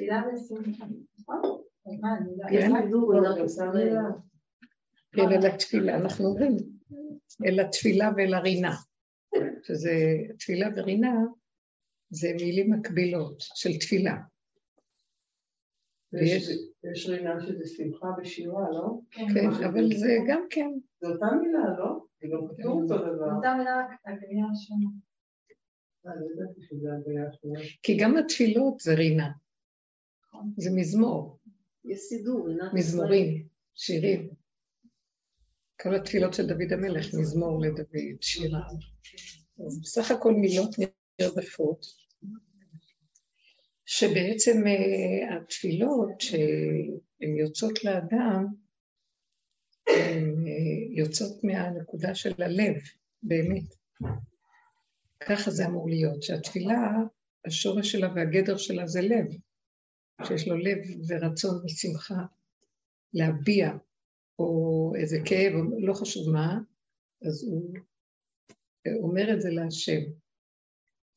תפילה ושמחה, נכון? כן, אל התפילה, אנחנו אומרים, אל התפילה ואל הרינה, שזה תפילה ורינה, זה מילים מקבילות של תפילה. יש רינה שזה שמחה ושירה, לא? כן, אבל זה גם כן. זה אותה מילה, לא? זה גם כתוב אותו דבר. אותה מילה, רק הגבייה השונה. אה, כי גם התפילות זה רינה. זה מזמור, יש סידור, מזמורים, שירים. כל התפילות של דוד המלך, מזמור לדוד, שירה. אז בסך הכל מילות נרדפות, שבעצם אה, התפילות שהן יוצאות לאדם, הן אה, יוצאות מהנקודה של הלב, באמת. ככה זה אמור להיות, שהתפילה, השורש שלה והגדר שלה זה לב, שיש לו לב ורצון ושמחה להביע, או איזה כאב, או לא חשוב מה, אז הוא אומר את זה להשם.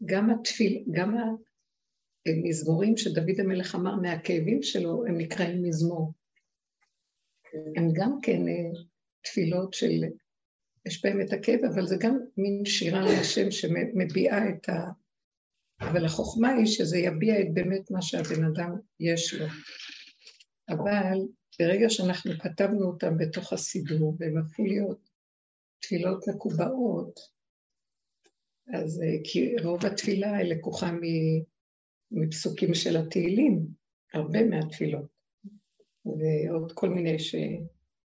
גם התפיל, גם המזמורים שדוד המלך אמר מהכאבים שלו, הם נקראים מזמור. הם גם כן אה, תפילות של, יש בהם את הכאב, אבל זה גם מין שירה להשם שמביעה את ה... אבל החוכמה היא שזה יביע את באמת מה שהבן אדם יש לו. אבל ברגע שאנחנו כתבנו אותם בתוך הסידור, והם הפכו להיות תפילות מקובעות, אז אה, כי רוב התפילה היא לקוחה מפסוקים של התהילים, הרבה מהתפילות, ועוד כל מיני ש...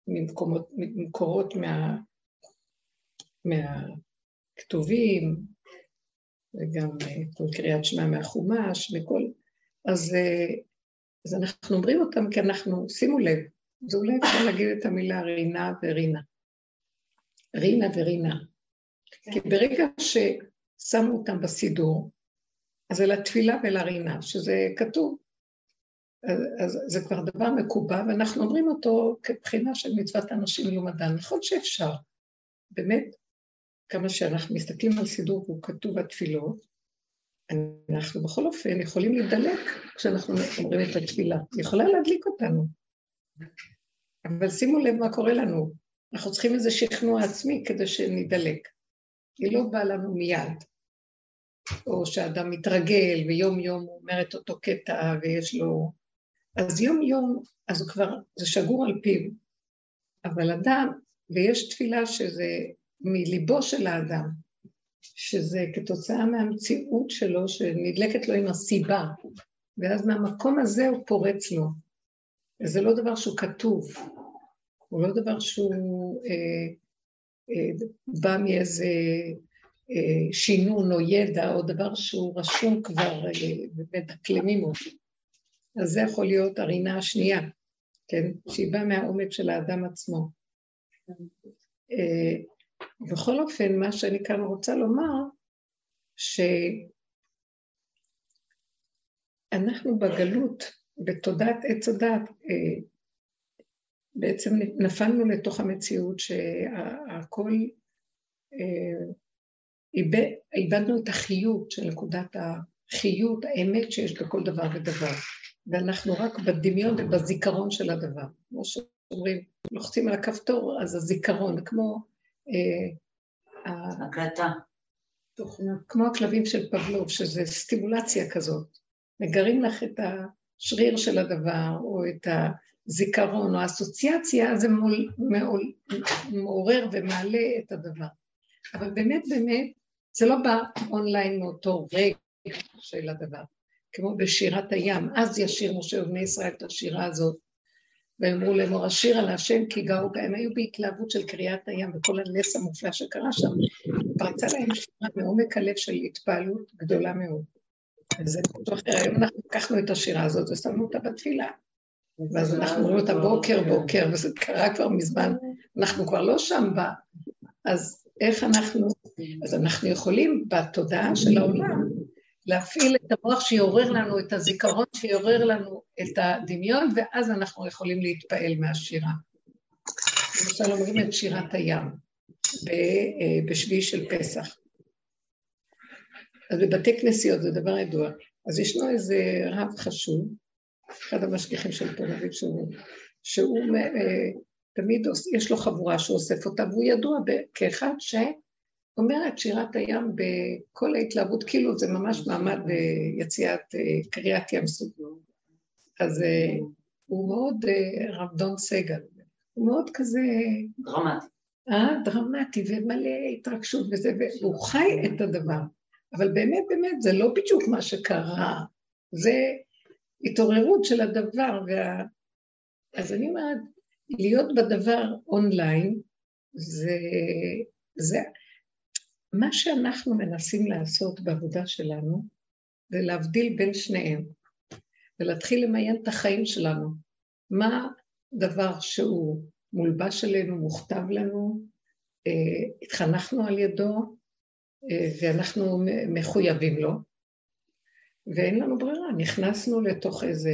ממקומות, ממקורות מה... מהכתובים, וגם אה, כל קריאת שמע מהחומש, וכל... אז, אה, אז אנחנו אומרים אותם כי אנחנו, שימו לב, זה אולי אפשר להגיד את המילה רינה ורינה. רינה ורינה. כי ברגע ששמו אותם בסידור, אז זה לתפילה ולרינה, שזה כתוב. אז, אז זה כבר דבר מקובע, ואנחנו אומרים אותו כבחינה של מצוות אנשים מלומדן. נכון שאפשר, באמת, כמה שאנחנו מסתכלים על סידור והוא כתוב התפילות, אנחנו בכל אופן יכולים להידלק כשאנחנו אומרים את התפילה. היא יכולה להדליק אותנו. אבל שימו לב מה קורה לנו. אנחנו צריכים איזה שכנוע עצמי כדי שנידלק. היא לא באה לנו מיד. או שאדם מתרגל ויום יום הוא אומר את אותו קטע ויש לו... אז יום יום, אז הוא כבר, זה שגור על פיו. אבל אדם, ויש תפילה שזה מליבו של האדם, שזה כתוצאה מהמציאות שלו שנדלקת לו עם הסיבה, ואז מהמקום הזה הוא פורץ לו. וזה לא דבר שהוא כתוב, הוא לא דבר שהוא אה, אה, בא מאיזה אה, שינון או ידע, או דבר שהוא רשום כבר אה, ומדקלמים אותו. אז זה יכול להיות הרינה השנייה, כן? שהיא באה מהעומק של האדם עצמו. אה, בכל אופן, מה שאני כאן רוצה לומר, שאנחנו בגלות, בתודעת עץ הדת, בעצם נפלנו לתוך המציאות שהכל איבדנו את החיות של נקודת החיות, האמת שיש בכל דבר ודבר. ואנחנו רק בדמיון ובזיכרון של הדבר. כמו שאומרים, לוחצים על הכפתור, אז הזיכרון, כמו... אה, הקלטה. כמו הכלבים של פבלוב, שזה סטימולציה כזאת. מגרים לך את השריר של הדבר, או את הזיכרון, או האסוציאציה, זה מעורר ומעלה את הדבר. אבל באמת, באמת, זה לא בא אונליין מאותו רגע של הדבר, כמו בשירת הים, אז ישיר משה ובני ישראל את השירה הזאת, ואמרו לאמור השיר על השם כי גאו בהם, היו בהתלהבות של קריאת הים וכל הנס המופלא שקרה שם, פרצה להם שירה מעומק הלב של התפעלות גדולה מאוד. וזה בטוח, היום אנחנו לקחנו את השירה הזאת ושמנו אותה בתפילה. ואז אנחנו רואים אותה בוקר בוקר, וזה קרה כבר מזמן, אנחנו כבר לא שם בה. אז איך אנחנו, אז אנחנו יכולים בתודעה של העולם להפעיל את המוח שיעורר לנו את הזיכרון, שיעורר לנו את הדמיון, ואז אנחנו יכולים להתפעל מהשירה. למשל אומרים את שירת הים אה, בשביעי של פסח. אז בבתי כנסיות זה דבר ידוע. אז ישנו איזה רב חשוב, אחד המשגיחים של פונביץ' שהוא, שהוא uh, תמיד יש לו חבורה שאוסף אותה, והוא ידוע כאחד שאומר את שירת הים בכל ההתלהבות, כאילו זה ממש מעמד ביציאת uh, קריאת ים סוף. אז uh, הוא מאוד, uh, רב דון סגל, הוא מאוד כזה... דרמטי. אה, דרמטי ומלא התרגשות וזה, והוא חי את הדבר. אבל באמת, באמת, זה לא בדיוק מה שקרה, זה התעוררות של הדבר. וה... אז אני אומרת, להיות בדבר אונליין, זה, זה מה שאנחנו מנסים לעשות בעבודה שלנו, זה להבדיל בין שניהם, ולהתחיל למיין את החיים שלנו. מה דבר שהוא מולבש עלינו, מוכתב לנו, אה, התחנכנו על ידו, אה, ואנחנו מחויבים לו, ואין לנו ברירה, נכנסנו לתוך איזה,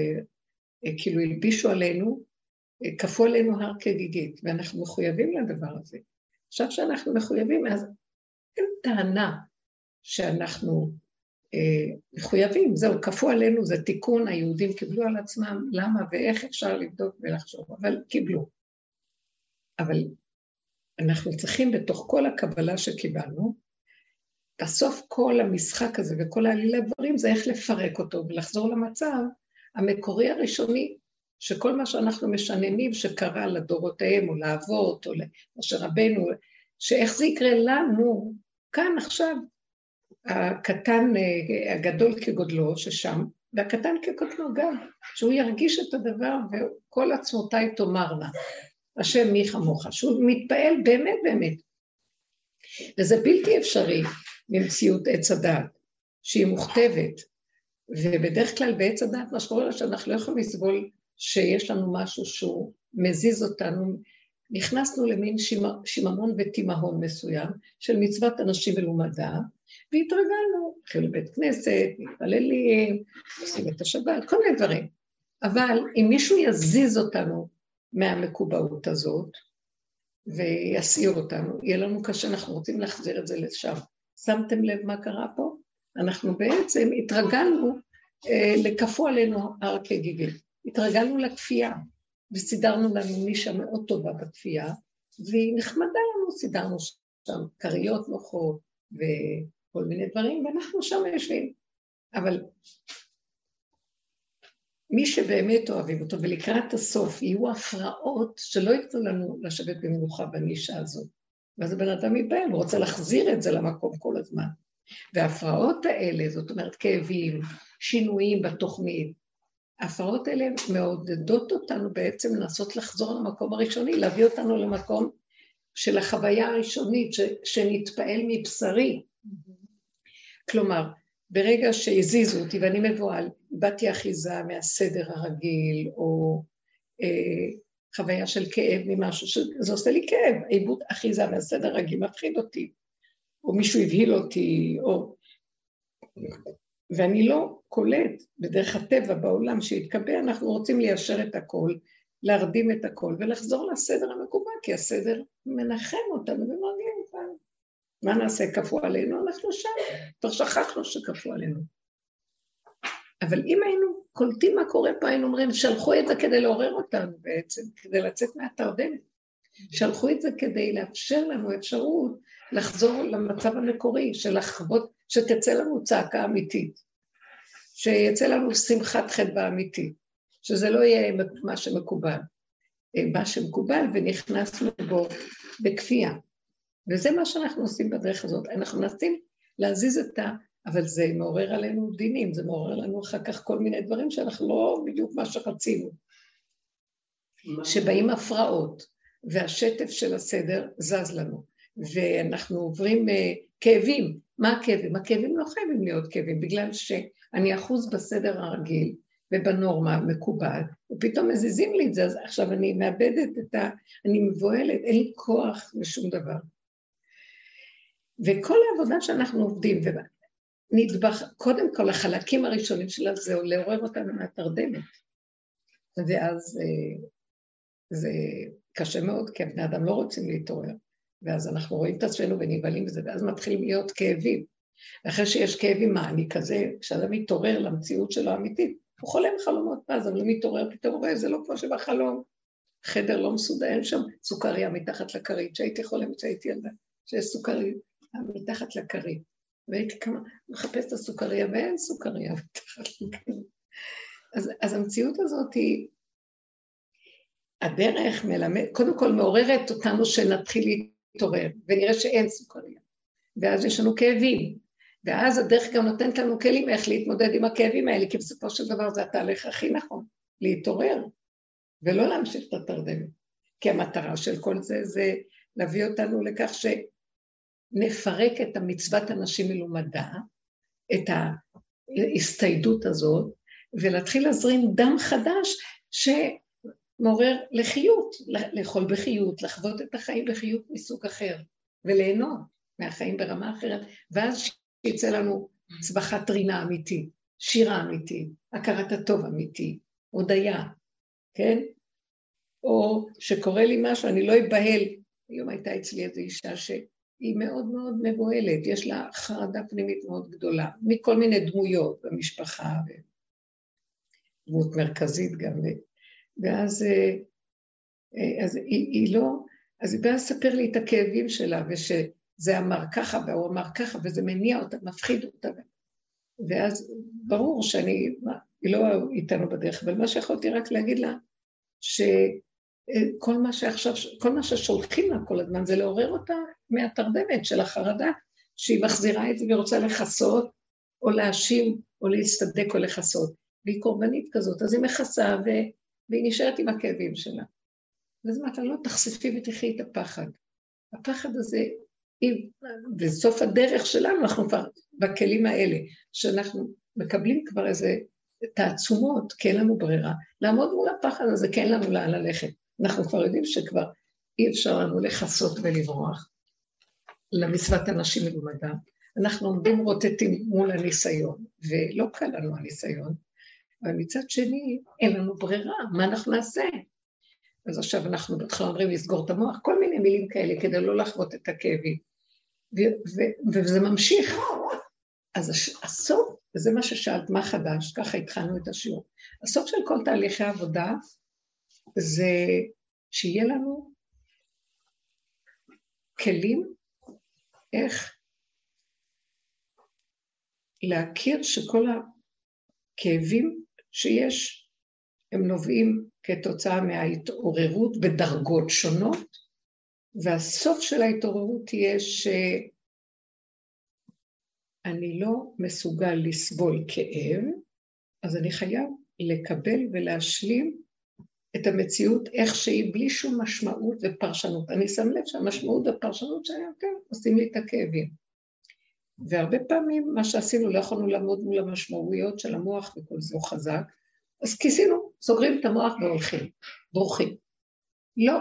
אה, כאילו הלבישו עלינו, כפו עלינו הר כגיגית, ואנחנו מחויבים לדבר הזה. עכשיו שאנחנו מחויבים, אז אין טענה שאנחנו אה, מחויבים, זהו, כפו עלינו, זה תיקון, היהודים קיבלו על עצמם, למה ואיך אפשר לבדוק ולחשוב, אבל קיבלו. אבל אנחנו צריכים בתוך כל הקבלה שקיבלנו, בסוף כל המשחק הזה וכל העלילה דברים זה איך לפרק אותו ולחזור למצב המקורי הראשוני, שכל מה שאנחנו משננים שקרה לדורותיהם או לאבות או למשה רבנו, שאיך זה יקרה לנו כאן עכשיו, הקטן, הגדול כגודלו ששם, והקטן כגודלו גם, שהוא ירגיש את הדבר וכל עצמותיי תאמרנה. השם מי כמוך, שהוא מתפעל באמת באמת. וזה בלתי אפשרי ממציאות עץ הדעת, שהיא מוכתבת, ובדרך כלל בעץ הדעת מה שקורה שאנחנו לא יכולים לסבול שיש לנו משהו שהוא מזיז אותנו, נכנסנו למין שיממון ותימהון מסוים של מצוות אנשים מלומדה, והתרגלנו, הולכים לבית כנסת, מתפללים, עושים את השבת, כל מיני דברים. אבל אם מישהו יזיז אותנו מהמקובעות הזאת, ויסעיר אותנו. יהיה לנו קשה, אנחנו רוצים להחזיר את זה לשם. שמתם לב מה קרה פה? אנחנו בעצם התרגלנו, אה, לכפו עלינו הר כגיגל. התרגלנו לכפייה, וסידרנו לנו נישה מאוד טובה בכפייה, והיא נחמדה לנו, סידרנו שם כריות נוחות וכל מיני דברים, ואנחנו שם יושבים. אבל מי שבאמת אוהבים אותו, ולקראת הסוף יהיו הפרעות שלא ייתנו לנו לשבת במנוחה בנישה הזאת. ואז הבן אדם ייבהל, הוא רוצה להחזיר את זה למקום כל הזמן. וההפרעות האלה, זאת אומרת כאבים, שינויים בתוכנית, ההפרעות האלה מעודדות אותנו בעצם לנסות לחזור למקום הראשוני, להביא אותנו למקום של החוויה הראשונית, ש, שנתפעל מבשרי. כלומר, ברגע שהזיזו אותי ואני מבוהל, איבדתי אחיזה מהסדר הרגיל, או אה, חוויה של כאב ממשהו, שזה עושה לי כאב, איבוד אחיזה מהסדר הרגיל מפחיד אותי, או מישהו הבהיל אותי, או... ואני לא קולט בדרך הטבע בעולם שהתקבע, אנחנו רוצים ליישר את הכל, להרדים את הכל ולחזור לסדר המקובל, כי הסדר מנחם אותנו ומרגיע אותנו. מה נעשה, כפו עלינו? אנחנו שם, כבר שכחנו שכפו עלינו. אבל אם היינו קולטים מה קורה פה, היינו אומרים, שלחו את זה כדי לעורר אותנו בעצם, כדי לצאת מהתרדמת. שלחו את זה כדי לאפשר לנו אפשרות לחזור למצב המקורי, של לחוות, שתצא לנו צעקה אמיתית, שיצא לנו שמחת חדווה אמיתית, שזה לא יהיה מה שמקובל, מה שמקובל ונכנסנו בו בכפייה. וזה מה שאנחנו עושים בדרך הזאת. אנחנו מנסים להזיז את ה... אבל זה מעורר עלינו דינים, זה מעורר לנו אחר כך כל מיני דברים שאנחנו לא בדיוק מה שרצינו. שבאים הפרעות, והשטף של הסדר זז לנו, ואנחנו עוברים uh, כאבים. מה הכאבים? הכאבים לא חייבים להיות כאבים, בגלל שאני אחוז בסדר הרגיל ובנורמה המקובעת, ופתאום מזיזים לי את זה, אז עכשיו אני מאבדת את ה... אני מבוהלת, אין לי כוח לשום דבר. וכל העבודה שאנחנו עובדים, ונדבך, קודם כל החלקים הראשונים שלה זה לעורר אותנו מהתרדמת. ואז אה, זה קשה מאוד, כי הבני אדם לא רוצים להתעורר. ואז אנחנו רואים את עצמנו ונבהלים בזה, ואז מתחילים להיות כאבים. ואחרי שיש כאבים, מה, אני כזה, כשאדם מתעורר למציאות שלו האמיתית, הוא חולם חלומות פז, אבל הוא מתעורר, פתאום רואה, זה לא כמו שבחלום. חדר לא מסודר, אין שם סוכריה מתחת לכרית, שהייתי חולמת שהייתי ילדה, שיש סוכריה מתחת לכרית. והייתי כמה, מחפשת את הסוכריה, ואין סוכריה מתחת לכרית. אז, אז המציאות הזאת היא, הדרך מלמד, קודם כל מעוררת אותנו שנתחיל להתעורר, ונראה שאין סוכריה. ואז יש לנו כאבים, ואז הדרך גם נותנת לנו כלים איך להתמודד עם הכאבים האלה, כי בסופו של דבר זה התהליך הכי נכון, להתעורר, ולא להמשיך את התרדמת. כי המטרה של כל זה זה להביא אותנו לכך שנפרק את המצוות אנשים מלומדה, את ההסתיידות הזאת, ולהתחיל להזרים דם חדש שמעורר לחיות, לאכול בחיות, לחוות את החיים בחיות מסוג אחר, וליהנות מהחיים ברמה אחרת, ואז שיצא לנו צווחת רינה אמיתית, שירה אמיתית, הכרת הטוב אמיתי, הודיה, כן? או שקורה לי משהו, אני לא אבהל. היום הייתה אצלי איזו אישה שהיא מאוד מאוד מבוהלת, יש לה חרדה פנימית מאוד גדולה, מכל מיני דמויות במשפחה, דמות מרכזית גם, ואז אה, אה, אז היא, היא לא, אז היא באה לספר לי את הכאבים שלה, וש... זה אמר ככה והוא אמר ככה, וזה מניע אותה, מפחיד אותה. ואז ברור שאני, מה, היא לא איתנו בדרך, אבל מה שיכולתי רק להגיד לה, שכל מה שעכשיו, כל מה ששולחים לה כל הזמן זה לעורר אותה מהתרדמת של החרדה, שהיא מחזירה את זה ורוצה לכסות, או להאשים, או להצטדק או לכסות. והיא קורבנית כזאת, אז היא מכסה ו... והיא נשארת עם הכאבים שלה. ואז אמרת, לא, תחשפי ותחי את הפחד. הפחד הזה אם בסוף הדרך שלנו אנחנו כבר בכלים האלה, שאנחנו מקבלים כבר איזה תעצומות, כי אין לנו ברירה. לעמוד מול הפחד הזה, כי אין לנו לאן ללכת. אנחנו כבר יודעים שכבר אי אפשר לנו לכסות ולברוח למצוות אנשים מלומדם. אנחנו עומדים רוטטים מול הניסיון, ולא קל לנו הניסיון, אבל מצד שני, אין לנו ברירה, מה אנחנו נעשה? אז עכשיו אנחנו בהתחלה אומרים לסגור את המוח, כל מיני מילים כאלה כדי לא לחוות את הכאבים. וזה ממשיך. אז הסוף, וזה מה ששאלת, מה חדש? ככה התחלנו את השיעור. הסוף של כל תהליכי העבודה זה שיהיה לנו כלים איך להכיר שכל הכאבים שיש הם נובעים כתוצאה מההתעוררות בדרגות שונות, והסוף של ההתעוררות תהיה שאני לא מסוגל לסבול כאב, אז אני חייב לקבל ולהשלים את המציאות איך שהיא בלי שום משמעות ופרשנות. אני שם לב שהמשמעות והפרשנות שהיה יותר עושים לי את הכאבים. והרבה פעמים מה שעשינו, לא יכולנו לעמוד מול המשמעויות של המוח וכל זה, הוא חזק, אז כיסינו, סוגרים את המוח והולכים, בורחים. לא,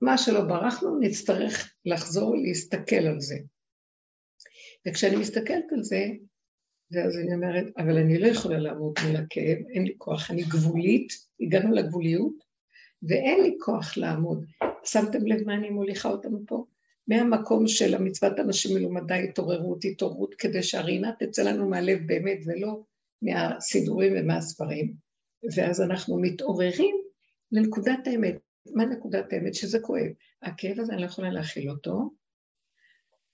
מה שלא ברחנו, נצטרך לחזור להסתכל על זה. וכשאני מסתכלת על זה, ואז אני אומרת, אבל אני לא יכולה לעמוד מול הכאב, אין לי כוח, אני גבולית, הגענו לגבוליות, ואין לי כוח לעמוד. שמתם לב מה אני מוליכה אותנו פה? מהמקום של המצוות אנשים מלומדי התעוררות, התעוררות, כדי שהרינה תצא לנו מהלב באמת, ולא מהסידורים ומהספרים. ואז אנחנו מתעוררים לנקודת האמת. מה נקודת האמת? שזה כואב. הכאב הזה, אני לא יכולה להכיל אותו,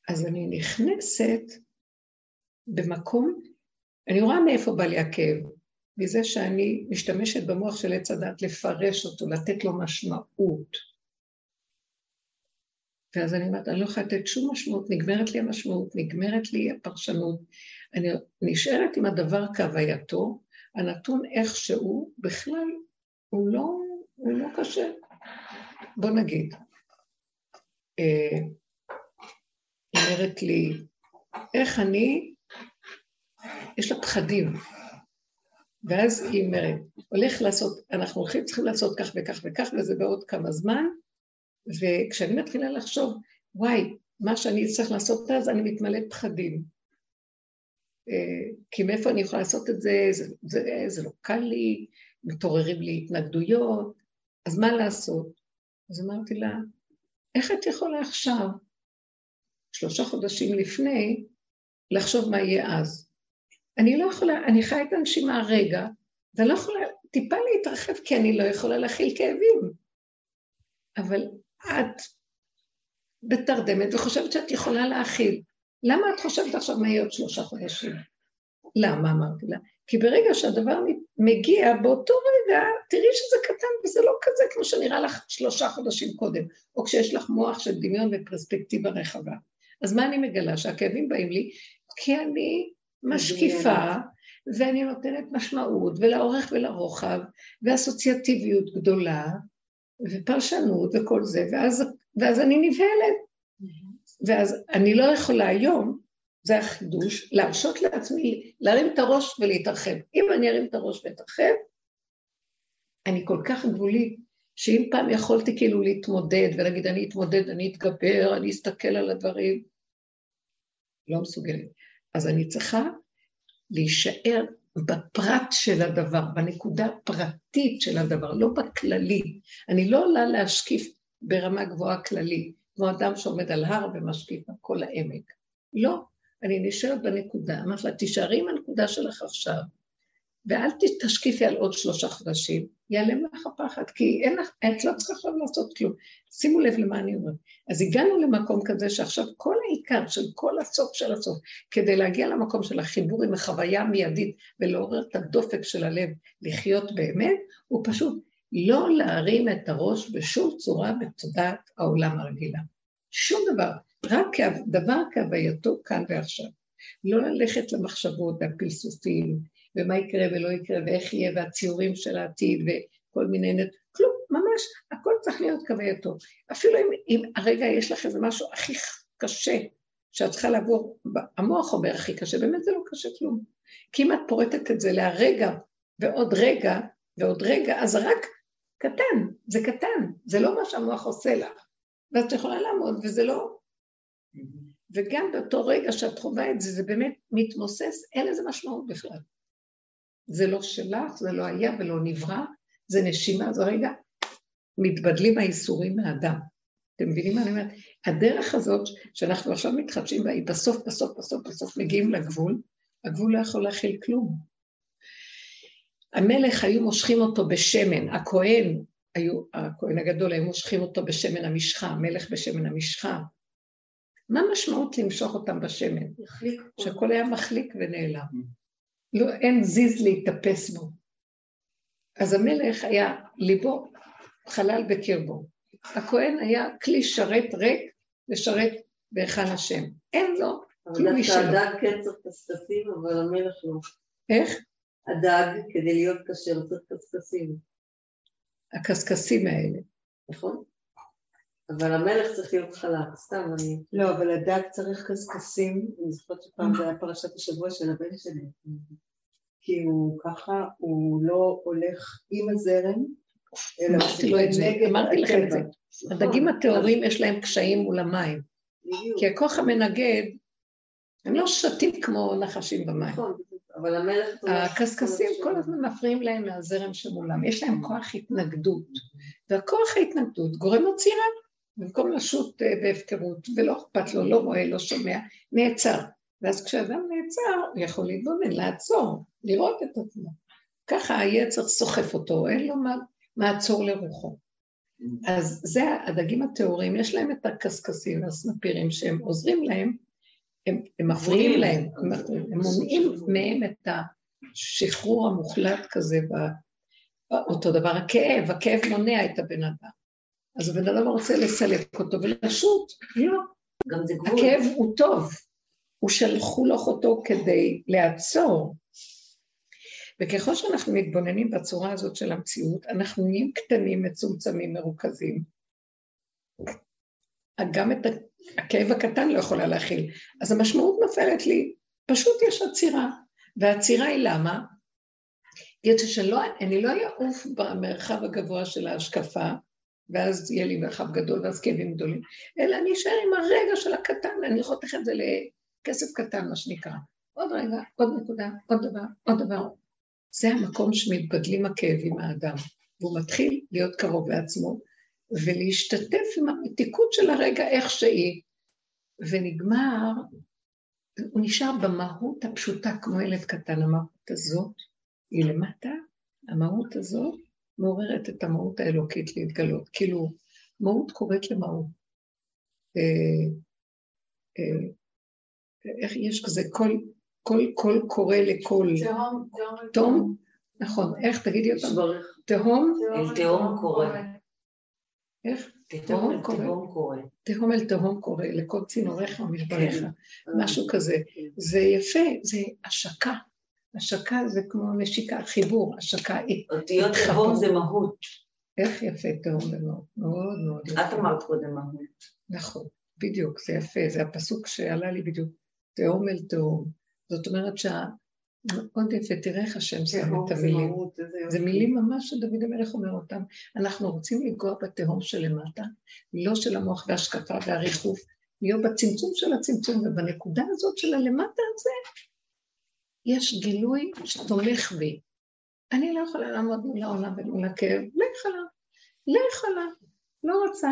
אז אני נכנסת במקום, אני רואה מאיפה בא לי הכאב, מזה שאני משתמשת במוח של עץ הדת לפרש אותו, לתת לו משמעות. ואז אני אומרת, אני לא יכולה לתת שום משמעות, נגמרת לי המשמעות, נגמרת לי הפרשנות. אני נשארת עם הדבר כהווייתו, הנתון איכשהו, בכלל, הוא לא, הוא לא קשה. בוא נגיד, אה, אומרת לי, איך אני, יש לה פחדים, ואז היא אומרת, הולך לעשות, אנחנו הולכים, צריכים לעשות כך וכך וכך, וזה בעוד כמה זמן, וכשאני מתחילה לחשוב, וואי, מה שאני צריך לעשות אז, אני מתמלאת פחדים. אה, כי מאיפה אני יכולה לעשות את זה, זה, זה, זה לא קל לי, מתעוררים לי התנגדויות, אז מה לעשות? אז אמרתי לה, איך את יכולה עכשיו, שלושה חודשים לפני, לחשוב מה יהיה אז? אני לא יכולה, אני חיה את הנשימה הרגע, ואני לא יכולה טיפה להתרחב כי אני לא יכולה להכיל כאבים. אבל את בתרדמת וחושבת שאת יכולה להכיל. למה את חושבת עכשיו מה יהיה עוד שלושה חודשים? למה אמרתי לה? כי ברגע שהדבר מגיע, באותו רגע, תראי שזה קטן וזה לא כזה כמו שנראה לך שלושה חודשים קודם, או כשיש לך מוח של דמיון ופרספקטיבה רחבה. אז מה אני מגלה? שהכאבים באים לי כי אני משקיפה, ואני נותנת משמעות, ולאורך ולרוחב, ואסוציאטיביות גדולה, ופרשנות וכל זה, ואז, ואז אני נבהלת. ואז אני לא יכולה היום, זה החידוש, להרשות לעצמי להרים את הראש ולהתרחב. אם אני ארים את הראש ואתרחב, אני כל כך גבולית, שאם פעם יכולתי כאילו להתמודד ולהגיד אני אתמודד, אני אתגבר, אני אסתכל על הדברים, לא מסוגלת. אז אני צריכה להישאר בפרט של הדבר, בנקודה הפרטית של הדבר, לא בכללי. אני לא עולה להשקיף ברמה גבוהה כללית, כמו אדם שעומד על הר ומשקיף על כל העמק. לא, אני נשארת בנקודה. אמרתי לה, תישארי עם הנקודה שלך עכשיו, ואל תשקיפי על עוד שלושה חודשים, ייעלם לך הפחד, כי אין לך, את לא צריכה עכשיו לעשות כלום. שימו לב למה אני אומרת. אז הגענו למקום כזה שעכשיו כל העיקר של כל הסוף של הסוף, כדי להגיע למקום של החיבור עם החוויה המיידית ולעורר את הדופק של הלב לחיות באמת, הוא פשוט לא להרים את הראש בשום צורה בתודעת העולם הרגילה. שום דבר, רק דבר כהווייתו כאן ועכשיו. לא ללכת למחשבות והפלסופים, ומה יקרה ולא יקרה, ואיך יהיה, והציורים של העתיד, וכל מיני... נת... כלום, ממש, הכל צריך להיות כווייתו. אפילו אם, אם הרגע יש לך איזה משהו הכי קשה, שאת צריכה לעבור, המוח אומר הכי קשה, באמת זה לא קשה כלום. כי אם את פורטת את זה להרגע, ועוד רגע, ועוד רגע, אז רק קטן, זה קטן, זה לא מה שהמוח עושה לך. ואז את יכולה לעמוד, וזה לא... וגם באותו רגע שאת חווה את זה, זה באמת מתמוסס, אין לזה משמעות בכלל. זה לא שלך, זה לא היה ולא נברא, זה נשימה, זה רגע, מתבדלים האיסורים מהאדם. אתם מבינים מה אני אומרת? הדרך הזאת שאנחנו עכשיו מתחדשים בה, היא בסוף, בסוף, בסוף, בסוף מגיעים לגבול, הגבול לא יכול להכיל כלום. המלך היו מושכים אותו בשמן, הכהן, היו, הכהן הגדול, היו מושכים אותו בשמן המשחה, המלך בשמן המשחה. מה המשמעות למשוך אותם בשמן? שהכל היה מחליק ונעלם. לא, אין זיז להתאפס בו. אז המלך היה, ליבו חלל בקרבו. הכהן היה כלי שרת ריק לשרת בהיכל השם. אין לו כלום משלו. אבל דווקא הדג כן צריך קשקשים, אבל המלך לא. איך? הדג, כדי להיות כשר, צריך קשקשים. הקשקשים האלה. נכון. אבל המלך צריך להיות חלק, סתם אני... לא, אבל הדג צריך קשקשים, אני זוכרת שפעם זה היה פרשת השבוע של הבן שלי. כי הוא ככה, הוא לא הולך עם הזרם, אלא את זה, אמרתי לכם את זה. הדגים הטהורים יש להם קשיים מול המים. כי הכוח המנגד, הם לא שתים כמו נחשים במים. נכון, אבל המלך... הקשקשים כל הזמן מפריעים להם מהזרם שמולם. יש להם כוח התנגדות. והכוח ההתנגדות גורם עצירה. במקום לשוט אה, בהפקרות, ולא אכפת לו, לא רואה, לא שומע, נעצר. ואז כשאדם נעצר, הוא יכול להתבונן, לעצור, לראות את עצמו. ככה היצר סוחף אותו, אין לו מה, מעצור לרוחו. אז זה הדגים הטהורים, יש להם את הקשקשים והסנפירים שהם עוזרים להם, הם, הם מפריעים להם, הם, הם מונעים מהם את השחרור המוחלט כזה, אותו דבר הכאב, הכאב מונע את הבן אדם. אז הבן אדם רוצה לסלק אותו ולשוט, לא. גם זה גבול. הכאב הוא טוב, הוא שלחו לך אותו כדי לעצור. וככל שאנחנו מתבוננים בצורה הזאת של המציאות, אנחנו נהיים קטנים, מצומצמים, מרוכזים. גם את הכאב הקטן לא יכולה להכיל. אז המשמעות נופלת לי, פשוט יש עצירה. והעצירה היא למה? יצא שלא, אני לא אעוף במרחב הגבוה של ההשקפה, ואז יהיה לי מרחב גדול ואז כאבים גדולים, אלא אני אשאר עם הרגע של הקטן, אני חותך את זה לכסף קטן, מה שנקרא. עוד רגע, עוד נקודה, עוד דבר, עוד דבר. זה המקום שמתבדלים הכאבים מהאדם, והוא מתחיל להיות קרוב לעצמו, ולהשתתף עם המתיקות של הרגע איך שהיא, ונגמר, הוא נשאר במהות הפשוטה כמו ילד קטן, המהות הזאת היא למטה, המהות הזאת מעוררת את המהות האלוקית להתגלות. כאילו, מהות קוראת למהות. אה, אה, איך יש כזה, כל, כל, כל קורא לכל. תהום, תום? נכון, איך תגידי אותם? תהום? אל תהום קורא. איך? תהום תהום קורא. תהום אל תהום קורא, לכל צינוריך ומשבריך, משהו כזה. זה יפה, זה השקה. השקה זה כמו נשיקה, חיבור, השקה. אותיות תהום זה מהות. איך יפה תהום ומהות, מאוד מאוד יפה. את אמרת קודם מהות. נכון, בדיוק, זה יפה, זה הפסוק שעלה לי בדיוק, תהום אל תהום. זאת אומרת שה... מאוד יפה, תראה איך השם שם את המילים. זה מילים ממש שדוד המלך אומר אותם. אנחנו רוצים לגוע בתהום שלמטה, לא של המוח והשקפה והריחוף, להיות בצמצום של הצמצום, ובנקודה הזאת של הלמטה הזה, יש גילוי שתומך בי. אני לא יכולה לעמוד מול העולם ומול הכאב, לך עליו, לך עליו, לא רוצה,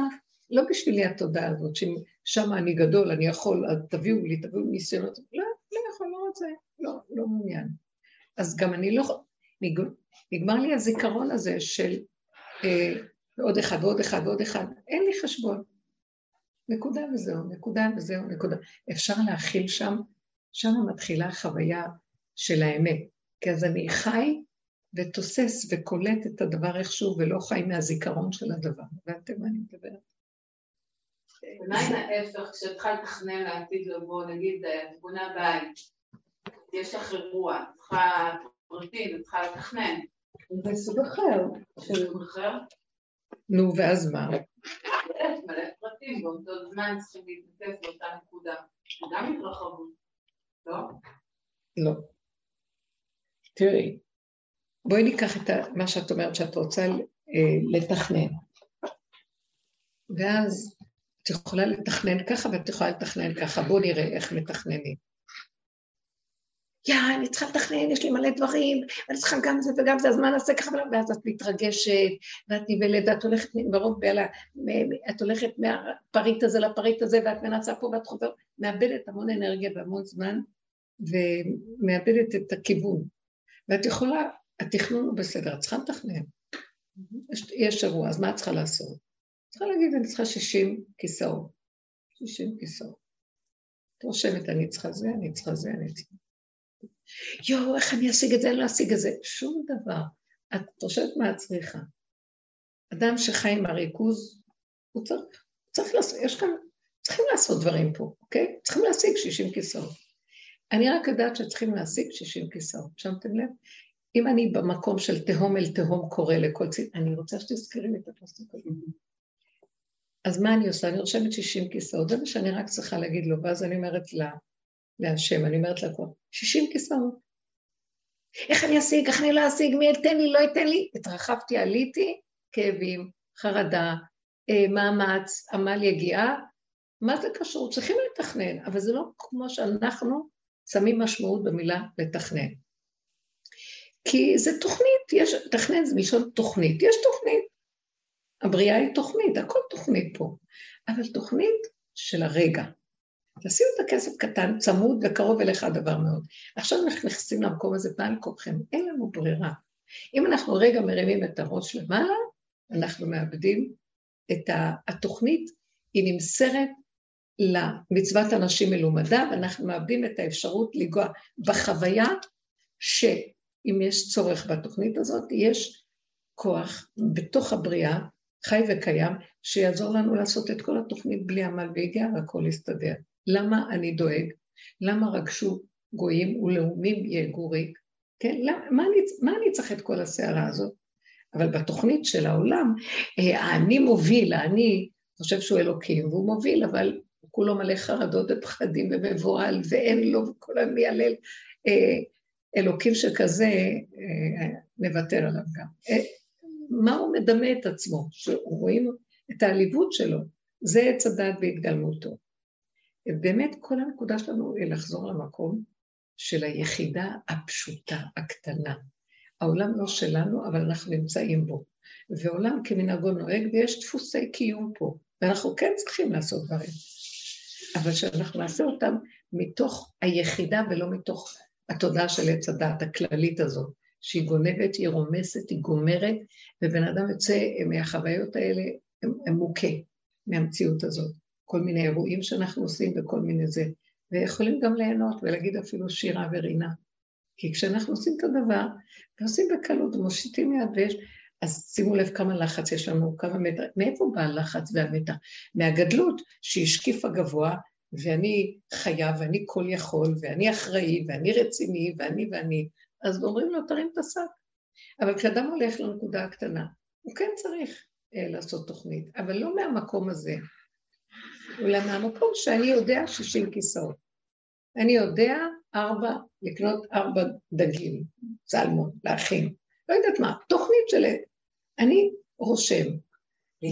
לא בשבילי התודעה הזאת, ששם אני גדול, אני יכול, אז תביאו לי, תביאו לי ניסיונות, לא, לא יכול, לא רוצה, לא, לא מעוניין. אז גם אני לא, נגמר לי הזיכרון הזה של אה, עוד אחד ועוד אחד ועוד אחד, אין לי חשבון. נקודה וזהו, נקודה וזהו, נקודה. אפשר להכיל שם, שם מתחילה החוויה של האמת. כי אז אני חי ותוסס וקולט את הדבר איכשהו ולא חי מהזיכרון של הדבר. הבנתם מה אני מדברת? מה עם ההפך, צריכה לתכנן לעתיד לבוא, נגיד, את בונה בית, יש לך אירוע, את צריכה פרטים, את צריכה לתכנן. זה סוג אחר. סוג אחר? נו, ואז מה? יש מלא פרטים, באותו זמן צריכים להתנתף באותה נקודה. זה גם התרחבות, לא? לא. תראי, בואי ניקח את מה שאת אומרת, שאת רוצה אה, לתכנן. ואז את יכולה לתכנן ככה ואת יכולה לתכנן ככה, בואו נראה איך מתכננים. יא, אני צריכה לתכנן, יש לי מלא דברים, אני צריכה גם זה וגם זה, אז מה נעשה ככה, ואז את מתרגשת, ואת נבלת, ואת הולכת מרוב בעלה, את הולכת מהפריט הזה לפריט הזה, ואת מנסה פה ואת חוזרת, מאבדת המון אנרגיה והמון זמן, ומאבדת את הכיוון. ואת יכולה, התכנון הוא בסדר, את צריכה לתכנן. יש, יש אירוע, אז מה את צריכה לעשות? צריכה להגיד, אני צריכה 60 כיסאות. 60 כיסאות. את רושמת, אני צריכה זה, אני צריכה זה, אני צריכה... יואו, איך אני אשיג את זה, אני לא אשיג את זה. שום דבר. את חושבת מה את צריכה. אדם שחי עם הריכוז, הוא צריך, צריך לעשות, יש כאן, צריכים לעשות דברים פה, אוקיי? צריכים להשיג 60 כיסאות. אני רק יודעת שצריכים להשיג 60 כיסאות, שמתם לב? אם אני במקום של תהום אל תהום קורא לכל צד, אני רוצה שתזכרי לי את הפסוק הזה. אז מה אני עושה? אני רושמת 60 כיסאות, זה מה שאני רק צריכה להגיד לו, ואז אני אומרת לה, להשם, אני אומרת לה כבר, 60 כיסאות. איך אני אשיג, איך אני לא אשיג, מי ייתן לי, לא ייתן לי? התרחבתי, עליתי, כאבים, חרדה, אה, מאמץ, עמל יגיעה. מה זה קשור? צריכים לתכנן, אבל זה לא כמו שאנחנו שמים משמעות במילה לתכנן. כי זה תוכנית, יש, תכנן זה מלשון תוכנית, יש תוכנית. הבריאה היא תוכנית, הכל תוכנית פה, אבל תוכנית של הרגע. תשימו את הכסף קטן, צמוד וקרוב אליך הדבר מאוד. עכשיו אנחנו נכנסים למקום הזה בעל כוחכם, אין לנו ברירה. אם אנחנו רגע מרימים את הראש למעלה, אנחנו מאבדים את התוכנית, היא נמסרת למצוות אנשים מלומדה, ואנחנו מאבדים את האפשרות לנגוע בחוויה שאם יש צורך בתוכנית הזאת, יש כוח בתוך הבריאה, חי וקיים, שיעזור לנו לעשות את כל התוכנית בלי עמל והגיע והכל יסתדר. למה אני דואג? למה רגשו גויים ולאומים יהגו ריק? כן, למה, מה, אני, מה אני צריך את כל הסערה הזאת? אבל בתוכנית של העולם, אה, האני מוביל, האני חושב שהוא אלוקים, והוא מוביל, אבל כולו מלא חרדות ופחדים ומבוהל, ואין לו, וכל היום מיילל. אה, אלוקים שכזה, אה, נוותר עליו גם. מה הוא מדמה את עצמו? שרואים את העליבות שלו. זה עץ הדת בהתגלמותו. באמת כל הנקודה שלנו היא לחזור למקום של היחידה הפשוטה, הקטנה. העולם לא שלנו, אבל אנחנו נמצאים בו. ועולם כמנהגו נוהג, ויש דפוסי קיום פה, ואנחנו כן צריכים לעשות דברים. אבל שאנחנו נעשה אותם מתוך היחידה ולא מתוך התודעה של עץ הדעת הכללית הזאת, שהיא גונבת, היא רומסת, היא גומרת, ובן אדם יוצא מהחוויות האלה, הם מוכה מהמציאות הזאת. כל מיני אירועים שאנחנו עושים וכל מיני זה. ויכולים גם ליהנות ולהגיד אפילו שירה ורינה. כי כשאנחנו עושים את הדבר, ועושים בקלות ומושיטים יד ויש... אז שימו לב כמה לחץ יש לנו, כמה מתח... מאיפה בא הלחץ והמתח? מהגדלות שהשקיפה גבוה, ואני חייב, ואני כל יכול, ואני אחראי, ואני רציני, ואני ואני. אז אומרים לו, תרים את השק. אבל כשאדם הולך לנקודה הקטנה, הוא כן צריך אה, לעשות תוכנית, אבל לא מהמקום הזה, אלא מהמקום שאני יודע 60 כיסאות. אני יודע ארבע, לקנות ארבע דגים, צלמון, להכין. לא יודעת מה, תוכנית של... אני רושם,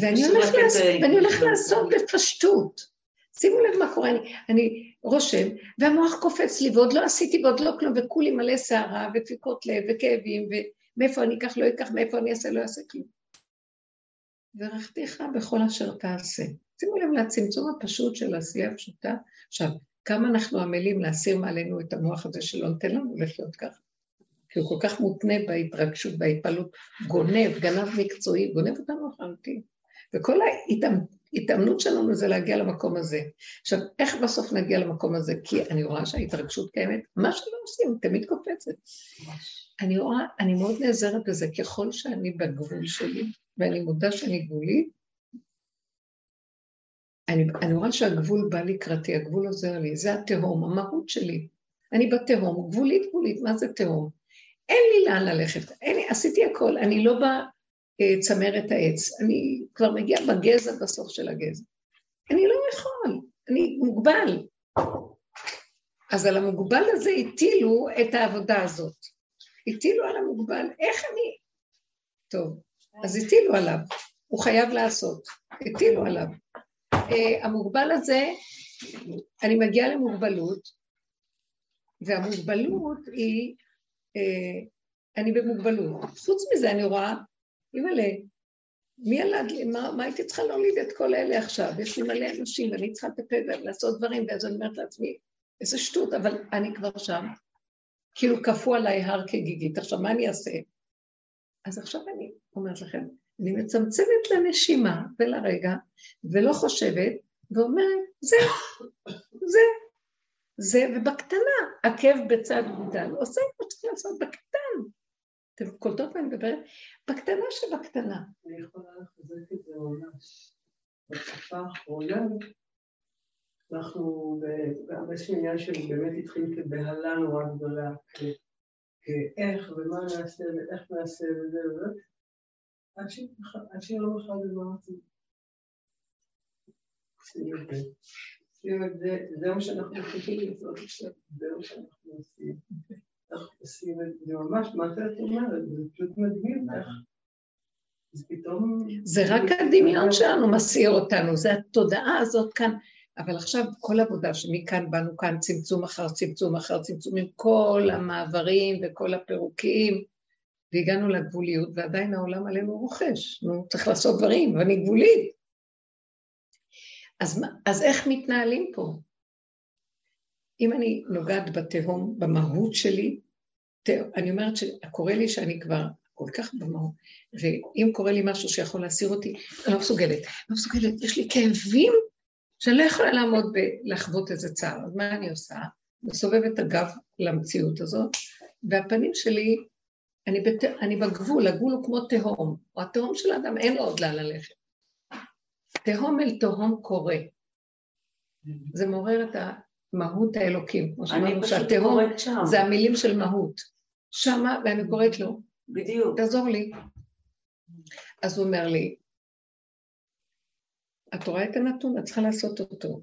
ואני הולך, לעשות, ואני הולך לעשות בפשטות. שימו לב מה קורה, אני, אני רושם, והמוח קופץ לי, ועוד לא עשיתי ועוד לא כלום, וכולי מלא סערה, ודפיקות לב, וכאבים, ומאיפה אני אקח, לא אקח, מאיפה אני אעשה, לא אעשה כלום. ורכתיך בכל אשר תעשה. שימו לב לצמצום הפשוט של העשייה הפשוטה. עכשיו, כמה אנחנו עמלים להסיר מעלינו את המוח הזה שלא נותן לנו לחיות ככה. כי הוא כל כך מותנה בהתרגשות, בהתפעלות, גונב, גנב מקצועי, גונב אותנו לחלוטין. וכל ההתאמנות שלנו זה להגיע למקום הזה. עכשיו, איך בסוף נגיע למקום הזה? כי אני רואה שההתרגשות קיימת, מה שלא עושים, תמיד קופצת. אני רואה, אני מאוד נעזרת בזה, ככל שאני בגבול שלי, ואני מודה שאני גבולית, אני, אני רואה שהגבול בא לקראתי, הגבול עוזר לי, זה התהום, המהות שלי. אני בתהום, גבולית גבולית, מה זה תהום? אין לי לאן ללכת, אין לי, עשיתי הכל, אני לא בצמרת העץ, אני כבר מגיעה בגזע בסוף של הגזע. אני לא יכול, אני מוגבל. אז על המוגבל הזה הטילו את העבודה הזאת. הטילו על המוגבל, איך אני... טוב, אז הטילו עליו, הוא חייב לעשות, הטילו עליו. Uh, המוגבל הזה, אני מגיעה למוגבלות, והמוגבלות היא, אני במוגבלות. חוץ מזה אני רואה, אימא'לה, מי ילד לי, מה, מה הייתי צריכה להוליד את כל אלה עכשיו? יש לי מלא אנשים ואני צריכה לטפל ולעשות דברים, ואז אני אומרת לעצמי, איזה שטות, אבל אני כבר שם. כאילו כפו עליי הר כגיגית, עכשיו מה אני אעשה? אז עכשיו אני אומרת לכם, אני מצמצמת לנשימה ולרגע, ולא חושבת, ואומרת, זה, זה, זה, ובקטנה, עקב בצד גודל, עושה מה שצריך לעשות בקטן. אתם קולטות מה אני מדברת? בקטנה שבקטנה. אני יכולה לחזק את זה ממש. בתקופה האחרונה, אנחנו, יש עניין של באמת התחיל כבהלה נורא גדולה, כאיך ומה נעשה ואיך נעשה וזה וזה. עד שיום אחד אמרתי, את זה, את זה, מה שאנחנו יכולים לעשות עכשיו, זה מה שאנחנו עושים. אנחנו עושים את זה ממש, מה שאת אומרת, זה פשוט מדהים איך. זה רק הדמיון שלנו מסעיר אותנו, זה התודעה הזאת כאן. אבל עכשיו כל עבודה שמכאן באנו כאן, צמצום אחר צמצום אחר צמצום, עם כל המעברים וכל הפירוקים, והגענו לגבוליות, ועדיין העולם עלינו רוכש. נו, צריך לעשות דברים, ואני גבולית. אז, אז איך מתנהלים פה? אם אני נוגעת בתהום, במהות שלי, אני אומרת שקורה לי שאני כבר כל כך במהות, ואם קורה לי משהו שיכול להסיר אותי, אני לא מסוגלת. לא מסוגלת, יש לי כאבים שאני לא יכולה לעמוד ולחוות איזה צער. אז מה אני עושה? מסובבת את הגב למציאות הזאת, והפנים שלי אני, בת... אני בגבול, הגבול הוא כמו תהום, או התהום של האדם, אין לו עוד לאן ללכת. תהום אל תהום קורה. זה מעורר את המהות האלוקים, כמו שאמרנו שהתהום זה המילים של מהות. שמה, ואני קוראת לו, בדיוק. תעזור לי. אז הוא אומר לי, את רואה את הנתון, את צריכה לעשות אותו.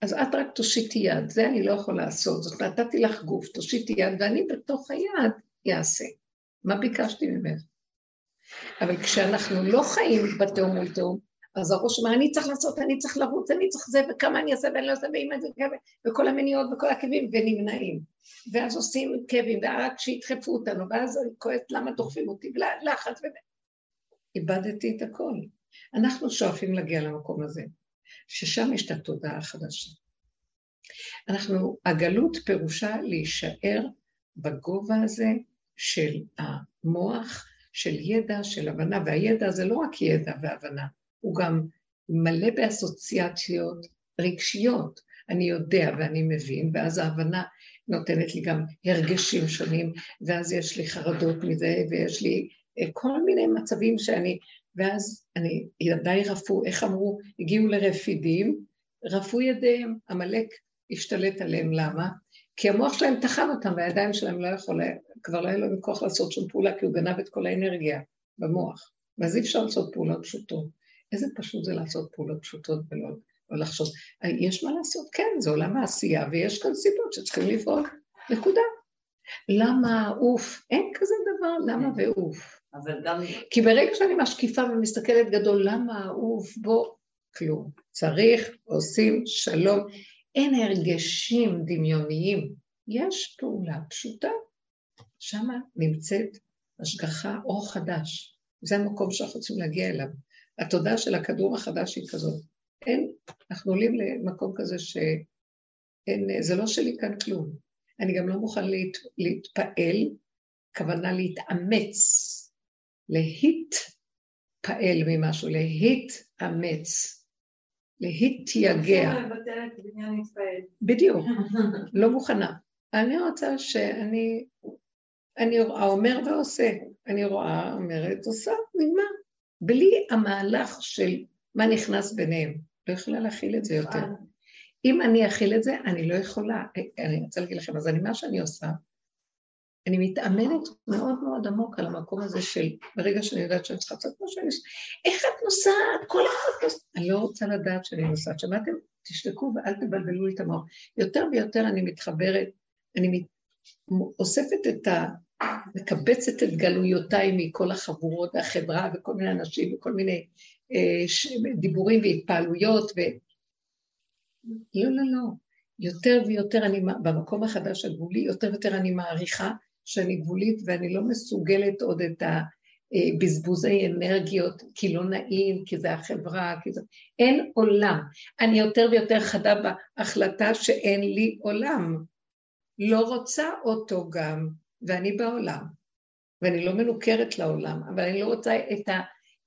אז את רק תושיטי יד, זה אני לא יכול לעשות, זאת נתתי לך גוף, תושיטי יד, ואני בתוך היד אעשה. מה ביקשתי ממך? אבל כשאנחנו לא חיים בתאום מול תאום, אז הראש אומר, אני צריך לעשות, אני צריך לרוץ, אני צריך זה, וכמה אני אעשה ואני לא אעשה, ואם זה כמה, וכל המניעות וכל הכאבים, ונמנעים. ואז עושים כאבים, ורק שידחפו אותנו, ואז אני כועסת למה דוחפים אותי, לחץ ו... איבדתי את הכל. אנחנו שואפים להגיע למקום הזה, ששם יש את התודעה החדשה. אנחנו, הגלות פירושה להישאר בגובה הזה, של המוח, של ידע, של הבנה, והידע זה לא רק ידע והבנה, הוא גם מלא באסוציאציות רגשיות. אני יודע ואני מבין, ואז ההבנה נותנת לי גם הרגשים שונים, ואז יש לי חרדות מזה, ויש לי אה, כל מיני מצבים שאני, ואז אני, ידיי רפו, איך אמרו, הגיעו לרפידים, רפו ידיהם, עמלק השתלט עליהם, למה? כי המוח שלהם טחן אותם, והידיים שלהם לא יכולה, כבר לא היה להם כוח לעשות שום פעולה, כי הוא גנב את כל האנרגיה במוח. ואז אי אפשר לעשות פעולות פשוטות. איזה פשוט זה לעשות פעולות פשוטות ולא לא לחשוב. יש מה לעשות, כן, זה עולם העשייה, ויש כאן סיבות שצריכים לפעול, נקודה. למה אוף? אין כזה דבר, למה ואוף. אבל גם... כי ברגע שאני משקיפה ומסתכלת גדול, למה אוף? בוא, כלום. צריך, עושים שלום. אין הרגשים דמיוניים, יש פעולה פשוטה. שמה נמצאת השגחה אור חדש. זה המקום שאנחנו רוצים להגיע אליו. התודעה של הכדור החדש היא כזאת. אין, אנחנו עולים למקום כזה שאין, זה לא שלי כאן כלום. אני גם לא מוכן להת, להתפעל, כוונה להתאמץ, להתפעל ממשהו, להתאמץ. להתייגע. בדיוק, לא מוכנה. אני רוצה שאני, אני האומר ועושה, אני רואה, אומרת, עושה, נגמר. בלי המהלך של מה נכנס ביניהם. לא יכולה להכיל את זה יותר. אם אני אכיל את זה, אני לא יכולה. אני רוצה להגיד לכם, אז אני, מה שאני עושה, אני מתאמנת מאוד מאוד עמוק על המקום הזה של, ברגע שאני יודעת שאני צריכה לעשות שאני עושה, איך את נוסעת? כל אחד נוסעת. אני לא רוצה לדעת שאני נוסעת. שמעתם? תשתקו ואל תבלבלו לי את המוח. יותר ויותר אני מתחברת, אני מת... אוספת את ה... מקבצת את גלויותיי מכל החבורות והחברה וכל מיני אנשים וכל מיני אה, ש... דיבורים והתפעלויות ו... לא, לא, לא. יותר ויותר אני, במקום החדש הגבולי, יותר ויותר אני מעריכה שאני גבולית ואני לא מסוגלת עוד את הבזבוזי אנרגיות, כי לא נעים, כי זה החברה, כי זה... אין עולם. אני יותר ויותר חדה בהחלטה שאין לי עולם. לא רוצה אותו גם, ואני בעולם. ואני לא מנוכרת לעולם, אבל אני לא רוצה את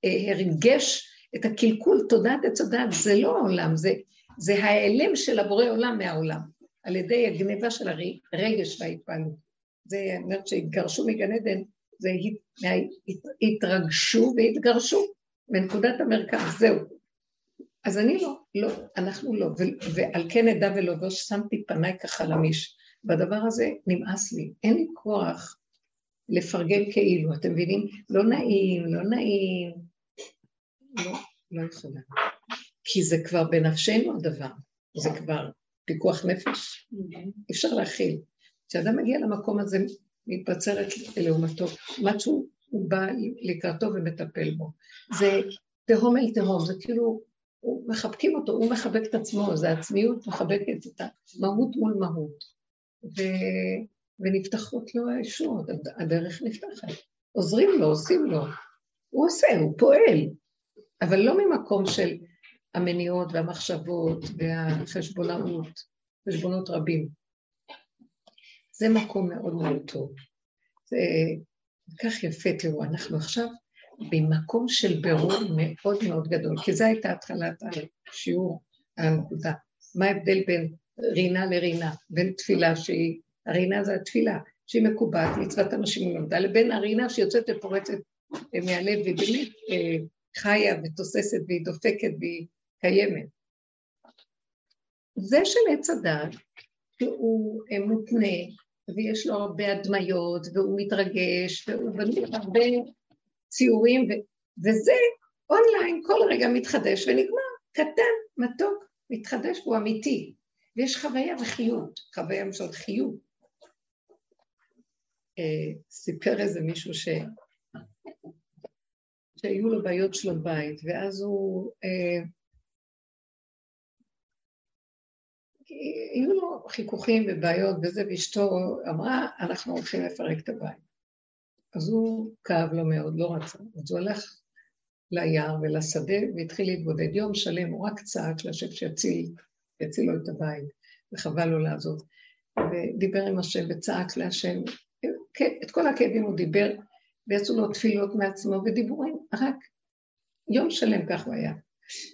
ההרגש, את הקלקול, תודעת עץ הדעת, זה לא העולם, זה, זה ההיעלם של הבורא עולם מהעולם, על ידי הגניבה של הרגש וההתפעלות. זה אומרת שהתגרשו מגן עדן, זה התרגשו והתגרשו מנקודת המרכז, זהו. אז אני לא, לא, אנחנו לא, ועל כן אדע ולובש שמתי פניי כחלמיש. בדבר הזה נמאס לי, אין לי כוח לפרגן כאילו, אתם מבינים? לא נעים, לא נעים. לא, לא יכולה. כי זה כבר בנפשנו הדבר, זה כבר פיקוח נפש, אי אפשר להכיל. כשאדם מגיע למקום הזה, מתבצרת לעומתו, משהו הוא בא לקראתו ומטפל בו. זה תהום אל תהום, זה כאילו, מחבקים אותו, הוא מחבק את עצמו, זה עצמיות מחבקת את המהות מול מהות. ו... ונפתחות לו הישועות, הדרך נפתחת. עוזרים לו, עושים לו. הוא עושה, הוא פועל, אבל לא ממקום של המניעות והמחשבות והחשבונאות, חשבונות רבים. זה מקום מאוד מאוד טוב. זה כך יפה, תראו, אנחנו עכשיו במקום של בירור מאוד מאוד גדול, כי זו הייתה התחלת השיעור הנקודה. מה ההבדל בין רינה לרינה, בין תפילה שהיא, הרינה זה התפילה, שהיא מקובעת, מצוות אנשים למדה, לבין הרינה שיוצאת ופורצת מהלב, והיא באמת אה, חיה ותוססת והיא דופקת והיא קיימת. זה של עץ הדת, שהוא אה, מותנה ויש לו הרבה הדמיות, והוא מתרגש, והוא בנוי הרבה ציורים, ו... וזה אונליין כל רגע מתחדש ונגמר, קטן, מתוק, מתחדש, הוא אמיתי. ויש חוויה וחיות, חוויה של חיות. אה, סיפר איזה מישהו ש... שהיו לו בעיות של הבית, ואז הוא אה, היו לו חיכוכים ובעיות וזה, ואשתו אמרה, אנחנו הולכים לפרק את הבית. אז הוא כאב לו מאוד, לא רצה. אז הוא הלך ליער ולשדה והתחיל להתבודד. יום שלם הוא רק צעק להשם שיציל, יציל לו את הבית, וחבל לו לעזוב. ודיבר עם השם וצעק להשם, את כל הכאבים הוא דיבר, ויצאו לו תפילות מעצמו ודיבורים, רק יום שלם כך הוא היה.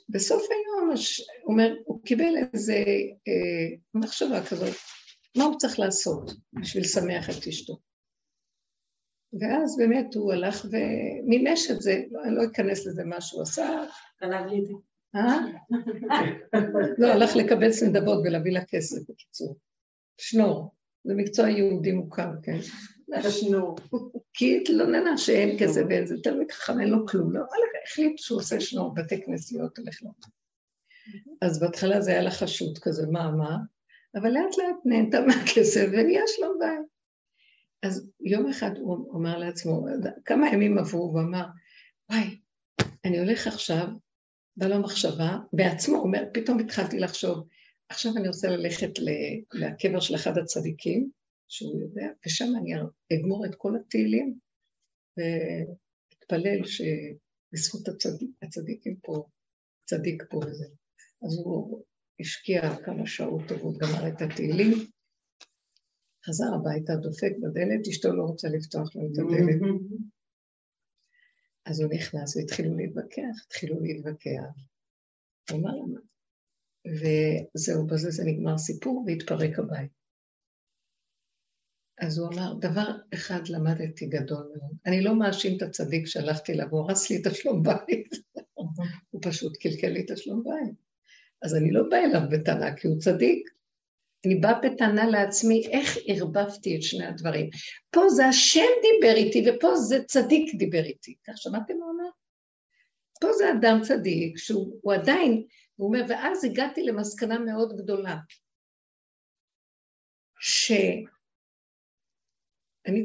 בסוף היום, הוא אומר, הוא קיבל איזה אה, מחשבה כזאת, מה הוא צריך לעשות בשביל לשמח את אשתו. ואז באמת הוא הלך ומימש את זה, לא, אני לא אכנס לזה מה שהוא עשה. גנב לי את זה. אה? לא, הלך לקבץ נדבות ולהביא לה כסף, בקיצור. שנור, זה מקצוע יהודי מוכר, כן. שנור. כי התלוננה שאין כסף ואין זה, תלמיד חכם, אין לו כלום. לא, החליט שהוא עושה שנור, בתי כנסיות, הולך לו. אז בהתחלה זה היה לה חשוד כזה, מה, מה? אבל לאט לאט נהנתה מהכסף ונהיה שלום בית. אז יום אחד הוא אמר לעצמו, כמה ימים עברו, הוא אמר, וואי, אני הולך עכשיו, בא לו מחשבה, בעצמו, אומר, פתאום התחלתי לחשוב, עכשיו אני רוצה ללכת לקבר של אחד הצדיקים, שהוא יודע, ושם אני אגמור את כל התהילים, ואתפלל שבזכות הצדיק, הצדיקים פה, צדיק פה וזה. אז הוא השקיע כמה שעות טובות, גמר את התהילים, חזר הביתה, דופק בדלת, אשתו לא רוצה לפתוח לו את הדלת. אז הוא נכנס והתחילו להתווכח, התחילו להתווכח. הוא אמר למה? וזהו, בזה זה נגמר סיפור והתפרק הבית. אז הוא אמר, דבר אחד למדתי גדול מאוד, אני לא מאשים את הצדיק שהלכתי אליו, הוא הרס לי את השלום בית, הוא פשוט קלקל לי את השלום בית. אז אני לא באה אליו בטענה כי הוא צדיק, אני באה בטענה לעצמי, איך ערבבתי את שני הדברים. פה זה השם דיבר איתי, ופה זה צדיק דיבר איתי. כך שמעתם מה אומר? פה זה אדם צדיק, שהוא עדיין, הוא אומר, ואז הגעתי למסקנה מאוד גדולה, שאני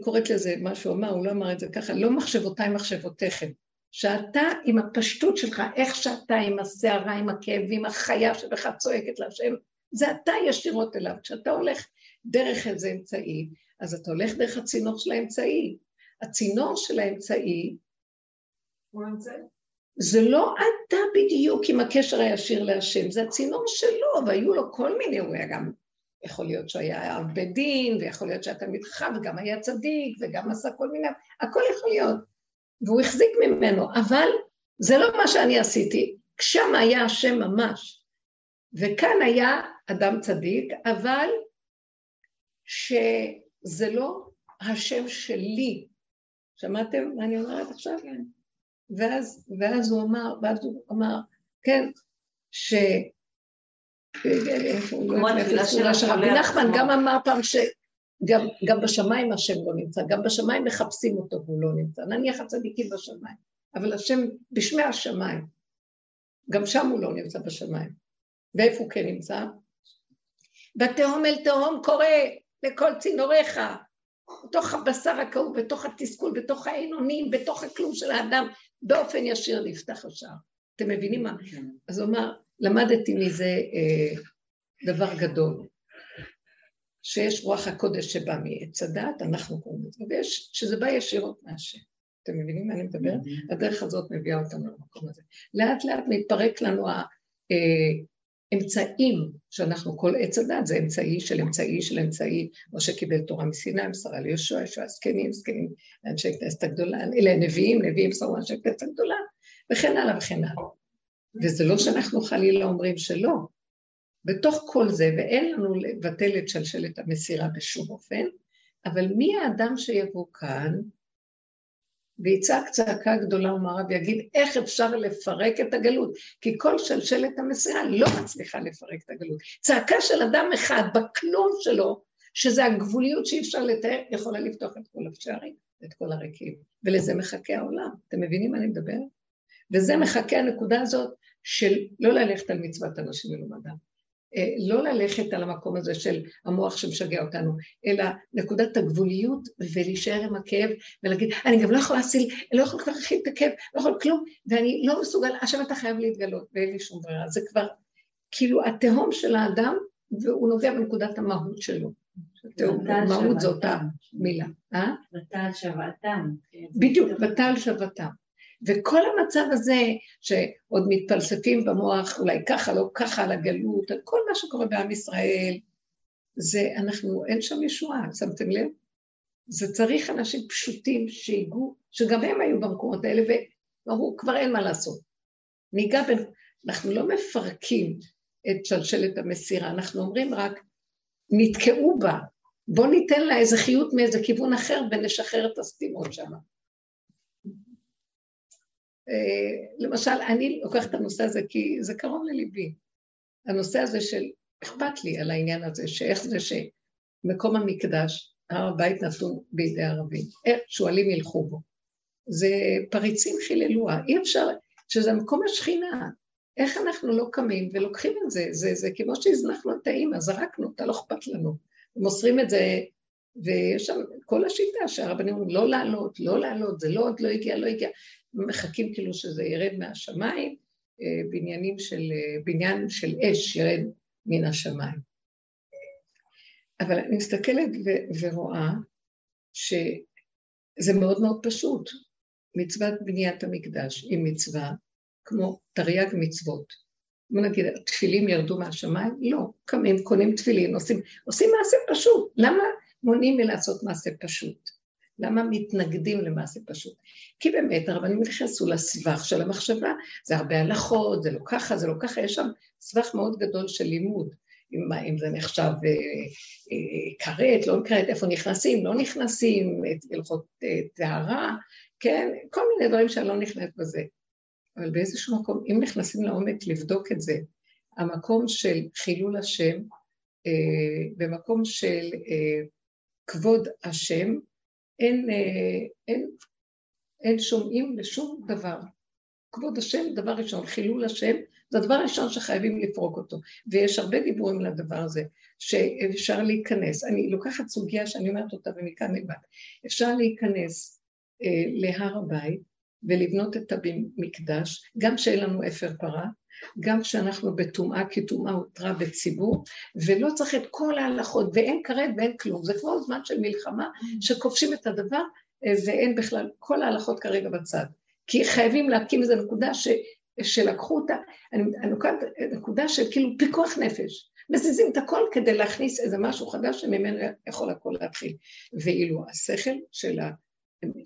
קוראת לזה, מה שהוא אמר, הוא לא אמר את זה ככה, לא מחשבותיי מחשבותיכם. שאתה עם הפשטות שלך, איך שאתה עם הסערה, עם הכאבים, החיה שבך צועקת להשם, זה אתה ישירות אליו. כשאתה הולך דרך איזה אמצעי, אז אתה הולך דרך הצינור של האמצעי. הצינור של האמצעי, זה לא אתה בדיוק עם הקשר הישיר להשם, זה הצינור שלו, והיו לו כל מיני, הוא היה גם, יכול להיות שהוא היה אב בית דין, ויכול להיות שהיה תלמיד חכם, וגם היה צדיק, וגם עשה כל מיני, הכל יכול להיות. והוא החזיק ממנו, אבל זה לא מה שאני עשיתי, שם היה השם ממש. וכאן היה אדם צדיק, אבל שזה לא השם שלי. שמעתם מה אני אומרת עכשיו? כן. ואז, ואז הוא אמר, ואז הוא אמר, כן, ש... רבי נחמן גם אמר פעם שגם גם בשמיים השם לא נמצא, גם בשמיים מחפשים אותו והוא לא נמצא. נניח הצדיקים בשמיים, אבל השם בשמי השמיים, גם שם הוא לא נמצא בשמיים. ואיפה הוא כן נמצא? בתהום אל תהום קורא לכל צינוריך, בתוך הבשר הכאוב, בתוך התסכול, בתוך העינונים, בתוך הכלום של האדם, באופן ישיר נפתח השער. אתם מבינים מה? כן. אז הוא אמר, למדתי מזה אה, דבר גדול, שיש רוח הקודש שבא מעץ הדת, אנחנו קוראים לזה, ויש, שזה בא ישירות מהשם. אתם מבינים מה אני מדברת? הדרך הזאת מביאה אותנו למקום הזה. לאט לאט מתפרק לנו ה... אה, אמצעים שאנחנו, כל עץ הדת זה אמצעי של אמצעי של אמצעי, משה קיבל תורה מסיני, מסרה ליהושע, יהושע זקנים, זקנים לאנשי כנסת הגדולה, אלה נביאים, נביאים מסרו לאנשי כנסת הגדולה, וכן הלאה וכן הלאה. וזה לא שאנחנו חלילה אומרים שלא. בתוך כל זה, ואין לנו לבטל את שלשלת המסירה בשום אופן, אבל מי האדם שיבוא כאן ויצעק צעקה גדולה ומרה ויגיד איך אפשר לפרק את הגלות, כי כל שלשלת המסירה לא מצליחה לפרק את הגלות. צעקה של אדם אחד בכלום שלו, שזה הגבוליות שאי אפשר לתאר, יכולה לפתוח את כל השערים, את כל הרקיעים, ולזה מחכה העולם. אתם מבינים מה אני מדבר? וזה מחכה הנקודה הזאת של לא ללכת על מצוות אנשים מלומדם. אה, לא ללכת על המקום הזה של המוח שמשגע אותנו, אלא נקודת הגבוליות ולהישאר עם הכאב ולהגיד, אני גם לא יכול להציל, אני לא יכול כבר להכיל את הכאב, לא יכול כלום, ואני לא מסוגל, עכשיו אתה חייב להתגלות, ואין לי שום ברירה. זה כבר כאילו התהום של האדם, והוא נוגע בנקודת המהות שלו. מהות זו אותה מילה. ותל אה? שוועתם. בדיוק, ותל שוועתם. וכל המצב הזה, שעוד מתפלספים במוח, אולי ככה, לא ככה, על הגלות, על כל מה שקורה בעם ישראל, זה, אנחנו, אין שם ישועה, שמתם לב? זה צריך אנשים פשוטים שהיגעו, שגם הם היו במקומות האלה, ואמרו, כבר אין מה לעשות. ניגע בין... אנחנו לא מפרקים את שלשלת המסירה, אנחנו אומרים רק, נתקעו בה, בואו ניתן לה איזה חיות מאיזה כיוון אחר ונשחרר את הסתימות שם. אה, למשל, אני לוקחת את הנושא הזה כי זה קרוב לליבי. הנושא הזה של, אכפת לי על העניין הזה, שאיך זה שמקום המקדש, הר הבית נתון בידי ערבים, איך שועלים ילכו בו. זה פריצים חיללוה, אי אפשר, שזה מקום השכינה, איך אנחנו לא קמים ולוקחים את זה, זה, זה כמו שהזנחנו את האימא, זרקנו אותה, לא אכפת לנו. מוסרים את זה, ויש שם כל השיטה שהרבנים אומרים לא לעלות, לא לעלות, זה לא עוד לא הגיע, לא הגיע. מחכים כאילו שזה ירד מהשמיים, אה, בניינים של, אה, בניין של אש ירד מן השמיים. אבל אני מסתכלת ו- ורואה שזה מאוד מאוד פשוט. מצוות בניית המקדש היא מצווה כמו תרי"ג מצוות. בוא נגיד, תפילים ירדו מהשמיים? לא. קמים, קונים תפילין, עושים, עושים מעשה פשוט. למה מונעים מלעשות מעשה פשוט? למה מתנגדים למעשה פשוט? כי באמת הרבנים נכנסו לסבך של המחשבה, זה הרבה הלכות, זה לא ככה, זה לא ככה, יש שם סבך מאוד גדול של לימוד. אם, אם זה נחשב אה, אה, כרת, לא כרת, איפה נכנסים, לא נכנסים, את הלכות אה, טהרה, כן, כל מיני דברים שאני לא נכנסת בזה. אבל באיזשהו מקום, אם נכנסים לעומק לבדוק את זה, המקום של חילול השם, אה, במקום של אה, כבוד השם, אין, אה, אין, אין שומעים לשום דבר. כבוד השם, דבר ראשון, חילול השם, זה הדבר הראשון שחייבים לפרוק אותו. ויש הרבה דיבורים לדבר הזה, שאפשר להיכנס. אני לוקחת סוגיה שאני אומרת אותה ומכאן לבד. אפשר להיכנס אה, להר הבית ולבנות את המקדש, גם שאין לנו אפר פרה, גם כשאנחנו בטומאה, כי טומאה הותרה בציבור, ולא צריך את כל ההלכות, ואין כרת ואין כלום. זה כמו זמן של מלחמה, שכובשים את הדבר, אה, ואין בכלל, כל ההלכות כרגע בצד. כי חייבים להקים איזו נקודה ש, שלקחו אותה, אני לוקחת נקודה של כאילו פיקוח נפש. מזיזים את הכל כדי להכניס איזה משהו חדש שממנו יכול הכל להתחיל. ואילו השכל של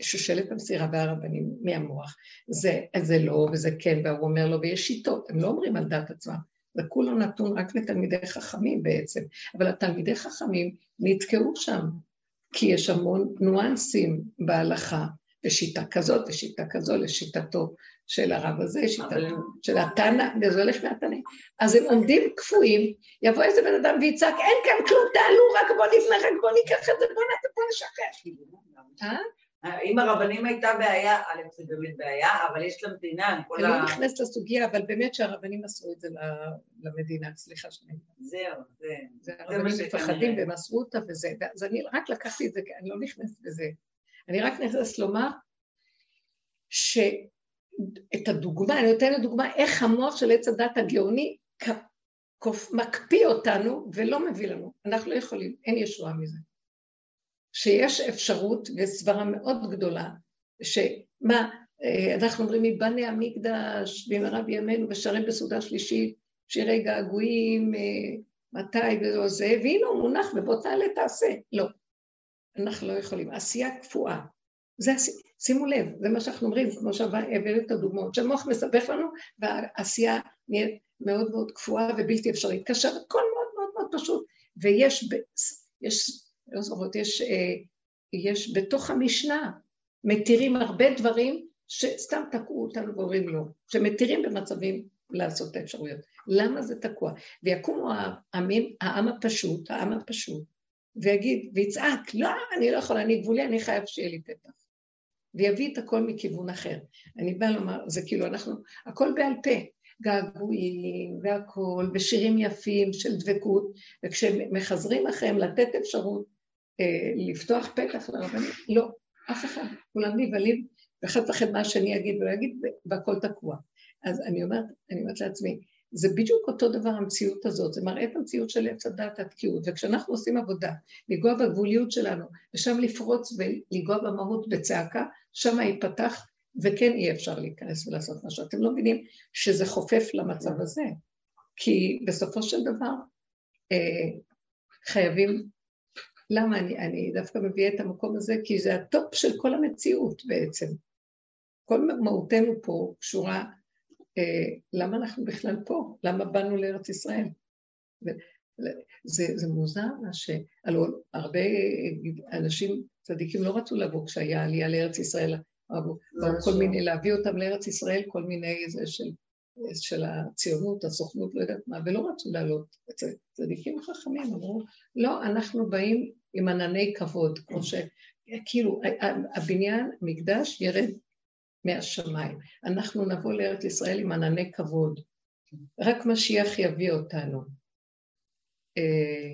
שושלת המסירה והרבנים מהמוח, זה, זה לא וזה כן, והוא אומר לו, ויש שיטות, הם לא אומרים על דעת עצמם, זה כולו נתון רק לתלמידי חכמים בעצם, אבל התלמידי חכמים נתקעו שם, כי יש המון ניואנסים בהלכה, ושיטה כזאת ושיטה כזו לשיטתו של הרב הזה, שיטתו של התנא, וזה הולך מהתנא. אז הם עומדים קפואים, יבוא איזה בן אדם ויצעק, אין כאן כלום, תעלו, רק בוא נבנה, רק בוא ניקח את זה, בוא נשחרר. אה? אם הרבנים הייתה בעיה, א', זה באמת בעיה, אבל יש למדינה, עם כל ה... אני לא נכנסת לסוגיה, אבל באמת שהרבנים עשו את זה למדינה, סליחה שאני... זהו, זה... זה הרבנים מפחדים והם עשו אותה וזה, אז אני רק לקחתי את זה, אני לא נכנסת בזה. אני רק נכנסת לומר שאת הדוגמה, אני נותנת דוגמה איך המוח של עץ הדת הגאוני מקפיא אותנו ולא מביא לנו. אנחנו לא יכולים, אין ישועה מזה. שיש אפשרות וסברה מאוד גדולה, שמה, אה, אנחנו אומרים מבני המקדש במהרה בימינו ושרים בסעודה שלישית, שירי געגועים, אה, מתי ולא זה, והנה הוא מונח ובוא תעלה תעשה. לא, אנחנו לא יכולים. עשייה קפואה. זה, שימו לב, זה מה שאנחנו אומרים, כמו שהבאנו את הדוגמאות, שהמוח מסבך לנו והעשייה נהיית מאוד מאוד קפואה ובלתי אפשרית. כאשר הכל מאוד מאוד מאוד פשוט, ויש יש לא זוכרת, יש, אה, יש בתוך המשנה, מתירים הרבה דברים שסתם תקעו אותנו ואומרים לא, שמתירים במצבים לעשות את האפשרויות. למה זה תקוע? ויקומו העמים, העם הפשוט, העם הפשוט, ויגיד, ויצעק, לא, אני לא יכול, אני גבולי, אני חייב שיהיה לי פתח. ויביא את הכל מכיוון אחר. אני באה לומר, זה כאילו אנחנו, הכל בעל פה, געגועים והכול, ושירים יפים של דבקות, וכשמחזרים אחריהם לתת אפשרות לפתוח פתח לרבנים? לא, אף אחד. כולם נבהלים, ואחד מפחד מה שאני אגיד ולא אגיד, והכל תקוע. אז אני אומרת, אני אומרת לעצמי, זה בדיוק אותו דבר המציאות הזאת, זה מראה את המציאות של עץ הדת, התקיעות, וכשאנחנו עושים עבודה, לנגוע בגבוליות שלנו, ושם לפרוץ ולנגוע במהות בצעקה, שם ייפתח, וכן יהיה אפשר להיכנס ולעשות משהו. אתם לא מבינים שזה חופף למצב הזה, כי בסופו של דבר אה, חייבים למה אני, אני דווקא מביאה את המקום הזה? כי זה הטופ של כל המציאות בעצם. כל מהותנו פה קשורה, אה, למה אנחנו בכלל פה? למה באנו לארץ ישראל? זה, זה מוזר ש... הלוא הרבה אנשים צדיקים לא רצו לבוא כשהיה עלייה לארץ ישראל, באו כל מיני, להביא אותם לארץ ישראל, כל מיני זה של, של הציונות, הסוכנות, לא יודעת מה, ולא רצו לעלות. צדיקים חכמים אמרו, לא, אנחנו באים עם ענני כבוד, כמו ש... כאילו, הבניין, מקדש, ירד מהשמיים. אנחנו נבוא לארץ ישראל עם ענני כבוד. רק משיח יביא אותנו. אה,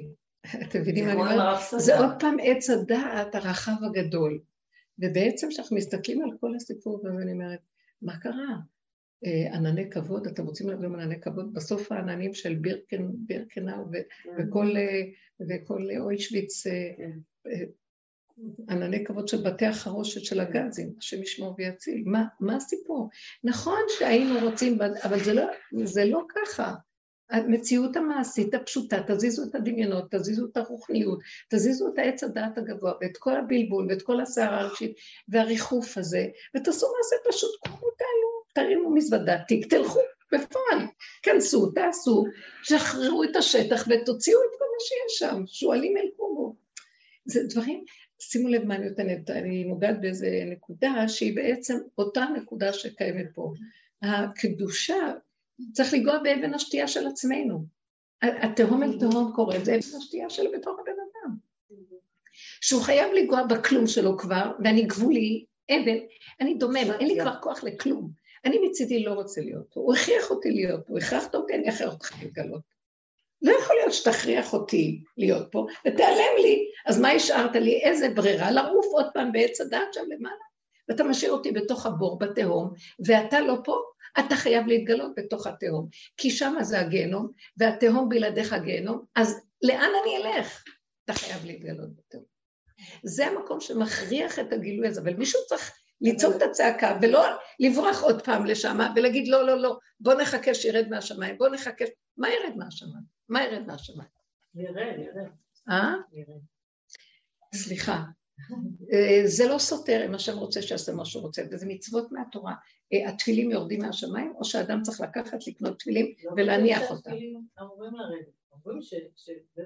אתם מבינים מה אני אומרת? זה עוד פעם עץ הדעת הרחב הגדול. ובעצם כשאנחנו מסתכלים על כל הסיפור, ואני אומרת, מה קרה? אה, ענני כבוד, אתם רוצים להביא ענני כבוד? בסוף העננים של בירקן, בירקנאו וכל, אה, וכל אוישוויץ, כן. ענני כבוד של בתי החרושת של הגזים, השם ישמור ויציל. מה, מה הסיפור? נכון שהיינו רוצים, אבל זה לא, זה לא ככה. המציאות המעשית הפשוטה, תזיזו את הדמיונות, תזיזו את הרוחניות, תזיזו את העץ הדעת הגבוה, ואת כל הבלבול, ואת כל הסערה הרגשית, והריחוף הזה, ותעשו מעשה פשוט, קחו אותנו, תרימו מזוודה, תיק, תלכו בפועל, כנסו, תעשו, שחררו את השטח ותוציאו את כל מה שיש שם, שועלים אל קומו. זה דברים, שימו לב מה אני נותנת, אני נוגעת באיזה נקודה שהיא בעצם אותה נקודה שקיימת פה. הקדושה צריך לנגוע באבן השתייה של עצמנו. התהום אל תהום קורה, זה אבן השתייה של בתוך הבן אדם. שהוא חייב לנגוע בכלום שלו כבר, ואני גבולי, אבן, אני דומם, אין לי כבר כוח לכלום. אני מצידי לא רוצה להיות פה, הוא הכריח אותי להיות פה, הכרחת אותי, אני אכריח אותך להתגלות. לא יכול להיות שתכריח אותי להיות פה, ותיעלם לי, אז מה השארת לי? איזה ברירה? לעוף עוד פעם בעץ הדעת שם למעלה? ואתה משאיר אותי בתוך הבור, בתהום, ואתה לא פה, אתה חייב להתגלות בתוך התהום, כי שם זה הגיהנום, והתהום בלעדיך גיהנום, אז לאן אני אלך? אתה חייב להתגלות בתהום. זה המקום שמכריח את הגילוי הזה, אבל מישהו צריך לצעוק את הצעקה ולא לברוח עוד פעם לשם ולהגיד לא, לא, לא, בוא נחכה שירד מהשמיים, בוא נחכה, מה ירד מהשמיים? מה ירד מהשמיים? ירד, ירד. אה? ירד. סליחה, אה, זה לא סותר אם השם רוצה שיעשה מה שהוא רוצה, וזה מצוות מהתורה. אה, התפילים יורדים מהשמיים, או שאדם צריך לקחת, לקנות תפילים לא ולהניח אותם. אמורים לרדת. אומרים ש...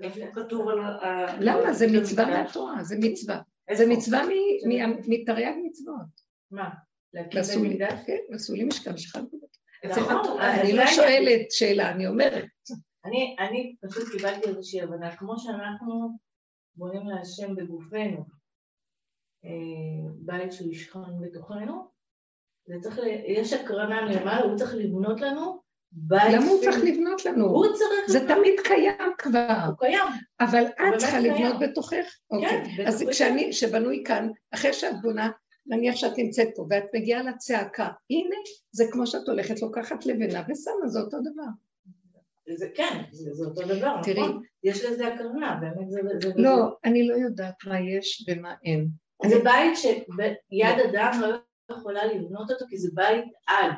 איפה כתוב על ה... למה? זה מצווה מהתורה, זה מצווה. זה מצווה מתרי"ג מצוות. מה? ועשו לי, כן, לי משכן שכב נכון, אני לא שואלת שאלה, אני אומרת. אני פשוט קיבלתי איזושהי הבנה, כמו שאנחנו בונים להשם בגופנו, אה, בית שהוא ישכון בתוכנו, זה צריך, יש הקרנה מלמעלה, הוא צריך לבנות לנו בית... למה הוא צריך לבנות לנו? הוא צריך... זה תמיד קיים כבר. הוא קיים. אבל את צריכה לבנות בתוכך. כן, אוקיי. אז כשאני, כשבנוי כאן, אחרי שאת בונה, נניח שאת נמצאת פה, ואת מגיעה לצעקה, הנה, זה כמו שאת הולכת, לוקחת לבנה ושמה, זה אותו דבר. זה כן, זה, זה אותו דבר, תראי. נכון? יש לזה הקרנה, באמת זה... זה לא, אני לא יודעת מה יש ומה אין. זה בית שיד אדם לא יכולה לבנות אותו, כי זה בית עד.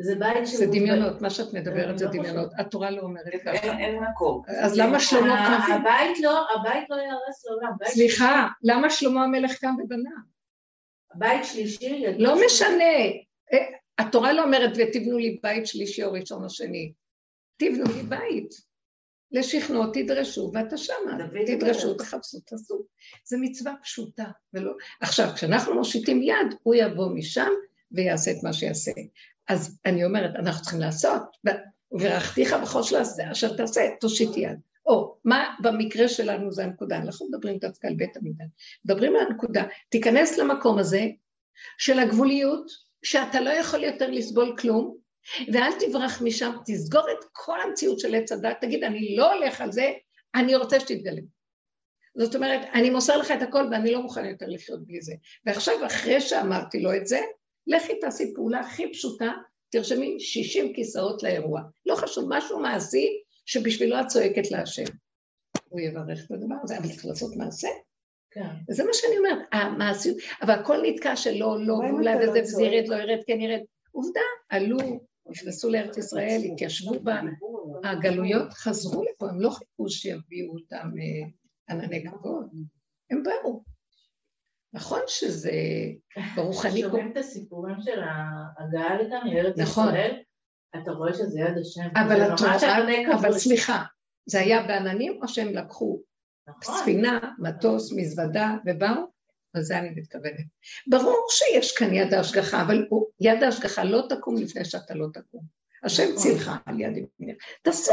זה בית זה דמיונות, מה שאת מדברת זה דמיונות. התורה לא אומרת ככה. אין מקום. אז למה שלמה? הבית לא, הבית לא לעולם. סליחה, למה שלמה המלך קם ובנה? בית שלישי... לא משנה. אה, התורה לא אומרת ותבנו לי בית שלישי או ראשון או שני. תבנו לי בית. לשכנו, תדרשו, ואתה שמה, תדרשו, תחפשו, תעשו. זו מצווה פשוטה, ולא... עכשיו, כשאנחנו מושיטים יד, הוא יבוא משם ויעשה את מה שיעשה. אז אני אומרת, אנחנו צריכים לעשות, וברכתיך בכל של אשר תעשה, תושיט יד. או, מה במקרה שלנו זה הנקודה, אנחנו מדברים דווקא על בית המקדש, מדברים על הנקודה, תיכנס למקום הזה של הגבוליות, שאתה לא יכול יותר לסבול כלום, ואל תברח משם, תסגור את כל המציאות של עץ הדת, תגיד, אני לא הולך על זה, אני רוצה שתתגלה. זאת אומרת, אני מוסר לך את הכל ואני לא מוכן יותר לחיות בלי זה. ועכשיו, אחרי שאמרתי לו את זה, לכי תעשי פעולה הכי פשוטה, תרשמי 60 כיסאות לאירוע. לא חשוב, משהו מעשי שבשבילו את צועקת להשם. הוא יברך את הדבר הזה, אבל צריך לעשות מעשה. כן. זה מה שאני אומרת, המעשיות, אבל הכל נתקע שלא, לא, ואולי וזה, וזה ירד, לא ירד, כן ירד. עובדה, עלו, נכנסו לארץ ישראל, התיישבו בה, הגלויות חזרו לפה, הם לא חיכו שיביאו אותם, אה, ענני כבוד. הם באו. נכון שזה ברוחני... שומעים את הסיפורים של ההגעה לכאן, לארץ נכון. ישראל, אתה רואה שזה יד השם. אבל את רואה, אבל. סליחה, זה היה בעננים או שהם לקחו נכון. ספינה, מטוס, מזוודה ובאו? לזה אני מתכוונת. ברור שיש כאן יד ההשגחה, אבל הוא- יד ההשגחה לא תקום לפני שאתה לא תקום. השם נכון. צילך על יד ימינך. תעשו,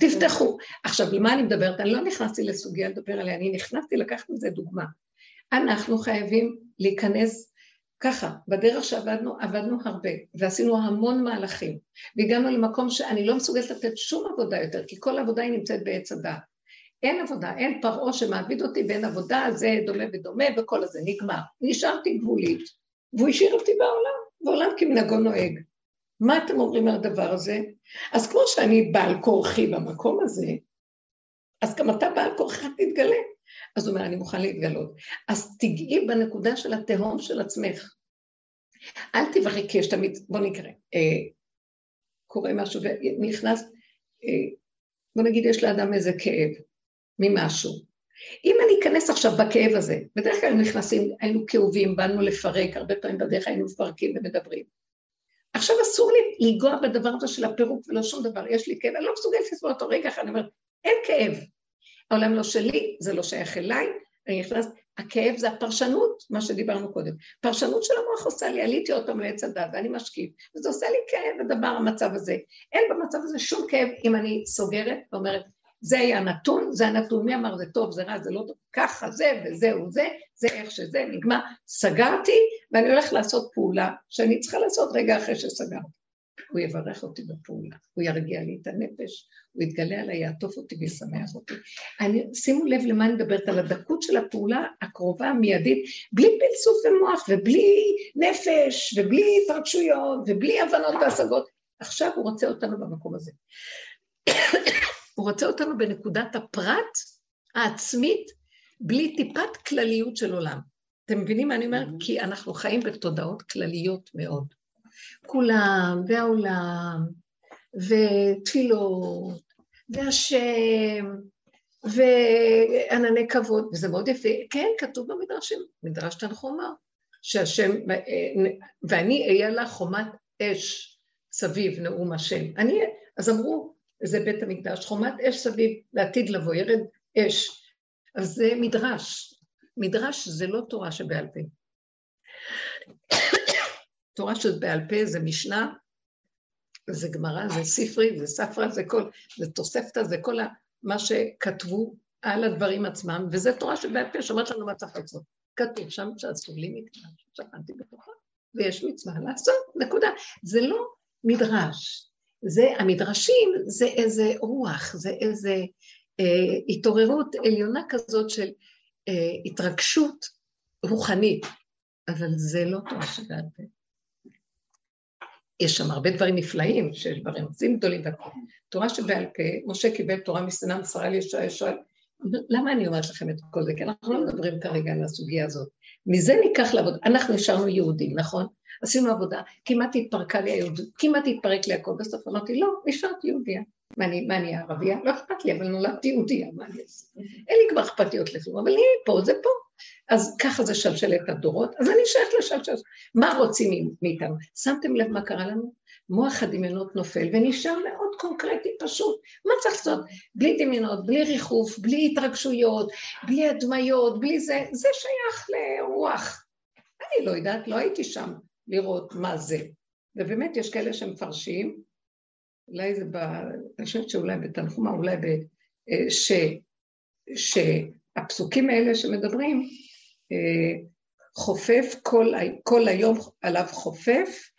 תפתחו. עכשיו, למה אני מדברת? אני לא נכנסתי לסוגיה לדבר עליה, אני נכנסתי לקחת מזה דוגמה. אנחנו חייבים להיכנס ככה, בדרך שעבדנו, עבדנו הרבה, ועשינו המון מהלכים, והגענו למקום שאני לא מסוגלת לתת שום עבודה יותר, כי כל עבודה היא נמצאת בעץ הדעת. אין עבודה, אין פרעה שמעביד אותי ואין עבודה, זה דומה ודומה וכל הזה, נגמר. נשארתי גבולית, והוא השאיר אותי בעולם, ועולם כמנהגו נוהג. מה אתם אומרים על הדבר הזה? אז כמו שאני בעל כורחי במקום הזה, אז גם אתה בעל כורחך תתגלה. אז הוא אומר, אני מוכן להתגלות. אז תגעי בנקודה של התהום של עצמך. אל תברכי, כי יש תמיד, בוא נקרא, אה, קורה משהו ונכנס, אה, בוא נגיד יש לאדם איזה כאב ממשהו. אם אני אכנס עכשיו בכאב הזה, בדרך כלל נכנסים, היינו כאובים, באנו לפרק, הרבה פעמים בדרך היינו מפרקים ומדברים. עכשיו אסור לי לנגוע בדבר הזה של הפירוק ולא שום דבר, יש לי כאב, אני לא מסוגלת לסבול אותו רגע אחד, אני אומרת, אין כאב. העולם לא שלי, זה לא שייך אליי, אני נכנס, הכאב זה הפרשנות, מה שדיברנו קודם. פרשנות של המוח עושה לי, עליתי עוד פעם לעץ הדת ואני משקיף, וזה עושה לי כאב הדבר, המצב הזה. אין במצב הזה שום כאב אם אני סוגרת ואומרת, זה היה נתון, זה הנתון, מי אמר זה טוב, זה רע, זה לא טוב, ככה זה וזהו זה, זה איך שזה, נגמר, סגרתי ואני הולך לעשות פעולה שאני צריכה לעשות רגע אחרי שסגרתי. הוא יברך אותי בפעולה, הוא ירגיע לי את הנפש, הוא יתגלה עליי, יעטוף אותי וישמח אותי. אני, שימו לב למה אני מדברת, על הדקות של הפעולה הקרובה, המיידית, בלי פלסוף ומוח ובלי נפש ובלי התרגשויות ובלי הבנות והשגות. עכשיו הוא רוצה אותנו במקום הזה. הוא רוצה אותנו בנקודת הפרט העצמית, בלי טיפת כלליות של עולם. אתם מבינים מה אני אומרת? כי אנחנו חיים בתודעות כלליות מאוד. כולם, והעולם, ותפילות, והשם, וענני כבוד, וזה מאוד יפה. כן, כתוב במדרשים, מדרש תנחומא, שהשם, ואני אהיה לה חומת אש סביב נאום השם. אני, אז אמרו, זה בית המקדש, חומת אש סביב לעתיד לבוא, ירד אש. אז זה מדרש. מדרש זה לא תורה שבעל פה. תורה שבעל פה זה משנה, זה גמרא, זה ספרי, זה ספרא, זה כל, זה תוספתא, זה כל מה שכתבו על הדברים עצמם, וזה תורה שבעל פה שאומרת לנו מה צריך לעשות. כתוב שם שעשו לי מקדש, שכנתי בתוכה, ויש מצווה לעשות, נקודה. זה לא מדרש, זה, המדרשים זה איזה רוח, זה איזה אה, התעוררות עליונה כזאת של אה, התרגשות רוחנית, אבל זה לא תורה שבעל פה. יש שם הרבה דברים נפלאים, שיש דברים עושים גדולים והכל. תורה שבעל פה, משה קיבל תורה מסיני מסרה לי ישוע ישוע, למה אני אומרת לכם את כל זה? כי אנחנו לא מדברים כרגע על הסוגיה הזאת. מזה ניקח לעבוד, אנחנו נשארנו יהודים, נכון? עשינו עבודה, כמעט התפרקה לי היהודית, כמעט התפרק לי הכל, בסוף אמרתי, לא, נשארתי יהודיה. מה אני, מה אני ערבייה? לא אכפת לי, אבל נולדתי יהודיה, מה אני אעשה? אין לי כבר אכפתיות לכלום, אבל אני פה, זה פה. אז ככה זה שלשלת הדורות, אז אני שייכת לשלשלת. מה רוצים מאיתנו? שמתם לב מה קרה לנו? מוח הדמיונות נופל ונשאר מאוד קונקרטי פשוט. מה צריך לעשות? בלי דמיונות, בלי ריחוף, בלי התרגשויות, בלי הדמיות, בלי זה, זה שייך לרוח. אני לא יודעת, לא הייתי שם לראות מה זה. ובאמת יש כאלה שמפרשים, אולי זה ב... אני חושבת שאולי בתנחומה, אולי ב... ש... שהפסוקים האלה שמדברים, חופף כל, כל היום עליו חופף,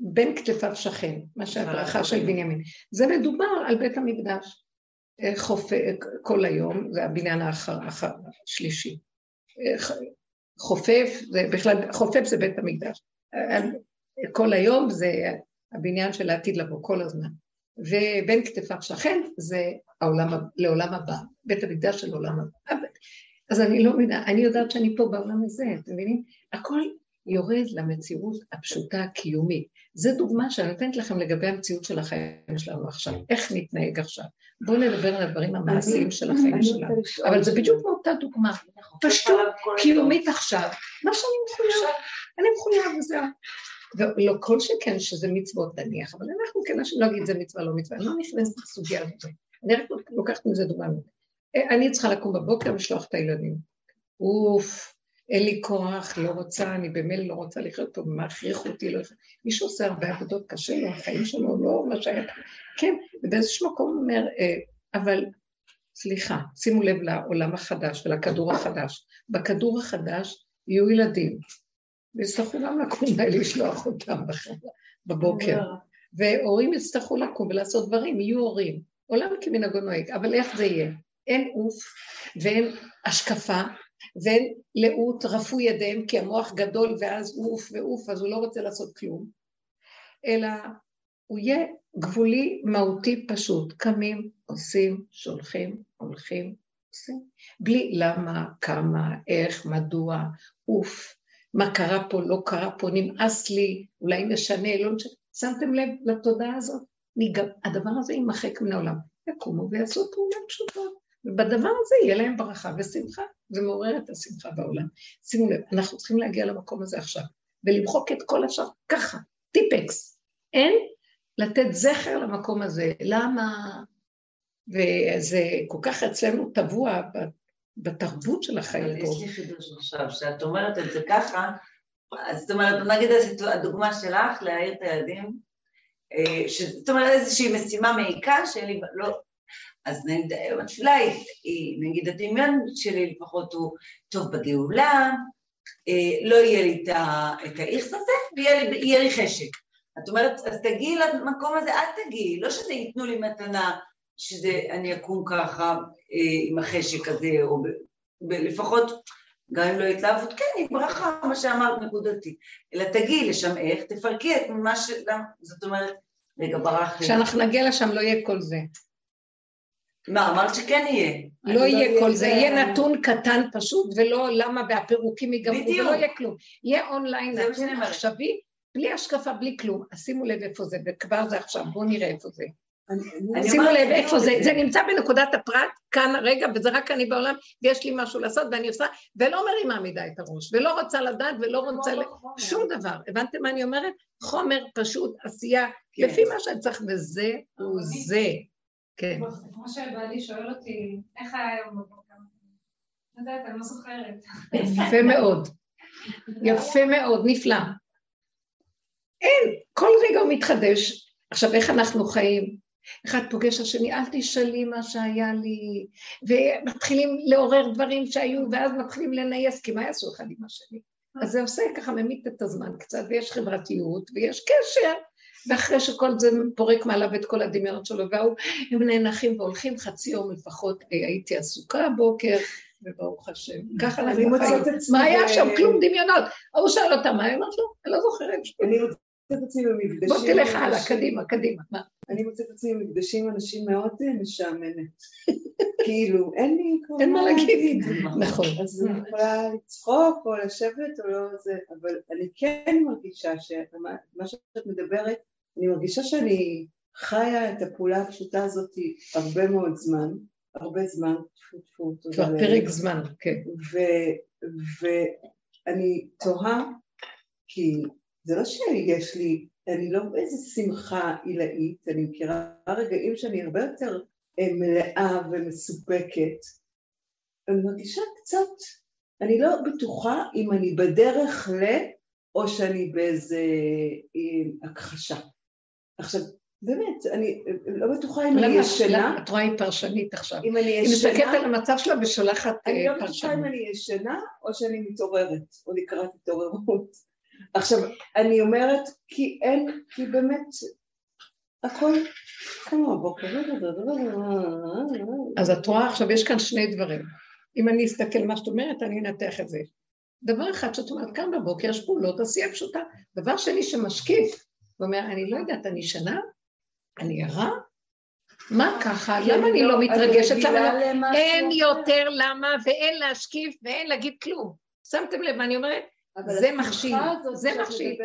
בין כתפיו שכן, מה שהברכה של בנימין. זה מדובר על בית המקדש. חופף כל היום, זה הבניין האחר, האחר, השלישי. חופף, זה בכלל, חופף זה בית המקדש. כל היום זה הבניין של העתיד לבוא, כל הזמן. ובין כתפיו שכן זה העולם, לעולם הבא, בית המקדש של עולם הבא. אז אני לא מבינה, אני יודעת שאני פה בעולם הזה, אתם מבינים? הכל יורד למציאות הפשוטה הקיומית. זו דוגמה שאני נותנת לכם לגבי המציאות של החיים שלנו עכשיו. איך נתנהג עכשיו? בואו נדבר על הדברים המעשיים של החיים שלנו. אבל זה בדיוק מאותה דוגמה. פשטות קיומית עכשיו. מה שאני מחויב, אני מחויב וזהו. ולא כל שכן שזה מצוות נניח, אבל אנחנו כנשים לא נגיד זה מצווה לא מצווה, אני לא נכנסת לסוגיה הזאת. אני רק לוקחת מזה דוגמה. אני צריכה לקום בבוקר ולשלוח את הילדים. אוף, אין לי כוח, לא רוצה, אני במילא לא רוצה לחיות פה, מכריח אותי, לא... מישהו עושה הרבה עבודות, קשה לו, החיים שלו לא מה שהיה... כן, ובאיזשהו מקום הוא אומר, אה, אבל סליחה, שימו לב לעולם החדש ולכדור החדש. בכדור החדש יהיו ילדים, ויצטרכו גם לקום ולשלוח אותם בבוקר. והורים יצטרכו לקום ולעשות דברים, יהיו הורים. עולם כמנהגו נוהג, אבל איך זה יהיה? אין עוף ואין השקפה ואין לאות, רפו ידיהם כי המוח גדול ואז עוף ועוף, אז הוא לא רוצה לעשות כלום, אלא הוא יהיה גבולי, מהותי, פשוט. קמים, עושים, שולחים, הולכים, עושים. בלי למה, כמה, איך, מדוע, עוף, מה קרה פה, לא קרה פה, נמאס לי, אולי נשנה, לא נשנה. שמתם לב לתודעה הזאת? הדבר הזה יימחק מן העולם. יקומו ויעשו פעולות פשוטות. ובדבר הזה יהיה להם ברכה ושמחה, זה מעורר את השמחה בעולם. שימו לב, אנחנו צריכים להגיע למקום הזה עכשיו, ולמחוק את כל השאר ככה, טיפקס. אין לתת זכר למקום הזה. למה? וזה כל כך אצלנו טבוע בתרבות של החיים פה. יש לי חידוש עכשיו, שאת אומרת את זה ככה, זאת אומרת, נגיד הדוגמה שלך, להעיר את הילדים, אה, זאת אומרת איזושהי משימה מעיקה שלי, לא, אז נגיד היא, נגיד הדמיון שלי לפחות הוא טוב בגאולה, אה, לא יהיה לי את האיכס הזה, ויהיה לי חשק. את אומרת, אז תגיעי למקום הזה, אל תגיעי, לא שזה ייתנו לי מתנה, שאני אקום ככה אה, עם החשק הזה, או לפחות, גם אם לא התלהבות, כן, היא ברכה, מה שאמרת נקודתי. אלא תגיעי לשם איך, תפרקי את מה ש... זאת אומרת, רגע, ברח לי. כשאנחנו נגיע לשם לא יהיה כל זה. מה, אמרת שכן יהיה. לא יהיה כל זה, יהיה נתון קטן פשוט, ולא למה והפירוקים ייגמרו, ולא יהיה כלום. יהיה אונליין נתון עכשווי, בלי השקפה, בלי כלום. אז שימו לב איפה זה, וכבר זה עכשיו, בואו נראה איפה זה. שימו לב איפה זה, זה נמצא בנקודת הפרט, כאן רגע, וזה רק אני בעולם, ויש לי משהו לעשות, ואני עושה, ולא מרימה מדי את הראש, ולא רוצה לדעת, ולא רוצה... שום דבר. הבנתם מה אני אומרת? חומר פשוט, עשייה, כן. לפי מה שאני צריך, וזה הוא זה. כן. כמו שבעלי שואל אותי, איך היה היום בבוקר? לא יודעת, אני לא זוכרת. יפה מאוד. יפה מאוד, נפלא. אין, כל רגע הוא מתחדש. עכשיו, איך אנחנו חיים? אחד פוגש השני, אל תשאלי מה שהיה לי, ומתחילים לעורר דברים שהיו, ואז מתחילים לנייס, כי מה יעשו אחד עם השני? אז זה עושה ככה, ממית את הזמן קצת, ויש חברתיות, ויש קשר, ואחרי שכל זה פורק מעליו את כל הדמיונות שלו, והוא, הם נאנחים והולכים חצי יום לפחות, אה, הייתי עסוקה הבוקר, וברוך השם. ככה אנחנו חיים. מה היה שם? כלום דמיונות. ההוא שאל אותה, מה היא אמרת לו? אני לא זוכרת. אני מוצאת את עצמי במפגשים... בוא תלך הלאה, קדימה, קדימה. אני מוצאת את עצמי במפגשים אנשים מאוד אה, משעממת. כאילו, אין לי כבר אין מה להגיד. נכון. אז אני יכולה לצחוק או לשבת או לא זה, אבל אני כן מרגישה שמה שאת מדברת, אני מרגישה שאני חיה את הפעולה הפשוטה הזאת הרבה מאוד זמן, הרבה זמן, טפו טפו. כבר פרק זמן, כן. ואני תוהה, כי זה לא שיש לי, אני לא באיזה שמחה עילאית, אני מכירה רגעים שאני הרבה יותר אה, מלאה ומסופקת. אני מרגישה קצת, אני לא בטוחה אם אני בדרך ל... או שאני באיזה אה, הכחשה. עכשיו, באמת, אני לא בטוחה אם אני ישנה. את רואה היא פרשנית עכשיו. אם אני ישנה... היא מסתכלת על המצב שלה ושולחת פרשנות. אני לא בטוחה אם אני ישנה או שאני מתעוררת, או לקראת התעוררות. עכשיו, אני אומרת, כי אין, כי באמת, הכל כמו הבוקר. אז את רואה עכשיו, יש כאן שני דברים. אם אני אסתכל מה שאת אומרת, אני אנתח את זה. דבר אחד שאת אומרת, כאן בבוקר יש פעולות, עשייה פשוטה. דבר שני שמשקיף, ואומר, אני לא יודעת, אני שנה? אני ערה? מה ככה? למה אני לא מתרגשת? אין יותר למה, ואין להשקיף, ואין להגיד כלום. שמתם לב, אני אומרת, זה מכשיל, זה מכשיל.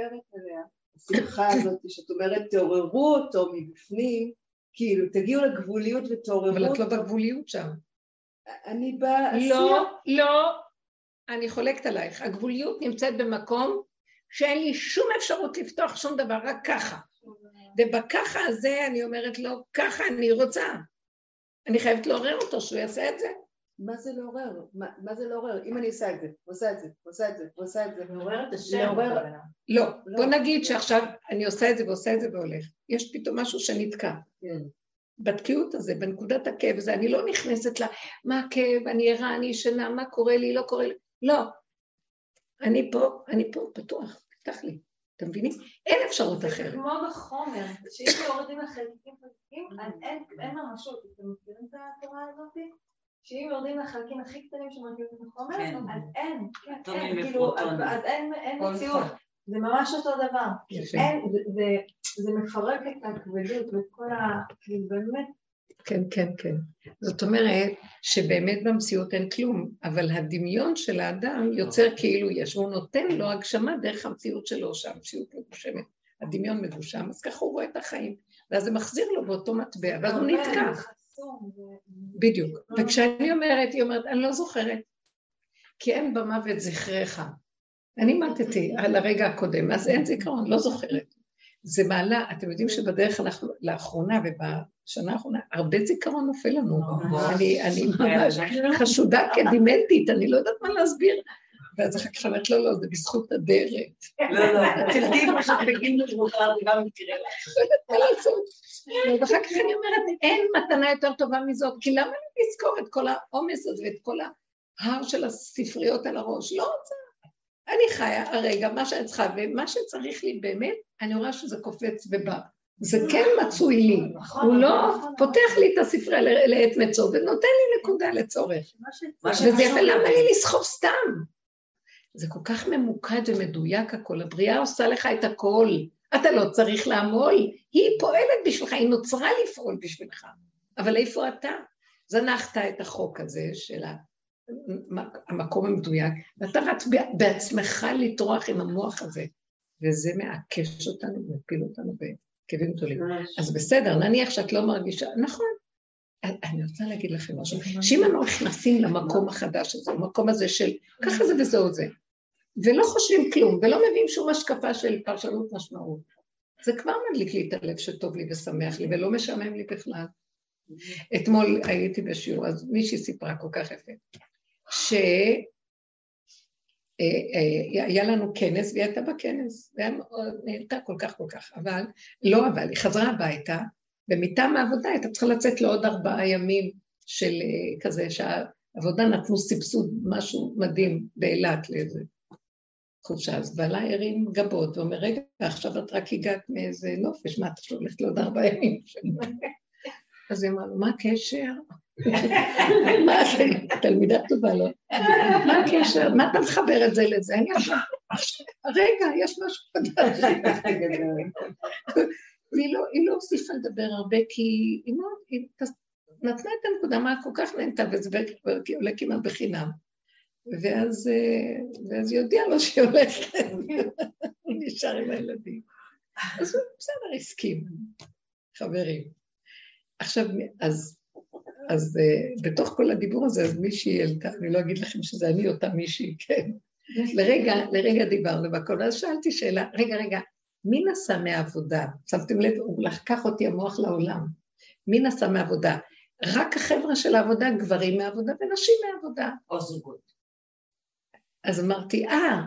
השמחה הזאת שאת אומרת, תעוררו אותו מבפנים, כאילו, תגיעו לגבוליות ותעוררו אבל את לא אותו. בגבוליות שם. אני בעשייה. לא, לא, אני חולקת עלייך. הגבוליות נמצאת במקום שאין לי שום אפשרות לפתוח שום דבר, רק ככה. ובככה הזה אני אומרת לו, ככה אני רוצה. אני חייבת לעורר אותו שהוא יעשה את זה. מה זה לעורר? מה, מה זה לעורר? אם אני עושה את זה, עושה את זה, עושה את זה, עושה את זה, מעורר את השם. לעורר-. לא, לא. בוא נגיד שעכשיו אני עושה את זה ועושה את זה והולך. יש פתאום משהו שנתקע. כן. בתקיעות הזה, בנקודת הכאב הזה, אני לא נכנסת ל... מה הכאב, אני ערה, אני ישנה, מה קורה לי, לא קורה לי. לא. אני פה, אני פה, פתוח, פתח לי. אתם מבינים? אין אפשרות זה אחרת. כמו בחומר, שאם יורדים לחלקיקים חלקיקים, אז אין אין ממשות. אתם מכירים את התורה הזאת? שאם יורדים לחלקים הכי קטנים שמרכיבים את החומר, כן. אז אין, כן, אין, כאילו, אז אין מציאות. זה ממש אותו דבר. אין, זה- זה- זה מפרק את הכבדות ואת כל ה... כאילו באמת, כן, כן, כן. זאת אומרת שבאמת במציאות אין כלום, אבל הדמיון של האדם יוצר כאילו יש, והוא נותן לו הגשמה דרך המציאות שלו, שהמציאות מגושמת, הדמיון מגושם, אז ככה הוא רואה את החיים, ואז זה מחזיר לו באותו מטבע, ואז הוא נתקע. בדיוק. וכשאני אומרת, היא אומרת, אני לא זוכרת, כי אין במוות זכריך. אני מתתי על הרגע הקודם, אז אין זיכרון, לא זוכרת. זה מעלה, אתם יודעים שבדרך אנחנו, לאחרונה ובשנה האחרונה, הרבה זיכרון נופל לנו. אני, אני ממש חשודה כדימנטית, אני לא יודעת מה להסביר. ואז אחר כך אמרת, לא, לא, זה בזכות אדרת. לא, לא, תלדי פשוט בגיל מבוגר, זה גם יקרה לך. מה? ואחר כך אני אומרת, אין מתנה יותר טובה מזאת, כי למה לי לזכור את כל העומס הזה ואת כל ההר של הספריות על הראש? לא רוצה. אני חיה הרגע, מה שאני צריכה, ומה שצריך לי באמת, אני רואה שזה קופץ ובא. זה כן מצוי לי. הוא לא פותח לי את הספרייה ל- לעת מצוא ונותן לי נקודה לצורך. מה וזה יפה, למה לי לסחוב סתם? זה כל כך ממוקד ומדויק הכל, הבריאה עושה לך את הכל, אתה לא צריך לעמול, היא פועלת בשבילך, היא נוצרה לפעול בשבילך, אבל איפה אתה? זנחת את החוק הזה של המ- המקום המדויק, ואתה רץ בעצמך לטרוח עם המוח הזה, וזה מעקש אותנו ומפיל אותנו בכאבים גדולים. אז בסדר, נניח שאת לא מרגישה, נכון. אני רוצה להגיד לכם משהו, שאם אנחנו נכנסים למקום החדש הזה, המקום הזה של ככה זה וזהו זה, ולא חושבים כלום, ולא מביאים שום השקפה של פרשנות משמעות, זה כבר מדליק לי את הלב שטוב לי ושמח לי, ולא משעמם לי בכלל. אתמול הייתי בשיעור, אז מישהי סיפרה כל כך יפה, שהיה לנו כנס, והיא הייתה בכנס, נהנתה כל כך כל כך, אבל, לא אבל, היא חזרה הביתה, ומטעם העבודה הייתה צריכה לצאת לעוד ארבעה ימים של אה, כזה, שהעבודה נתנו סבסוד, משהו מדהים באילת לאיזה חופשה. אז בעלה הרים גבות ואומר, רגע, עכשיו את רק הגעת מאיזה נופש, מה את הולכת לעוד ארבעה ימים? אז היא אמרה מה הקשר? מה זה? תלמידה טובה, לא? מה הקשר? מה אתה מחבר את זה לזה? רגע, יש משהו חדש. לא, היא לא הוסיפה לדבר הרבה, כי היא, תס- נתנה את הנקודה, מה כל כך נהנתה, וזה עולה כמעט בחינם. אה, ואז היא הודיעה לו שהיא הולכת, הוא נשאר עם הילדים. אז הוא בסדר, הסכים, חברים. עכשיו, אז, אז uh, בתוך כל הדיבור הזה, אז מישהי העלתה, אני לא אגיד לכם שזה אני אותה מישהי, כן. לרגע, לרגע דיברנו והכל, ואז שאלתי שאלה, רגע, רגע, מי נסע מהעבודה? שמתם לב, הוא לקח אותי המוח לעולם. מי נסע מהעבודה? רק החבר'ה של העבודה, גברים מהעבודה ונשים מהעבודה. או זוגות. אז אמרתי, אה,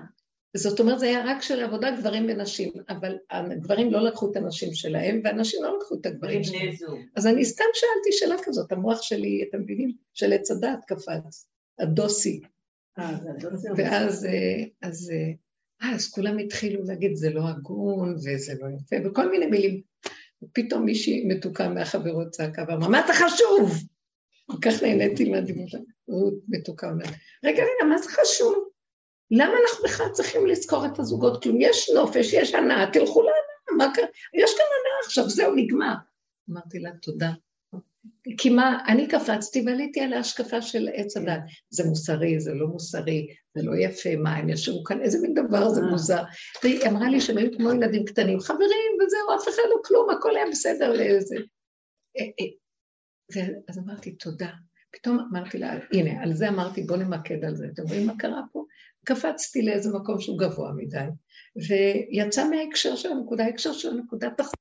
זאת אומרת, זה היה רק של עבודה, גברים ונשים, אבל הגברים לא לקחו את הנשים שלהם, והנשים לא לקחו את הגברים שלהם. אז אני סתם שאלתי שאלה כזאת, המוח שלי, אתם מבינים, של עץ הדת קפץ, הדוסי. אה, ואז אה, אז, אה, אז כולם התחילו להגיד, זה לא הגון, וזה לא יפה, וכל מיני מילים. ופתאום מישהי מתוקה מהחברות צעקה ואמרה, מה אתה חשוב? כל כך נהניתי מהדיבור שלה. רות מתוקה אומרת, רגע, רגע, מה זה חשוב? למה אנחנו בכלל צריכים לזכור את הזוגות? כלום, יש נופש, יש הנאה, תלכו להנאה, מה קרה? יש כאן הנאה עכשיו, זהו, נגמר. אמרתי לה, תודה. כי מה, אני קפצתי ועליתי על ההשקפה של עץ הדת. זה מוסרי, זה לא מוסרי, זה לא יפה, מה, הם ישבו כאן, איזה מין דבר זה מוזר. והיא אמרה לי שהם היו כמו ילדים קטנים, חברים, וזהו, אף אחד לא כלום, הכל היה בסדר לאיזה. אה, אה. אז אמרתי, תודה. פתאום אמרתי לה, הנה, על זה אמרתי, בוא נמקד על זה. אתם רואים מה קרה פה? קפצתי לאיזה מקום שהוא גבוה מדי, ויצא מההקשר של הנקודה, ההקשר של הנקודה, תחזור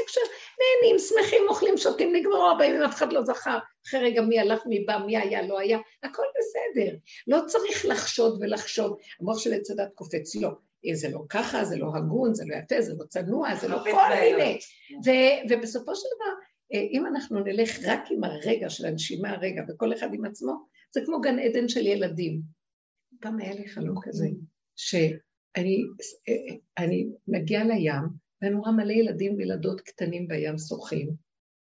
להקשר, נהנים, שמחים, אוכלים, שותים, נגמרו הרבה ימים, אף אחד לא זכר. אחרי רגע מי הלך, מי בא, מי היה, לא היה, הכל בסדר. לא צריך לחשוד ולחשוב. המוח של עץ הדת קופץ, לא. זה לא ככה, זה לא הגון, זה לא יפה, זה לא צנוע, זה לא כל מיני. ובסופו של דבר, אה, אם אנחנו נלך רק עם הרגע של הנשימה הרגע, וכל אחד עם עצמו, זה כמו גן עדן של ילדים. פעם היה לי חלום כזה, שאני אני מגיעה לים, ואני רואה מלא ילדים וילדות קטנים בים שוחים,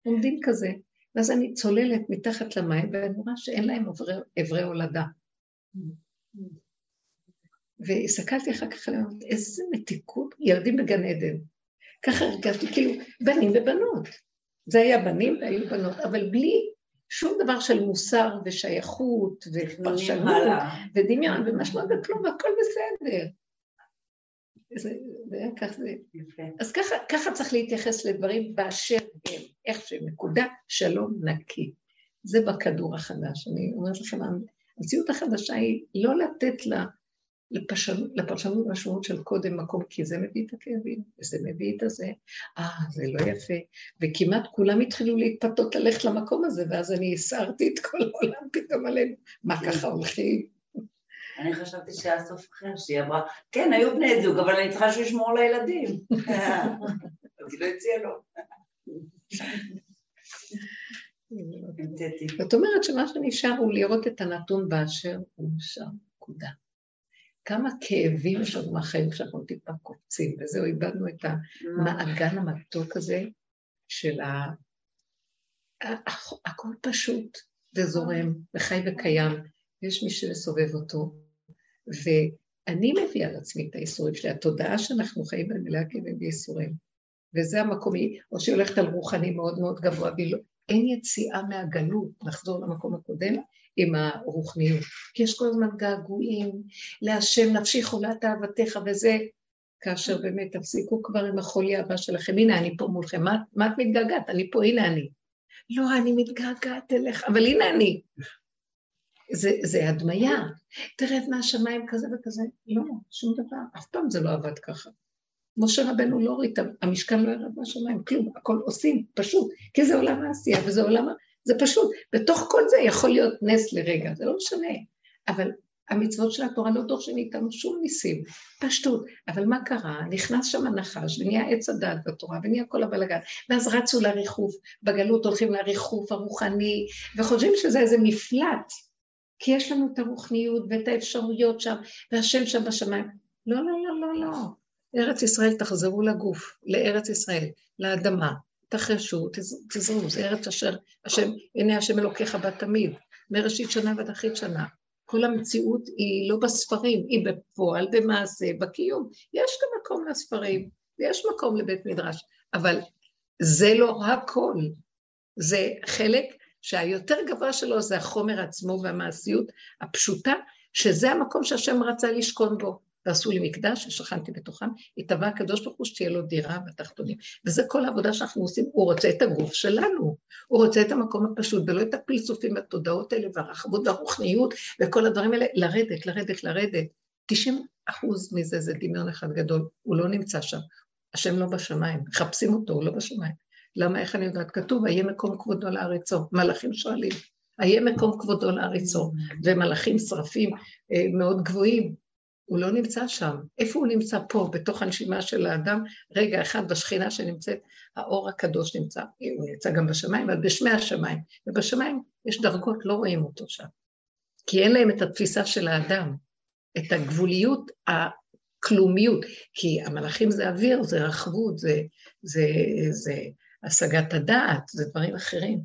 עומדים כזה, ואז אני צוללת מתחת למים, ואני רואה שאין להם אברי הולדה. והסתכלתי אחר כך עליהם, איזה מתיקות, ילדים בגן עדן. ככה הרגשתי, כאילו, בנים ובנות. זה היה בנים והיו בנות, אבל בלי שום דבר של מוסר ושייכות ופרשנות ודמיון ומשמעות וכלום, והכל בסדר. זה, היה ככה זה. יפה. אז ככה, ככה צריך להתייחס לדברים באשר הם, איך שהם, נקודה שלום נקי. זה בכדור החדש. אני אומרת לכם, המציאות החדשה היא לא לתת לה לפרשנות, לפרשנות משמעות של קודם מקום, כי זה מביא את הכאבים, וזה מביא את הזה, אה, זה לא יפה, וכמעט כולם התחילו להתפתות ללכת למקום הזה, ואז אני הסרתי את כל העולם פתאום עליהם, מה ככה הולכים? אני חשבתי שהיה סוף אחר, שהיא אמרה, כן, היו בני זוג, אבל אני צריכה שהוא ישמור לילדים. אז היא לא הציעה לו. זאת אומרת שמה שנשאר הוא לראות את הנתון באשר הוא נשאר, נקודה. כמה כאבים יש לנו מהחיים כשאנחנו טיפה קופצים, וזהו, איבדנו את המעגן המתוק הזה של ה... הכל פשוט וזורם וחי וקיים, ויש מי שמסובב אותו, ואני מביאה על עצמי את האיסורים שלי, התודעה שאנחנו חיים במלאה כאבים וייסורים, וזה המקום, או שהיא הולכת על רוחני מאוד מאוד גבוה, ולא, אין יציאה מהגלות, נחזור למקום הקודם, עם הרוחניות. כי יש כל הזמן געגועים להשם נפשי חולת אהבתך וזה, כאשר באמת תפסיקו כבר עם החולי הבא שלכם, הנה אני פה מולכם, מה, מה את מתגעגעת? אני פה, הנה אני. לא, אני מתגעגעת אליך, אבל הנה אני. זה, זה הדמיה. תרד מהשמיים כזה וכזה. לא, שום דבר. אף פעם זה לא עבד ככה. משה רבנו לא הוריד, המשכן לא ירד מהשמיים, כלום, הכל עושים, פשוט, כי זה עולם העשייה וזה עולם זה פשוט, בתוך כל זה יכול להיות נס לרגע, זה לא משנה. אבל המצוות של התורה לא דורשים מאיתנו שום ניסים, פשטות. אבל מה קרה? נכנס שם הנחש ונהיה עץ הדת בתורה ונהיה כל הבלגן. ואז רצו לריחוף, בגלות הולכים לריחוף הרוחני, וחושבים שזה איזה מפלט, כי יש לנו את הרוחניות ואת האפשרויות שם, והשם שם בשמיים. לא, לא, לא, לא, לא. ארץ ישראל, תחזרו לגוף, לארץ ישראל, לאדמה, תחרשו, תזרו, זה ארץ אשר, השם, הנה השם אלוקיך בה תמיד, מראשית שנה ועד אחרית שנה. כל המציאות היא לא בספרים, היא בפועל, במעשה, בקיום. יש גם מקום לספרים, ויש מקום לבית מדרש, אבל זה לא הכל. זה חלק שהיותר גבוה שלו זה החומר עצמו והמעשיות הפשוטה, שזה המקום שהשם רצה לשכון בו. ועשו לי מקדש ששכנתי בתוכם, התהווה הקדוש ברוך הוא שתהיה לו דירה בתחתונים. וזה כל העבודה שאנחנו עושים, הוא רוצה את הגוף שלנו, הוא רוצה את המקום הפשוט, ולא את הפלסופים והתודעות האלה, והרחבות והרוחניות, וכל הדברים האלה, לרדת, לרדת, לרדת. 90 אחוז מזה זה דמיון אחד גדול, הוא לא נמצא שם. השם לא בשמיים, מחפשים אותו, הוא לא בשמיים. למה, איך אני יודעת? כתוב, איה מקום כבודו לארצו. מלאכים שואלים, איה מקום כבודו לארצו. ומלאכים שרפים אה, מאוד גבוהים, הוא לא נמצא שם. איפה הוא נמצא? פה, בתוך הנשימה של האדם. רגע אחד בשכינה שנמצאת, האור הקדוש נמצא. הוא נמצא גם בשמיים, אבל בשמי השמיים. ובשמיים יש דרגות, לא רואים אותו שם. כי אין להם את התפיסה של האדם, את הגבוליות, הכלומיות. כי המלאכים זה אוויר, זה רחבות, זה, זה, זה השגת הדעת, זה דברים אחרים.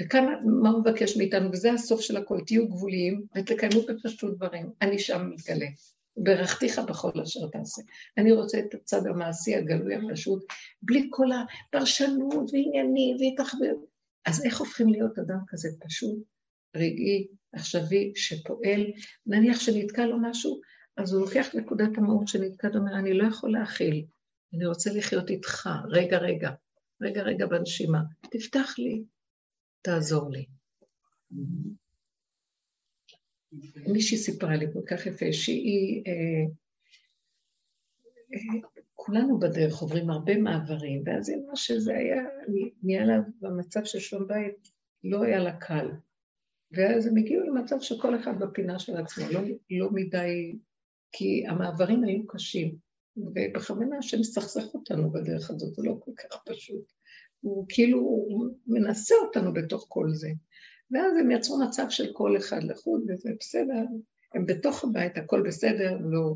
וכאן מה הוא מבקש מאיתנו, וזה הסוף של הכל, תהיו גבוליים ותקיימו בפשטות דברים. אני שם מתגלה. ברכתיך בכל אשר תעשה. אני רוצה את הצד המעשי הגלוי הפשוט, בלי כל הפרשנות ועניינים והתאחדות. אז איך הופכים להיות אדם כזה פשוט, רגעי, עכשווי, שפועל? נניח שנתקע לו משהו, אז הוא לוקח נקודת המהות שנתקע, ואומר, אני לא יכול להכיל, אני רוצה לחיות איתך, רגע, רגע, רגע, רגע בנשימה, תפתח לי, תעזור לי. מישהי סיפרה לי כל כך יפה, שהיא... אה, אה, כולנו בדרך עוברים הרבה מעברים, ואז היא אמרה שזה היה, נהיה לה במצב של שלום בית, לא היה לה קל. ואז הם הגיעו למצב שכל אחד בפינה של עצמו, לא, לא מדי, כי המעברים היו קשים, ובכוונה השם מסכסך אותנו בדרך הזאת, זה לא כל כך פשוט. הוא כאילו, הוא מנסה אותנו בתוך כל זה. ואז הם יצרו מצב של כל אחד לחוד, וזה בסדר, הם בתוך הבית, הכל בסדר, לא.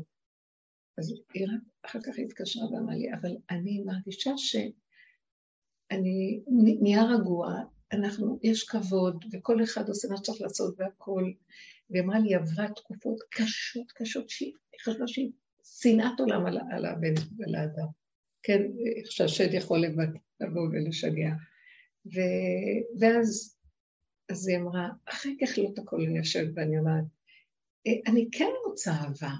אז היא רק אחר כך התקשרה ואמרה לי, אבל אני מרגישה שאני נהיה רגוע, אנחנו, יש כבוד, וכל אחד עושה מה שצריך לעשות והכול. והיא אמרה לי, עברה תקופות קשות, קשות, שהיא חשבה שהיא שנאת עולם על, על הבן ולאדם. כן, שהשד יכול לבוא ולשגע. ו... ואז אז היא אמרה, אחרי ככלות הכל אני יושבת ואני אומרת, אה, אני כן רוצה אהבה.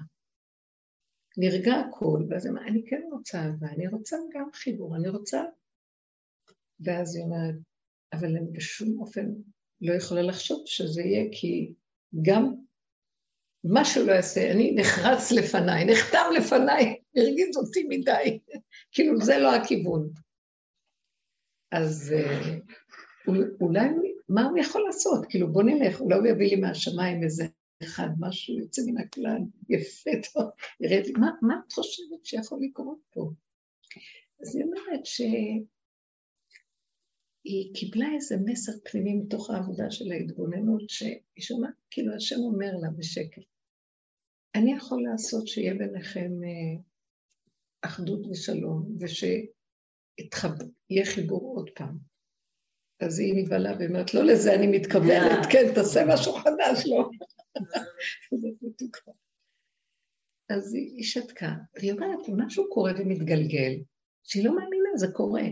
נרגע הכל, ואז היא אמרה, אני כן רוצה אהבה, אני רוצה גם חיבור, אני רוצה... ואז היא אומרת, אבל אני בשום אופן לא יכולה לחשוב שזה יהיה, כי גם מה שלא יעשה, אני נחרץ לפניי, נחתם לפניי, הרגיז אותי מדי, כאילו זה לא הכיוון. אז אה, אולי, מה הוא יכול לעשות? כאילו בוא נלך, אולי הוא יביא לי מהשמיים איזה אחד, משהו יוצא מן הכלל, יפה טוב, ירד לי, מה, מה את חושבת שיכול לקרות פה? אז היא אומרת שהיא קיבלה איזה מסר פנימי מתוך העבודה של ההתבוננות, שהיא שומעת, כאילו השם אומר לה בשקט, אני יכול לעשות שיהיה ביניכם אה, אחדות ושלום, ושיהיה חיבור עוד פעם. אז היא נבהלה ואומרת, לא לזה אני מתכוונת, כן, תעשה משהו חדש, לא. אז היא שתקה, והיא אומרת, משהו קורה ומתגלגל, שהיא לא מאמינה, זה קורה.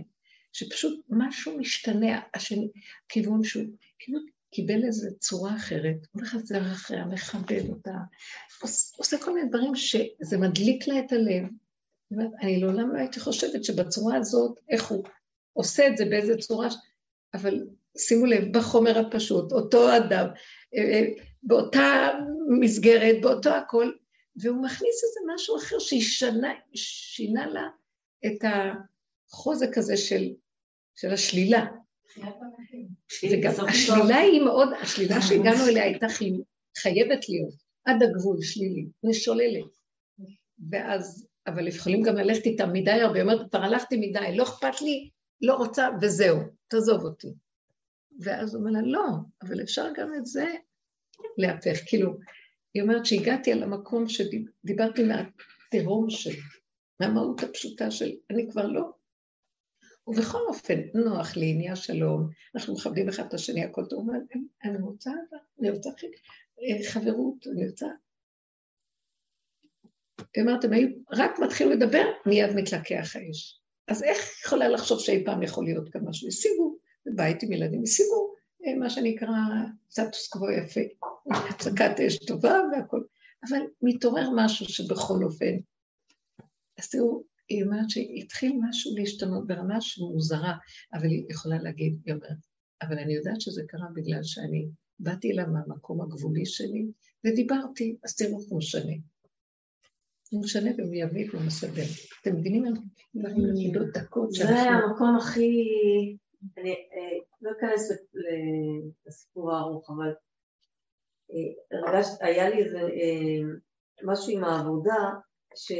שפשוט משהו משתנה, השני, כיוון שהוא, כאילו קיבל איזו צורה אחרת, הולך דרך אחריה, מכבד אותה, עושה כל מיני דברים שזה מדליק לה את הלב. אני לעולם לא הייתי חושבת שבצורה הזאת, איך הוא עושה את זה באיזה צורה, אבל שימו לב, בחומר הפשוט, אותו אדם, אה, אה, באותה מסגרת, באותו הכל, והוא מכניס איזה משהו אחר ששינה לה את החוזק הזה של, של השלילה. וגם השלילה היא מאוד, השלילה שהגענו אליה הייתה חייבת להיות, עד הגבול שלילי, משוללת. ואז, אבל יכולים גם ללכת איתה מדי הרבה, היא אומרת, כבר הלכתי מדי, לא אכפת לי, לא רוצה, וזהו, תעזוב אותי. ואז הוא אומר לה, לא, אבל אפשר גם את זה להפך. כאילו, היא אומרת שהגעתי על המקום שדיברתי מהתהום שלי, מהמהות הפשוטה של, אני כבר לא. ובכל אופן, נוח לי, נהיה שלום, אנחנו מכבדים אחד את השני, הכל טוב, אני רוצה אני רוצה אה, חברות, אני רוצה... היא אומרת, הם היו רק מתחילים לדבר, מיד מתלקח האש. אז איך יכולה לחשוב שאי פעם יכול להיות גם משהו? השיגו, בית עם ילדים, השיגו אה, מה שנקרא סטטוס קוו יפה, הצקת אש טובה והכל, אבל מתעורר משהו שבכל אופן. אז תראו, היא אומרת שהתחיל משהו להשתנות ברמה שמוזרה, אבל היא יכולה להגיד, היא אומרת, אבל אני יודעת שזה קרה בגלל שאני באתי אליו מהמקום הגבולי שלי ודיברתי, אז תראו איך הוא משנה. הוא משנה ומייביא ומסדר. אתם מבינים? נקודות דקות. זה המקום הכי... אני אה, לא אכנס לסיפור הארוך, אבל אה, הרגשת, היה לי איזה אה, משהו עם העבודה, ש...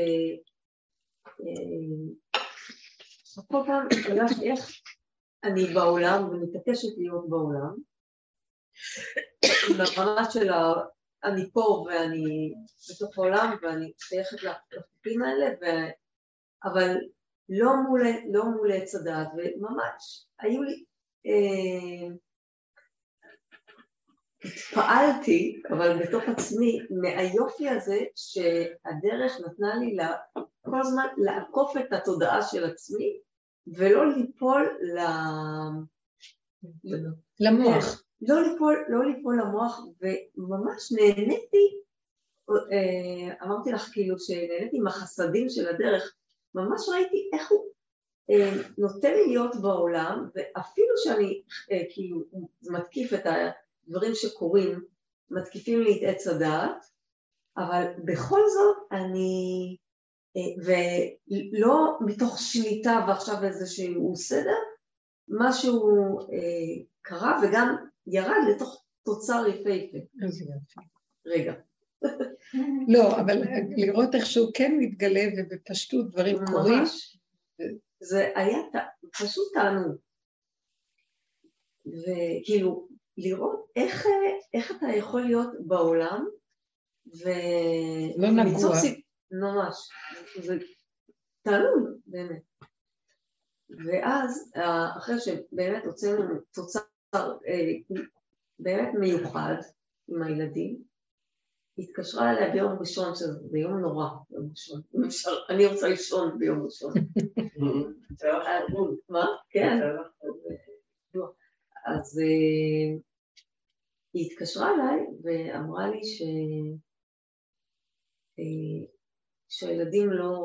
כל פעם הרגשתי איך אני בעולם ומתעקשת להיות בעולם, ברמה של אני פה ואני בתוך העולם ואני שייכת לחוקים האלה, ו... אבל לא מול, לא מול עץ הדעת, וממש היו לי... אה, התפעלתי, אבל בתוך עצמי, מהיופי הזה שהדרך נתנה לי לה, כל הזמן לעקוף את התודעה של עצמי ולא ליפול ל... למוח. לא ליפול, לא ליפול למוח, וממש נהניתי, אה, אמרתי לך כאילו שנהניתי מהחסדים של הדרך, ממש ראיתי איך הוא אה, נותן לי להיות בעולם, ואפילו שאני אה, כאילו מתקיף את הדברים שקורים, מתקיפים לי את עץ הדעת, אבל בכל זאת אני, ולא מתוך שליטה ועכשיו איזשהו סדר, משהו קרה וגם ירד לתוך תוצר יפהפה. איזה יופי. רגע. לא, אבל לראות איך שהוא כן מתגלה ובפשטות דברים קורים. ממש. זה היה פשוט תענוג. וכאילו, לראות איך, איך אתה יכול להיות בעולם, ו... לא נגוע. סיפ- ממש. זה תענוג, באמת. ואז, אה, אחרי שבאמת הוצאנו תוצר באמת מיוחד עם הילדים, התקשרה אליי ביום ראשון, שזה יום נורא, יום ראשון. אני רוצה לישון ביום ראשון. מה? כן. אז אה, היא התקשרה אליי ואמרה לי ש... אה, שהילדים לא,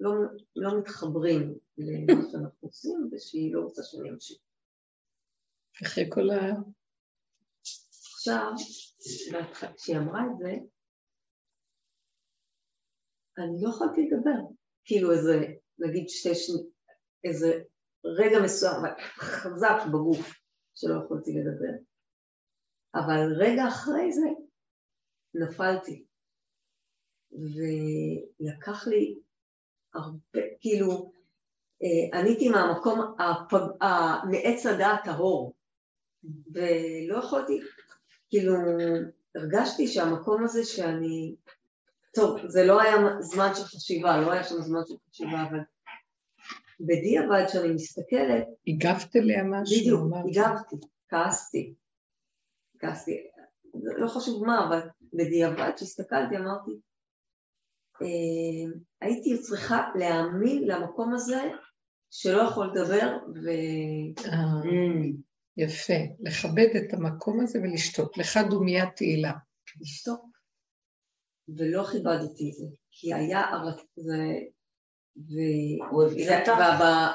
לא, לא מתחברים למה שאנחנו עושים ושהיא לא רוצה שאני אמשיך. אחרי כל ה... עכשיו, כשהיא אמרה את זה, אני לא יכולתי לדבר. כאילו איזה, נגיד שתי שניות, איזה רגע מסוים, חזק בגוף שלא יכולתי לדבר. אבל רגע אחרי זה נפלתי. ולקח לי הרבה, כאילו, אה, עניתי מהמקום, מעץ הדעת טהור, ולא יכולתי, כאילו, הרגשתי שהמקום הזה שאני, טוב, זה לא היה זמן של חשיבה, לא היה שם זמן של חשיבה, אבל בדיעבד כשאני מסתכלת, הגבת אליה משהו? בדיוק? הגבתי, כעסתי, כעסתי, לא חשוב מה, אבל בדיעבד כשהסתכלתי אמרתי, אה, הייתי צריכה להאמין למקום הזה שלא יכול לדבר ו... יפה. לכבד את המקום הזה ולשתוק. לך דומיית תהילה. לשתוק. ולא כיבדתי את זה, כי היה. זה... ו... הוא הביא אותך.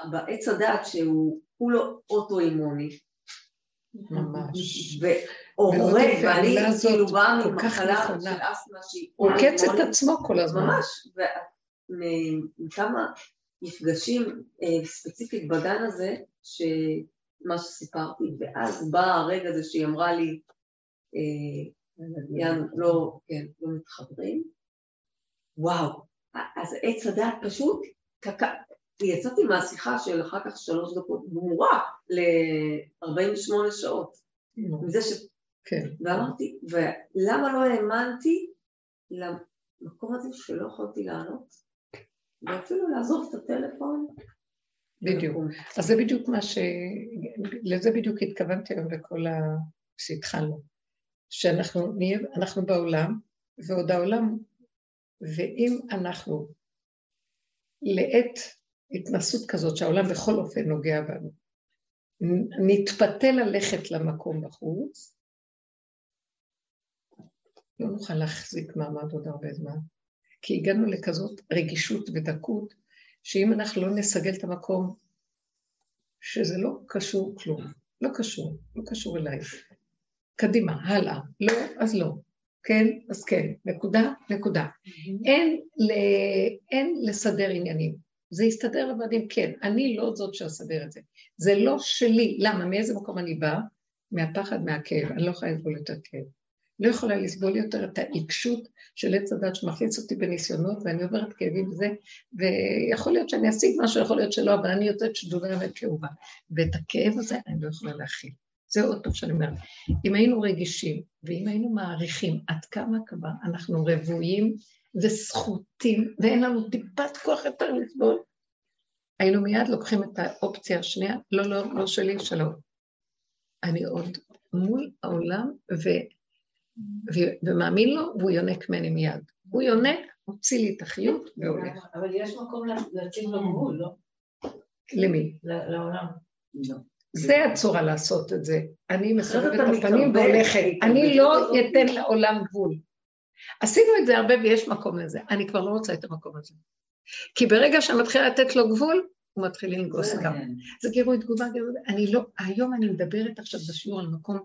ובעץ הדעת שהוא כולו אוטואימוני, ממש. והורג, ואני כאילו באה ממחלה. של אסתמה שהיא עוקץ את. עצמו כל הזמן. ממש, ומכמה מפגשים אה, ספציפית בגן הזה, שמה שסיפרתי, ואז בא הרגע הזה שהיא אמרה לי, אה, יאן, לא, כן, לא מתחברים, וואו, אז עץ הדעת פשוט, קקע, יצאתי מהשיחה של אחר כך שלוש דקות גמורה ל-48 שעות, מזה ש... כן. ואמרתי, ולמה לא האמנתי למקום הזה שלא יכולתי לענות, ואפילו לעזוב את הטלפון. בדיוק. אז זה בדיוק מה ש... לזה בדיוק התכוונתי היום בכל ה... שהתחלנו. שאנחנו נהיה, אנחנו בעולם, ועוד העולם, ואם אנחנו לעת התנסות כזאת שהעולם בכל אופן נוגע בנו, נתפתה ללכת למקום בחוץ, לא נוכל להחזיק מעמד עוד הרבה זמן. כי הגענו לכזאת רגישות ודקות, שאם אנחנו לא נסגל את המקום, שזה לא קשור כלום, לא קשור, לא קשור אליי. קדימה, הלאה, לא, אז לא, כן, אז כן, נקודה, נקודה. אין, ל... אין לסדר עניינים, זה יסתדר לבד אם כן, אני לא זאת שאסדר את זה. זה לא שלי, למה? מאיזה מקום אני באה? מהפחד, מהכאב, אני לא יכולה לסבול יותר כאב. לא יכולה לסבול יותר את העיקשות של עץ הדת שמכניס אותי בניסיונות, ואני עוברת כאבים וזה, ויכול להיות שאני אשיג משהו, יכול להיות שלא, אבל אני יוצאת שדודה וכאובה. ואת הכאב הזה אני לא יכולה להכיל. זה עוד פעם שאני אומרת. אם היינו רגישים, ואם היינו מעריכים עד כמה כבר אנחנו רבויים וזכותים, ואין לנו טיפת כוח יותר לסבול, היינו מיד לוקחים את האופציה השנייה, לא, לא, לא שלי, שלום. אני עוד מול העולם, ו... ומאמין לו, והוא יונק ממני מיד. הוא יונק, מוציא לי את החיות והולך. אבל יש מקום לה- להציב לו גבול, לא? למי? לעולם. לא. זה הצורה לעשות את זה. אני מסובבת את הפנים והולכת. אני לא אתן לעולם גבול. עשינו את זה הרבה ויש מקום לזה. אני כבר לא רוצה את המקום הזה. כי ברגע שאני מתחילה לתת לו גבול, הוא מתחיל לנגוס גם. כן. זה גירוי תגובה, גירוי... אני לא... היום אני מדברת עכשיו בשיעור על מקום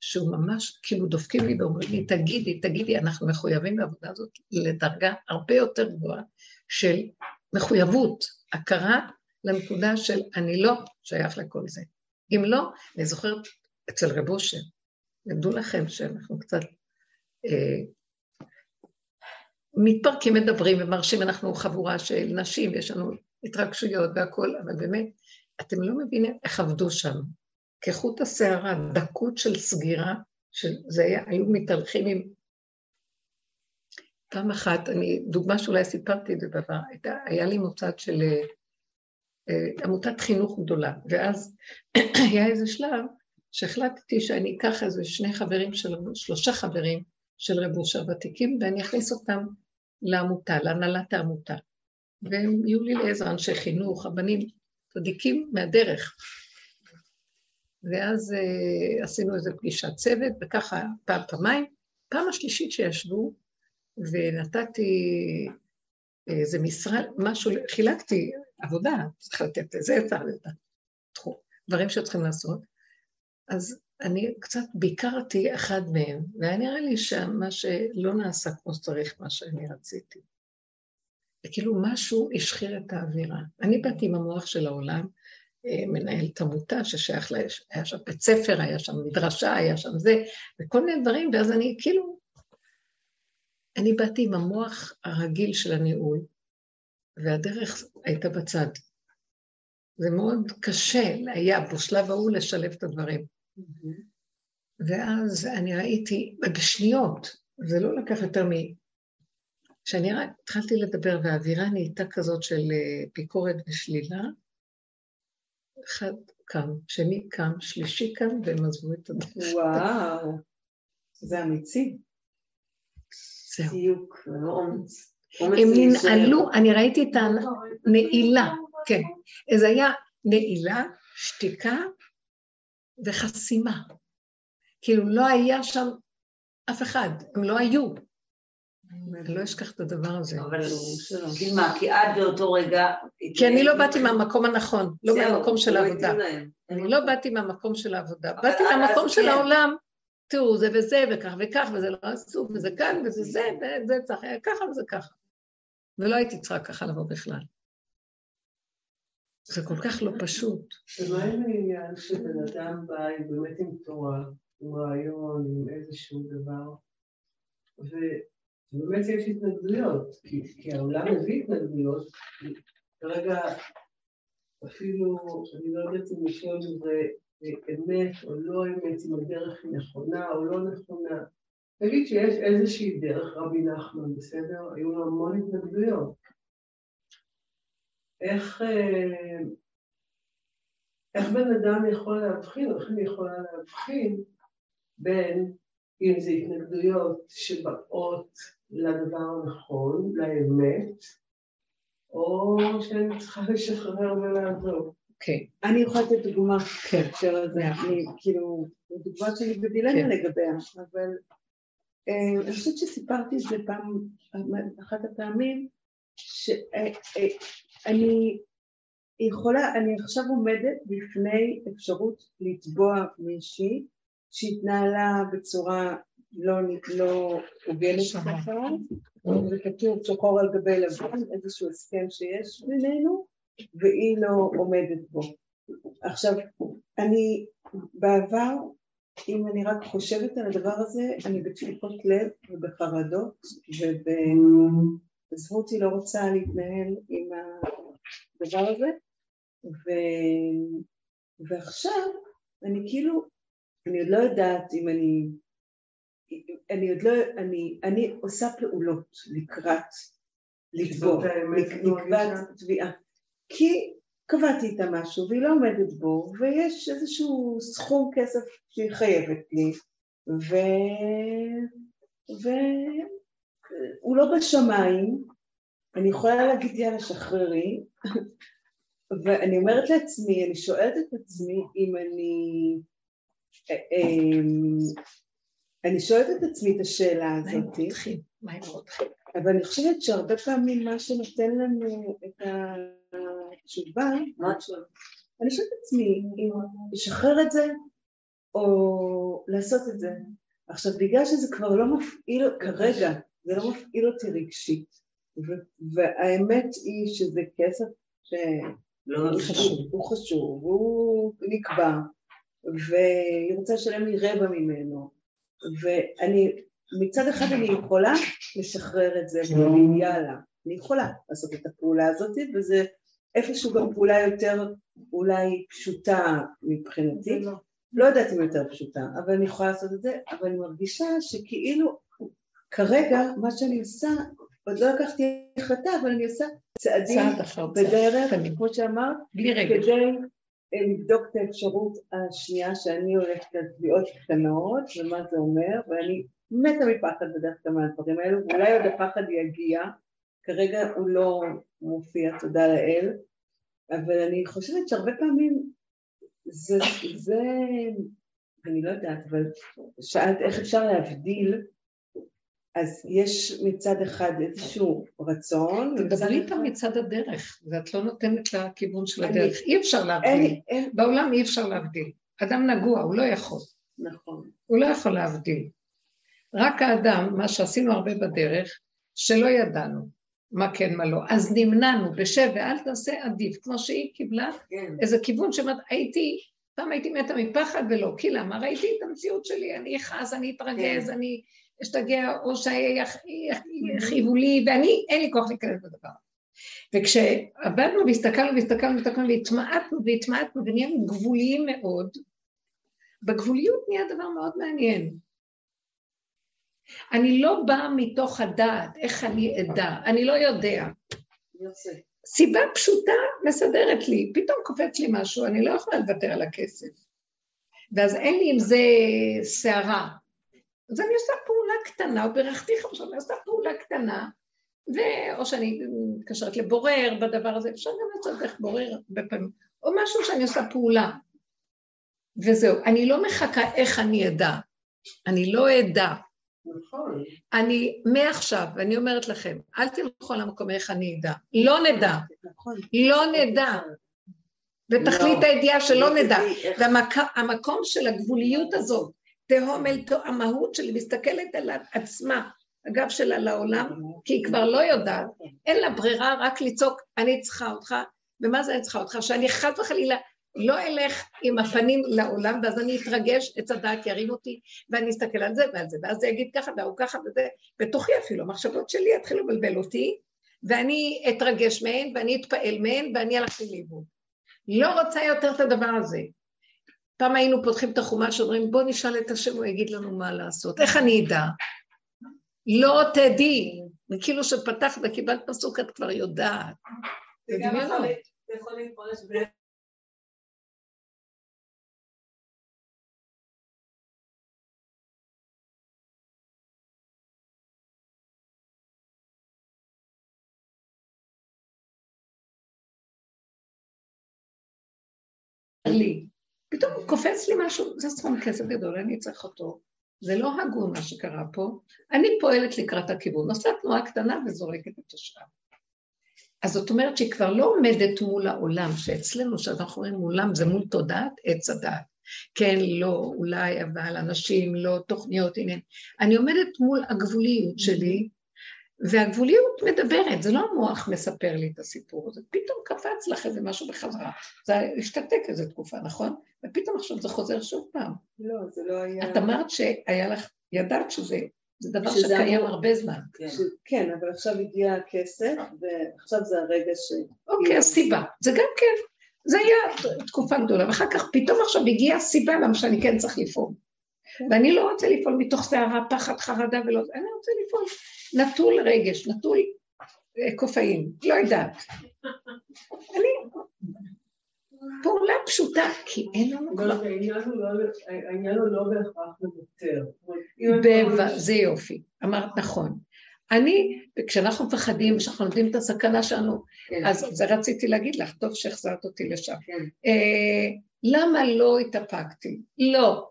שהוא ממש, כאילו דופקים לי ואומרים לי, תגידי, תגידי, אנחנו מחויבים בעבודה הזאת לדרגה הרבה יותר גבוהה של מחויבות, הכרה לנקודה של אני לא שייך לכל זה. אם לא, אני זוכרת אצל רב אושר, ידעו לכם שאנחנו קצת אה, מתפרקים, מדברים ומרשים, אנחנו חבורה של נשים, יש לנו התרגשויות והכול, אבל באמת, אתם לא מבינים איך עבדו שם. כחוט השערה, דקות של סגירה, שזה היה, היו מתהלכים עם... פעם אחת, אני, דוגמה שאולי סיפרתי את זה בעבר, היה לי מוצד של אה, אה, עמותת חינוך גדולה, ואז היה איזה שלב שהחלטתי שאני אקח איזה שני חברים של, שלושה חברים של רב אושר ותיקים, ואני אכניס אותם לעמותה, להנהלת העמותה. והם יהיו לי לעזר אנשי חינוך, הבנים צדיקים מהדרך. ואז uh, עשינו איזו פגישת צוות, וככה פעם, פעמיים. פעם השלישית שישבו, ונתתי איזה משרד, משהו, חילקתי עבודה, צריך לתת לזה, צריך לתת תחום, דברים שצריכים לעשות. אז אני קצת ביקרתי אחד מהם, והיה נראה לי שמה שלא נעשה כמו שצריך, מה שאני רציתי. וכאילו משהו השחיר את האווירה. אני באתי עם המוח של העולם, אה, מנהלת עמותה ששייך לה, היה שם בית ספר, היה שם מדרשה, היה שם זה, וכל מיני דברים, ואז אני כאילו, אני באתי עם המוח הרגיל של הניהול, והדרך הייתה בצד. זה מאוד קשה, היה בשלב ההוא לשלב את הדברים. ואז אני ראיתי, בשניות, זה לא לקח יותר מ... כשאני רק התחלתי לדבר והאווירה נהייתה כזאת של אה, ביקורת ושלילה, אחד קם, שני קם, שלישי קם, והם עזבו את הדרך. וואו, זה אמיצי. זהו. דיוק, ולא אומץ. אומץ הם. ננעלו, אני ראיתי את הנעילה, כן. זה היה נעילה, שתיקה וחסימה. כאילו לא היה שם אף אחד, הם לא היו. אני לא אשכח את הדבר הזה. אבל כי מה, כי את באותו רגע... כי אני לא באתי מהמקום הנכון, לא מהמקום של העבודה. אני לא באתי מהמקום של העבודה, באתי מהמקום של כן. העולם. תראו, זה וזה, וכך וכך, וזה לא עשו, וזה כאן, וזה זה, וזה צריך היה ככה וזה ככה. ולא הייתי צריכה ככה לבוא בכלל. זה כל כך לא פשוט. ומה עם העניין שבן אדם בא עם- באמת עם תורה, עם רעיון, עם איזשהו דבר, ובאמת יש התנגדויות, כי, כי העולם מביא התנגדויות, כרגע אפילו, אני לא יודעת אם לשאול אם זה אמת או לא אמת, אם הדרך היא נכונה או לא נכונה. נגיד שיש איזושהי דרך, רבי נחמן, בסדר? היו לו המון התנגדויות. איך, אה, איך בן אדם יכול להבחין, איך אני יכולה להבחין בין אם זה התנגדויות שבאות לדבר הנכון, לאמת, או שאני צריכה לשחרר ולעזוב. כן. אני יכולה לתת דוגמה כן. בהקשר הזה, אני כאילו, דוגמה שלי בדילמה כן. לגביה, אבל אה, אני חושבת שסיפרתי את זה פעם, אחת הפעמים, שאני יכולה, אני עכשיו עומדת בפני אפשרות לתבוע מישהי שהתנהלה בצורה לא, לא הוגנת. בכלל, זה כתוב שחור על גבי לבן, איזשהו הסכם שיש בינינו, והיא לא עומדת בו. עכשיו, אני בעבר, אם אני רק חושבת על הדבר הזה, אני בתפוקות לב ובחרדות, ועזבו אותי לא רוצה להתנהל עם הדבר הזה, ו... ועכשיו אני כאילו, אני עוד לא יודעת אם אני, אני עוד לא, אני, אני עושה פעולות לקראת לק- זו לקראת. תביעה. כי קבעתי איתה משהו והיא לא עומדת בו, ויש איזשהו סכום כסף שהיא חייבת לי, ו... והוא לא בשמיים, אני יכולה להגיד יאללה שחררי, ואני אומרת לעצמי, אני שואלת את עצמי אם אני... אני שואלת את עצמי את השאלה מה הם הזאת, רותחים? מה הם רותחים? אבל אני חושבת שהרבה פעמים מה שנותן לנו את התשובה, מה שואלת? אני שואלת את עצמי אם לשחרר את זה או לעשות את זה. עכשיו, בגלל שזה כבר לא מפעיל, כרגע, זה לא מפעיל אותי רגשית, ו- והאמת היא שזה כסף לא שהוא חשוב, הוא חשוב, הוא נקבע, והיא רוצה לשלם לי רבע ממנו, ואני, מצד אחד אני יכולה לשחרר את זה ולהגיד יאללה, אני יכולה לעשות את הפעולה הזאת, וזה איפשהו גם פעולה יותר אולי פשוטה מבחינתי, לא יודעת אם יותר פשוטה, אבל אני יכולה לעשות את זה, אבל אני מרגישה שכאילו כרגע מה שאני עושה, עוד לא לקחתי החלטה, אבל אני עושה צעדים. בדרך. כמו שאמרת, בלי רגש. כדי לבדוק את האפשרות השנייה שאני הולכת על תביעות קטנות, ומה זה אומר, ואני מתה מפחד בדרך כלל מהדברים האלו, ואולי עוד הפחד יגיע, כרגע הוא לא מופיע, תודה לאל, אבל אני חושבת שהרבה פעמים זה, זה, אני לא יודעת, אבל שאלת איך אפשר להבדיל, אז יש מצד אחד איזשהו רצון, תדברי איתם מצד הדרך, ואת לא נותנת לה כיוון של הדרך. אי אפשר להבדיל. בעולם אי אפשר להבדיל. אדם נגוע, הוא לא יכול. נכון, הוא לא יכול להבדיל. רק האדם, מה שעשינו הרבה בדרך, שלא ידענו מה כן, מה לא. אז נמנענו בשב ואל תעשה עדיף, כמו שהיא קיבלה כן. איזה כיוון שאומרת, הייתי, פעם הייתי מתה מפחד ולא, כי למה? ראיתי את המציאות שלי, אני אכעס, אני אתרגז, אני אשתגע, או שיכאיבו לי, ואני, אין לי כוח להיכנס בדבר. וכשעבדנו והסתכלנו והסתכלנו והסתכלנו והתמעטנו והתמעטנו ונהיינו גבוליים מאוד, בגבוליות נהיה דבר מאוד מעניין. אני לא באה מתוך הדעת, איך אני אדע, אני לא יודע. סיבה פשוטה מסדרת לי, פתאום קופץ לי משהו, אני לא יכולה לוותר על הכסף. ואז אין לי עם זה סערה. אז אני עושה פעולה קטנה, או ברכתיך עכשיו, אני עושה פעולה קטנה, ואו שאני מתקשרת לבורר בדבר הזה, אפשר גם לעשות דרך בורר הרבה פעמים, או משהו שאני עושה פעולה. וזהו, אני לא מחכה איך אני אדע, אני לא אדע. נכון. אני מעכשיו, ואני אומרת לכם, אל תלכו למקום איך אני אדע, לא נדע, נכון. לא נדע, ותכלית לא. הידיעה שלא לא נדע. והמקום של הגבוליות הזאת, תהום אל תהום, המהות שלי מסתכלת על עצמה, הגב שלה לעולם, כי היא כבר לא יודעת, אין לה ברירה רק לצעוק, אני צריכה אותך, ומה זה אני צריכה אותך? שאני חס וחלילה לא אלך עם הפנים לעולם, ואז אני אתרגש, עץ הדעת ירים אותי, ואני אסתכל על זה ועל זה, ואז זה יגיד ככה והוא ככה וזה, בתוכי אפילו, המחשבות שלי יתחילו לבלבל אותי, ואני אתרגש מהן, ואני אתפעל מהן, ואני הלכתי לאיבוד. לא רוצה יותר את הדבר הזה. פעם היינו פותחים את החומש, אומרים, בוא נשאל את השם, הוא יגיד לנו מה לעשות. איך אני אדע? לא תדעי. וכאילו שפתחת וקיבלת פסוק, את כבר יודעת. זה גם יכול דמיינו. להיות- זה יכול להתפרש. לי. פתאום קופץ לי משהו, זה סכום כסף גדול, אני צריך אותו. זה לא הגון מה שקרה פה. אני פועלת לקראת הכיוון, עושה תנועה קטנה וזורקת את השאר. אז זאת אומרת שהיא כבר לא עומדת מול העולם, שאצלנו, שאנחנו רואים מולם, זה מול תודעת עץ הדעת. כן, לא, אולי, אבל אנשים, לא, תוכניות, עניין. אני עומדת מול הגבוליות שלי, והגבוליות מדברת, זה לא המוח מספר לי את הסיפור הזה, פתאום קפץ לך איזה משהו בחזרה. זה השתתק איזה תקופה, נכון? ופתאום עכשיו זה חוזר שוב פעם. לא, זה לא היה... את אמרת שהיה לך, ידעת שזה זה דבר שקיים אמור- הרבה זמן. כן. ש- כן, אבל עכשיו הגיע הכסף, ועכשיו זה הרגע ש... אוקיי, הסיבה. זה גם כן, זה היה תקופה גדולה, ואחר כך פתאום עכשיו הגיעה הסיבה למה שאני כן צריך לפעול. ואני לא רוצה לפעול מתוך סערה, פחד, חרדה ולא... אני רוצה לפעול נטול רגש, נטול אה, קופאים, לא יודעת. אני... פעולה פשוטה, כי אין לנו אבל כבר... העניין הוא לא- העניין הוא לא בהכרח לוותר. בב- זה יופי, אמרת נכון. אני, כשאנחנו מפחדים, כשאנחנו יודעים את הסכנה שלנו, כן. אז זה רציתי להגיד לך, טוב שהחזרת אותי לשם. כן. אה, למה לא התאפקתי? לא.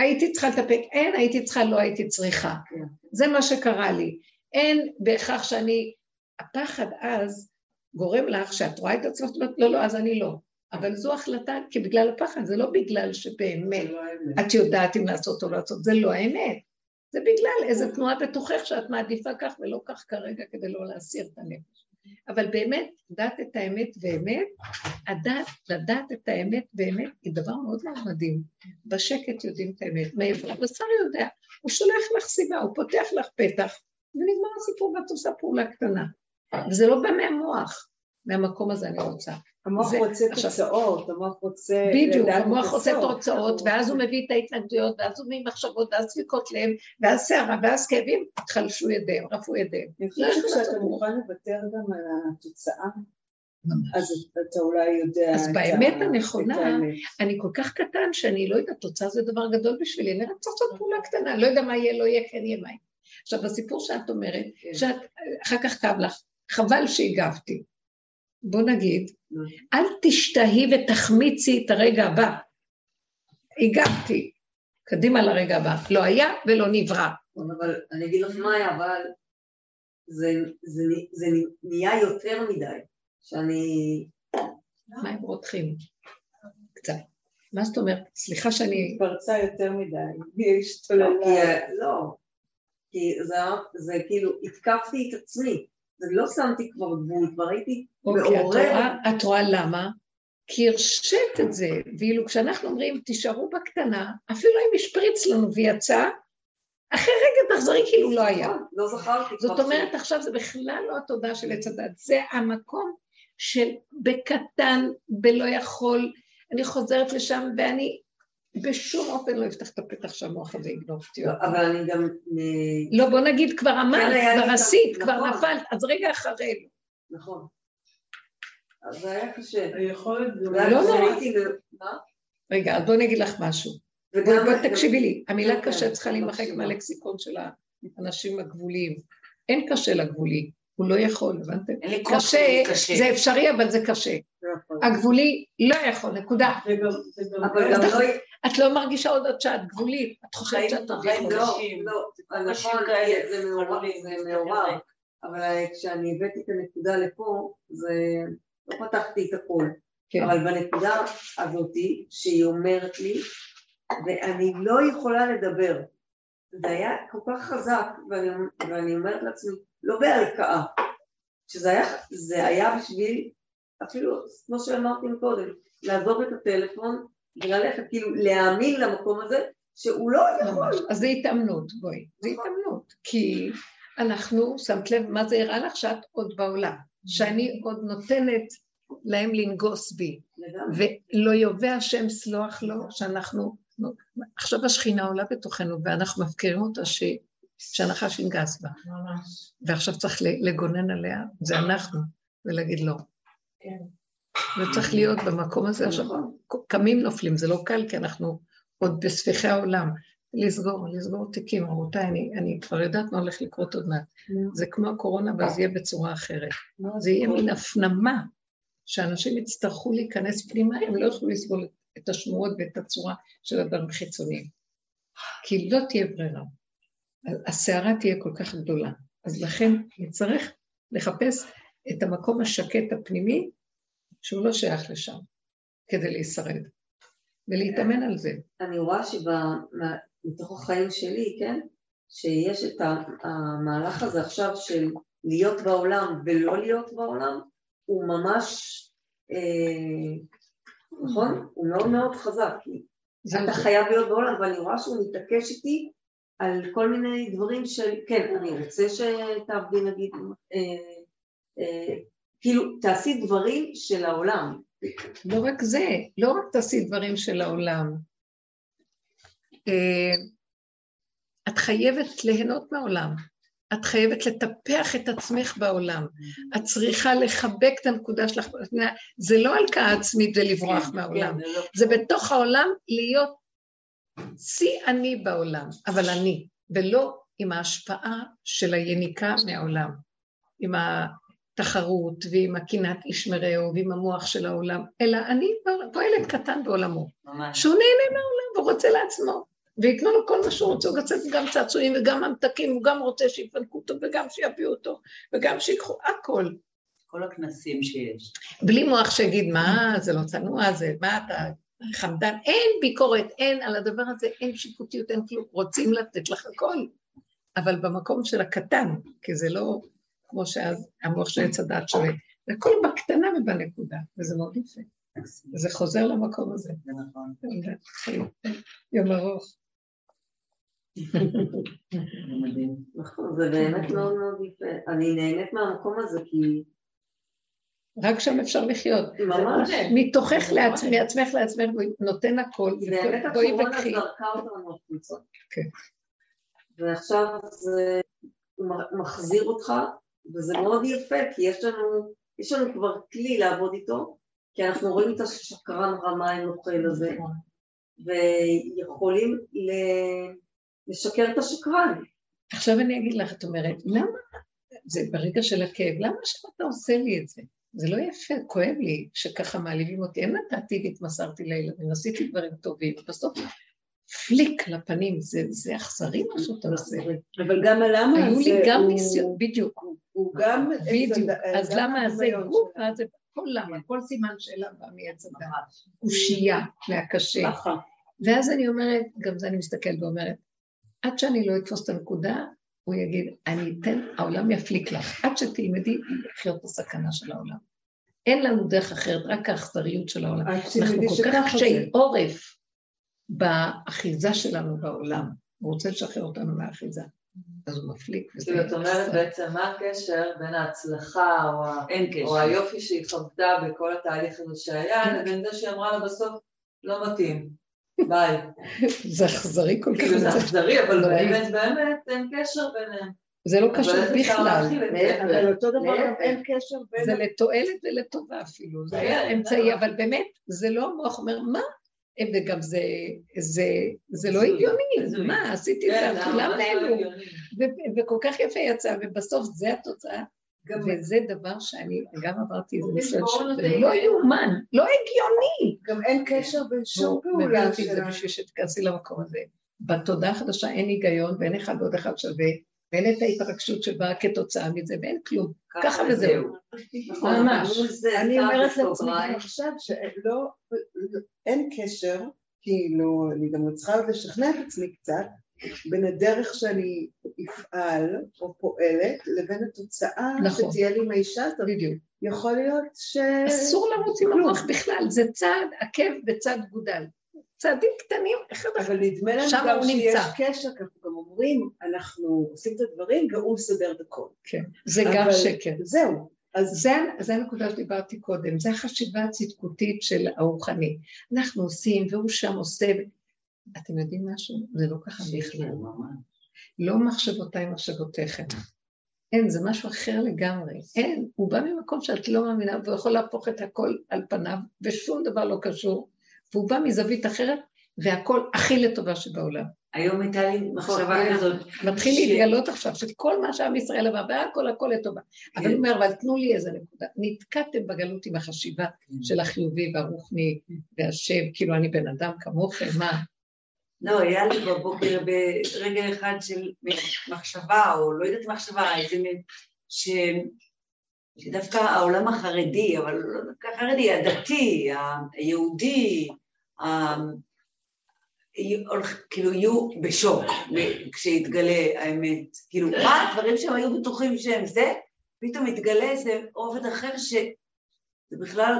הייתי צריכה להתאפק, אין, הייתי צריכה, לא הייתי צריכה. כן. זה מה שקרה לי. אין בהכרח שאני, הפחד אז גורם לך שאת רואה את עצמך, אומרת, לא, לא, אז אני לא. אבל זו החלטה, כי בגלל הפחד, זה לא בגלל שבאמת לא. את יודעת אם לעשות או לא לעשות, זה לא האמת. זה בגלל איזו תנועה בתוכך שאת מעדיפה כך ולא כך כרגע כדי לא להסיר את הנפש. אבל באמת, לדעת את האמת באמת, הדעת, לדעת את האמת באמת, היא דבר מאוד מאוד מדהים. בשקט יודעים את האמת. מאיפה? הבשר יודע, הוא שולח לך סיבה, הוא פותח לך פתח, ונגמר הסיפור ואת עושה פעולה קטנה. וזה לא בא מהמוח, מהמקום הזה אני רוצה. המוח זה- רוצה עכשיו- תוצאות, המוח רוצה... בדיוק, המוח הסוף. תוצאות, ואז הוא מביא את ההתנגדויות, ואז הוא מביא מחשבות, ואז דפיקות לב, ואז סערה, ואז כאבים, חלשו ידיהם, רפו ידיהם. אני חושבת שכשאתה מוכן לוותר גם על התוצאה, אז אתה אולי יודע אז באמת הנכונה. אני כל כך קטן שאני לא יודעת, תוצאה זה דבר גדול בשבילי, אני רק צריך לעשות פעולה קטנה, לא יודע מה יהיה, לא יהיה, כן יהיה מה יהיה. עכשיו, בסיפור שאת אומרת, כן. שאת אחר כך כאב לך, חבל שהגבתי. בוא נגיד, נו. אל תשתהי ותחמיצי את הרגע הבא. הגבתי, קדימה לרגע הבא. לא היה ולא נברא. אבל אני אגיד לך מה היה, אבל זה, זה, זה נהיה יותר מדי, שאני... מה הם רותחים? קצת. מה זאת אומרת? סליחה שאני... פרצה יותר מדי, היא השתוללה. כי, לא, כי זה, זה כאילו, התקפתי את עצמי, ולא שמתי כבר גבול, כבר הייתי אוקיי, מעוררת. את רואה למה? כי הרשית את זה, ואילו כשאנחנו אומרים, תישארו בקטנה, אפילו אם השפריץ לנו ויצא, אחרי רגע תחזרי כאילו לא היה. לא זכרתי. זאת אומרת, עכשיו זה בכלל לא התודעה של עץ הדת, זה המקום של בקטן, בלא יכול, אני חוזרת לשם ואני בשום אופן לא אפתח את הפתח שהמוח הזה יגנוב אותי. אבל אני גם... אה, לא, בוא נגיד, כבר אמרת, לי כבר עשית, כבר נכון. נפלת, אז רגע אחרי. נכון. אז זה היה קשה. היכולת לא נורא. רגע, אז בואי אני אגיד לך משהו. בואי בואי תקשיבי לי, המילה כן, קשה כן, צריכה להימחק. מהלקסיקון של האנשים הגבוליים. אין קשה לגבולי, הוא לא יכול, הבנתם? קשה, זה אפשרי, אבל זה קשה. הגבולי לא יכול, נקודה. אבל גם לא... את לא מרגישה עוד עד שאת גבולית, את חושבת שאת עוד חיים יכולה. לא. לא. לא, קשים נכון, כאלה, זה מעורר, כזה. אבל אה, כשאני הבאתי את הנקודה לפה, זה... לא פתחתי את הכל, כן. אבל בנקודה הזאתי, שהיא אומרת לי, ואני לא יכולה לדבר. זה היה כל כך חזק, ואני, ואני אומרת לעצמי, לא בהלקאה, שזה היה, זה היה בשביל, אפילו כמו שאמרתי קודם, לעזוב את הטלפון וללכת, כאילו להאמין למקום הזה, שהוא לא יכול. אז זה התאמנות, בואי, זה התאמנות. כי אנחנו, שמת לב, מה זה הראה לך שאת עוד בעולם, שאני עוד נותנת להם לנגוס בי. ולא יובא השם סלוח לו, שאנחנו, עכשיו השכינה עולה בתוכנו ואנחנו מפקירים אותה ש... שהנחש ינגס בה, ממש. ועכשיו צריך לגונן עליה, זה אנחנו, ולהגיד לא. כן. וצריך להיות במקום הזה, עכשיו קמים נופלים, זה לא קל כי אנחנו עוד בספיחי העולם. לסגור, לסגור תיקים, רבותיי, אני, אני כבר יודעת מה הולך לקרות עוד מעט. זה כמו הקורונה, אבל זה יהיה בצורה אחרת. זה יהיה מין הפנמה, שאנשים יצטרכו להיכנס פנימה, הם לא יוכלו לסבול את השמועות ואת הצורה של הדברים חיצוניים. כי לא תהיה ברירה. הסערה תהיה כל כך גדולה. אז לכן נצטרך לחפש את המקום השקט הפנימי, שהוא לא שייך לשם, כדי להישרד. ולהתאמן על זה. אני רואה שמתוך החיים שלי, כן, שיש את המהלך הזה עכשיו של להיות בעולם ולא להיות בעולם, הוא ממש, אה, נכון? הוא מאוד מאוד חזק, אתה זה. חייב להיות בעולם, ואני רואה שהוא מתעקש איתי על כל מיני דברים של, כן, אני רוצה שתעבדי נגיד, אה, אה, כאילו, תעשי דברים של העולם. לא רק זה, לא רק תעשי דברים של העולם. אה, את חייבת ליהנות מהעולם. את חייבת לטפח את עצמך בעולם. את צריכה לחבק את הנקודה שלך. זה לא הלקאה עצמית ולברוח מהעולם. כן, זה לא- בתוך העולם להיות שיא אני בעולם, אבל אני, ולא עם ההשפעה של היניקה מהעולם, עם התחרות ועם הקנאת איש מרעהו ועם המוח של העולם, אלא אני פועלת קטן בעולמו, ממש. שהוא נהנה מהעולם ורוצה לעצמו, וייתנו לו כל מה שהוא רוצה, הוא רוצה גם צעצועים וגם ממתקים, הוא גם רוצה שיפנקו אותו וגם שיביאו אותו וגם שיקחו, הכל. כל הכנסים שיש. בלי מוח שיגיד, מה, זה לא צנוע, זה, מה אתה חמדן, אין ביקורת, אין על הדבר הזה, אין שיפוטיות, אין כלום, רוצים לתת לך הכל, אבל במקום של הקטן, כי זה לא כמו שאז המוח של עץ הדת שווה, זה הכל בקטנה ובנקודה, וזה מאוד יפה. זה חוזר למקום הזה. זה נכון. יום ארוך. זה. נכון, זה באמת מאוד מאוד יפה. אני נהנית מהמקום הזה כי רק שם אפשר לחיות. ממש, מתוכך לעצמך, מעצמך לעצמך, נותן הכל, באמת בואי הקורונה. זרקה אותנו החוצה. כן. ועכשיו זה מחזיר אותך, וזה מאוד יפה, כי יש לנו, יש לנו כבר כלי לעבוד איתו, כי אנחנו רואים את השקרן רמאי נוכל הזה, ויכולים לשקר את השקרן. עכשיו אני אגיד לך, את אומרת, למה, זה ברגע של הכאב, למה שאתה עושה לי את זה? זה לא יפה, כואב לי שככה מעליבים אותי. אין נתתי והתמסרתי לילדים, עשיתי דברים טובים, ובסוף פליק לפנים, זה, אכזרי מה שאתה עושה. אבל גם הלמה היו לי גם ניסיון, בדיוק, הוא גם... בדיוק. אז למה זה גוף, שלה. אז זה כל למה, כל סימן שאלה בא מעץ הדת. קושייה מהקשה. ככה. ואז אני אומרת, גם זה אני מסתכלת ואומרת, עד שאני לא אתפוס את הנקודה, הוא יגיד, אני אתן, העולם יפליק לך, עד שתלמדי לחיות את הסכנה של העולם. אין לנו דרך אחרת, רק האכזריות של העולם. עד אנחנו כל כך. קשי עורף באחיזה שלנו בעולם. הוא רוצה לשחרר אותנו מהאחיזה. אז הוא מפליק. וזה כאילו, את אומרת בעצם מה הקשר בין ההצלחה או ה- אין או קשר. היופי שהיא חוותה בכל התהליך הזה שהיה, לבין זה שהיא אמרה לה בסוף, לא מתאים, ביי. זה אכזרי כל כך. כאילו זה אכזרי, אבל נוראי. באמת באמת אין קשר ביניהם. זה לא קשור בכלל. אבל אותו דבר. אין קשר בין... זה לתועלת ולטובה אפילו, זה היה כן, אמצעי, זהו. אבל באמת, זה לא המוח אומר, מה? וגם זה, זה, זה לא הגיוני. מה, עשיתי את כן, זה, כולם ממש לא נהנו, וכל כך יפה יצא, ובסוף זה התוצאה, וזה דבר שאני גם עברתי איזה אוקיי, ניסיון בואו שזה נודה. לא יאומן, לא הגיוני. גם אין קשר בין שום פעולה אותי את זה שלנו. בשביל שתיכנסי למקום הזה. בתודעה החדשה אין היגיון ואין אחד ועוד אחד שווה, ואין את ההתרגשות שבאה כתוצאה מזה, ואין כלום. ככה וזהו. ממש. אני אומרת לעצמי עכשיו שלא, אין קשר, כאילו, אני גם צריכה עוד לשכנע את עצמי קצת, בין הדרך שאני אפעל או פועלת לבין התוצאה נכון. שתהיה לי מהאישה הזאת. בדיוק. יכול להיות ש... אסור לרוץ עם. המוח בכלל, זה צעד עקב וצעד גודל. צעדים קטנים, אחד אחד. אבל נדמה לנו גם הוא שיש נמצא. קשר, כי אנחנו גם אומרים, אנחנו עושים את הדברים והוא מסדר את הכל. כן, זה גם אבל- שקר. זהו. אז זה, זה הנקודה שדיברתי קודם, זה החשיבה הצדקותית של הרוחני. אנחנו עושים, והוא שם עושה. אתם יודעים משהו? זה לא ככה בכלל. לא מחשבותיי מחשבותיכם. אין, זה משהו אחר לגמרי. אין, הוא בא ממקום שאת לא מאמינה, והוא יכול להפוך את הכל על פניו, ושום דבר לא קשור, והוא בא מזווית אחרת, והכל הכי לטובה שבעולם. היום הייתה לי מחשבה כן. כזאת. מתחיל ש- להתגלות עכשיו, שכל מה שעם ישראל עבר, והכל הכל לטובה. אבל הוא אומר, אבל תנו לי איזה נקודה. נתקעתם בגלות עם החשיבה של החיובי והרוחני והשם, כאילו אני בן אדם כמוכם, מה? לא, היה לי בבוקר ברגע אחד של מחשבה, או לא יודעת מחשבה, איזה מין, ש... שדווקא העולם החרדי, אבל לא דווקא החרדי, הדתי, היהודי, כאילו יהיו בשוק כשיתגלה האמת. כאילו, מה הדברים שהם היו בטוחים שהם זה, פתאום מתגלה איזה עובד אחר שזה בכלל,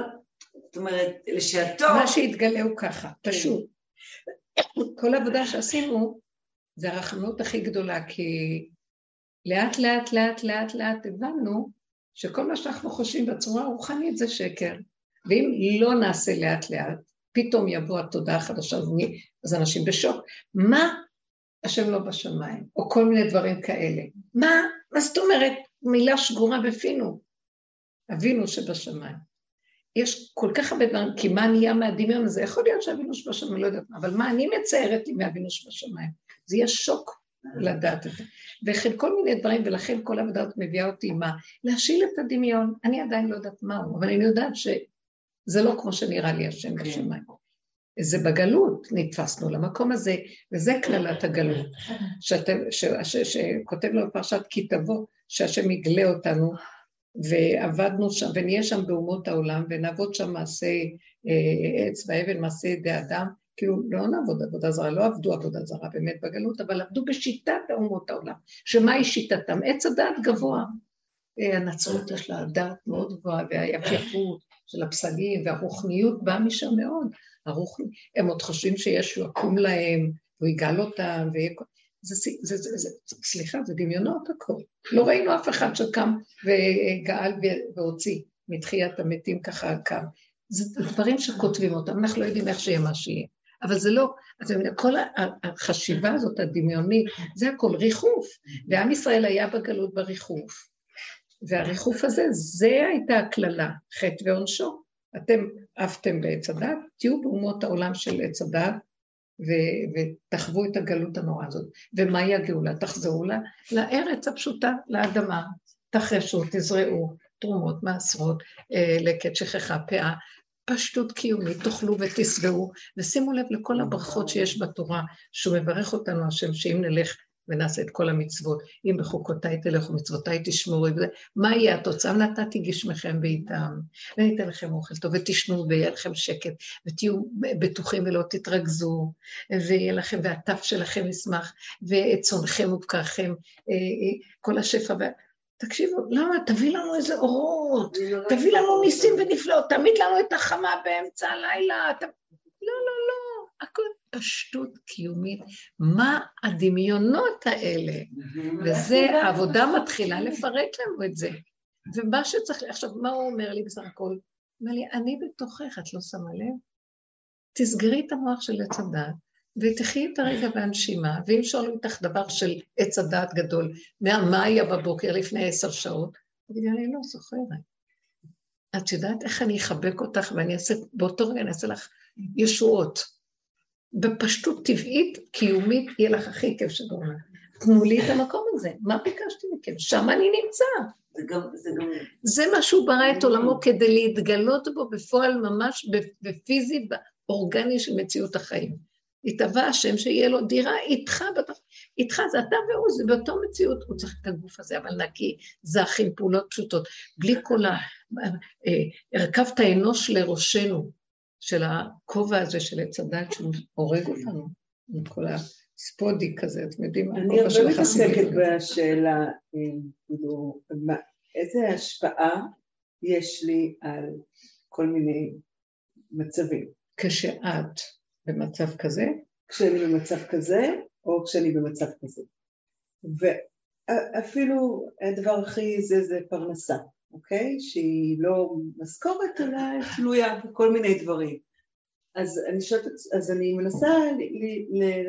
זאת אומרת, לשעתו, מה שהתגלה הוא ככה, פשוט. כל העבודה שעשינו זה הרחמנות הכי גדולה, כי לאט לאט לאט לאט לאט הבנו שכל מה שאנחנו חושבים בצורה הרוחנית זה שקר. ואם לא נעשה לאט לאט, פתאום יבוא התודעה החדשה, אז אנשים בשוק. מה השם לא בשמיים, או כל מיני דברים כאלה. מה, מה זאת אומרת מילה שגורה בפינו? אבינו שבשמיים. יש כל כך הרבה דברים, כי מה נהיה מהדמיון הזה? יכול להיות שאבינו שבשמיים, לא יודעת מה, אבל מה אני מציירת לי מאבינו שבשמיים? זה יהיה שוק לדעת את זה. וכן כל מיני דברים, ולכן כל העבודה הזאת מביאה אותי מה? להשיל את הדמיון. אני עדיין לא יודעת מהו, אבל אני יודעת שזה לא כמו שנראה לי השם כן. בשמיים. זה בגלות נתפסנו למקום הזה, וזה קללת הגלות, שאתם, ש, ש, שכותב לו בפרשת כי תבוא, שהשם יגלה אותנו, ועבדנו שם, ונהיה שם באומות העולם, ונעבוד שם מעשה אה, עץ ואבן, מעשה ידי אדם, כאילו לא נעבוד עבודה זרה, לא עבדו עבודה זרה באמת בגלות, אבל עבדו בשיטת אומות העולם, שמהי שיטתם? עץ הדעת גבוה. אה, הנצרות יש לה דעת מאוד גבוהה, והיפייפות של הפסלים, והרוחניות באה משם מאוד. הרוחני, הם עוד חושבים שישו יקום להם, הוא יגאל אותם, ויהיה... זה, זה, זה, זה, סליחה, זה דמיונות הכל. לא ראינו אף אחד שקם וגאל והוציא מתחיית המתים ככה קם. זה דברים שכותבים אותם, אנחנו לא יודעים איך שיהיה מה שיהיה. אבל זה לא, אתם כל החשיבה הזאת הדמיונית, זה הכל ריחוף. ועם ישראל היה בגלות בריחוף. והריחוף הזה, זה הייתה הקללה, חטא ועונשו. אתם עפתם בעץ הדת, תהיו באומות העולם של עץ הדת, ו- ותחוו את הגלות הנוראה הזאת. ומהי הגאולה? תחזרו לה, לארץ הפשוטה, לאדמה. תחרשו, תזרעו, תרומות, מעשרות, אה, לקט, שכחה, פאה, פשטות קיומית, תאכלו ותשבעו, ושימו לב לכל הברכות שיש בתורה, שהוא מברך אותנו השם, שאם נלך ונעשה את כל המצוות, אם בחוקותיי תלכו, מצוותיי תשמורו, מה יהיה התוצאה? נתתי גשמכם בעיתם, וניתן לכם אוכל טוב, ותשנו ויהיה לכם שקט, ותהיו בטוחים ולא תתרכזו, ויהיה לכם, והטף שלכם ישמח, ואת צונכם ובקעכם, כל השפע. תקשיבו, למה? תביא לנו איזה אורות, תביא לנו ניסים ונפלאות, תעמיד לנו את החמה באמצע הלילה. ת... לא, לא, לא, הכל פשטות קיומית. מה הדמיונות האלה? וזה, העבודה מתחילה לפרק לנו את זה. ומה שצריך, עכשיו, מה הוא אומר לי בסך הכל? הוא אומר לי, אני בתוכך, את לא שמה לב? תסגרי את המוח של עץ הדת, ותחי את הרגע והנשימה, ואם שואלים אותך דבר של עץ הדעת גדול, מה היה בבוקר לפני עשר שעות, תגידי, אני לא זוכרת. את יודעת איך אני אחבק אותך ואני אעשה, באותו רגע אני אעשה לך ישועות. בפשטות טבעית, קיומית, יהיה לך הכי כיף שבעולם. תנו לי את המקום הזה, מה ביקשתי מכם? שם אני נמצא. זה גם, זה גם... זה מה שהוא ברא את עולמו כדי להתגלות בו בפועל ממש בפיזי, באורגני של מציאות החיים. התהווה השם שיהיה לו דירה איתך, איתך זה אתה והוא, זה באותו מציאות, הוא צריך את הגוף הזה, אבל נקי, זך עם פעולות פשוטות, בלי כל ה... הרכבת האנוש לראשנו, של הכובע הזה של עץ הדת שהוא הורג אותנו, עם כל הספודי כזה, אתם יודעים, אני הרבה מתעסקת בשאלה, כאילו, איזה השפעה יש לי על כל מיני מצבים. כשאת במצב כזה? כשאני במצב כזה, או כשאני במצב כזה. ואפילו הדבר הכי זה זה פרנסה, אוקיי? שהיא לא משכורת, אלא תלויה בכל מיני דברים. אז אני, שואלת, אז אני מנסה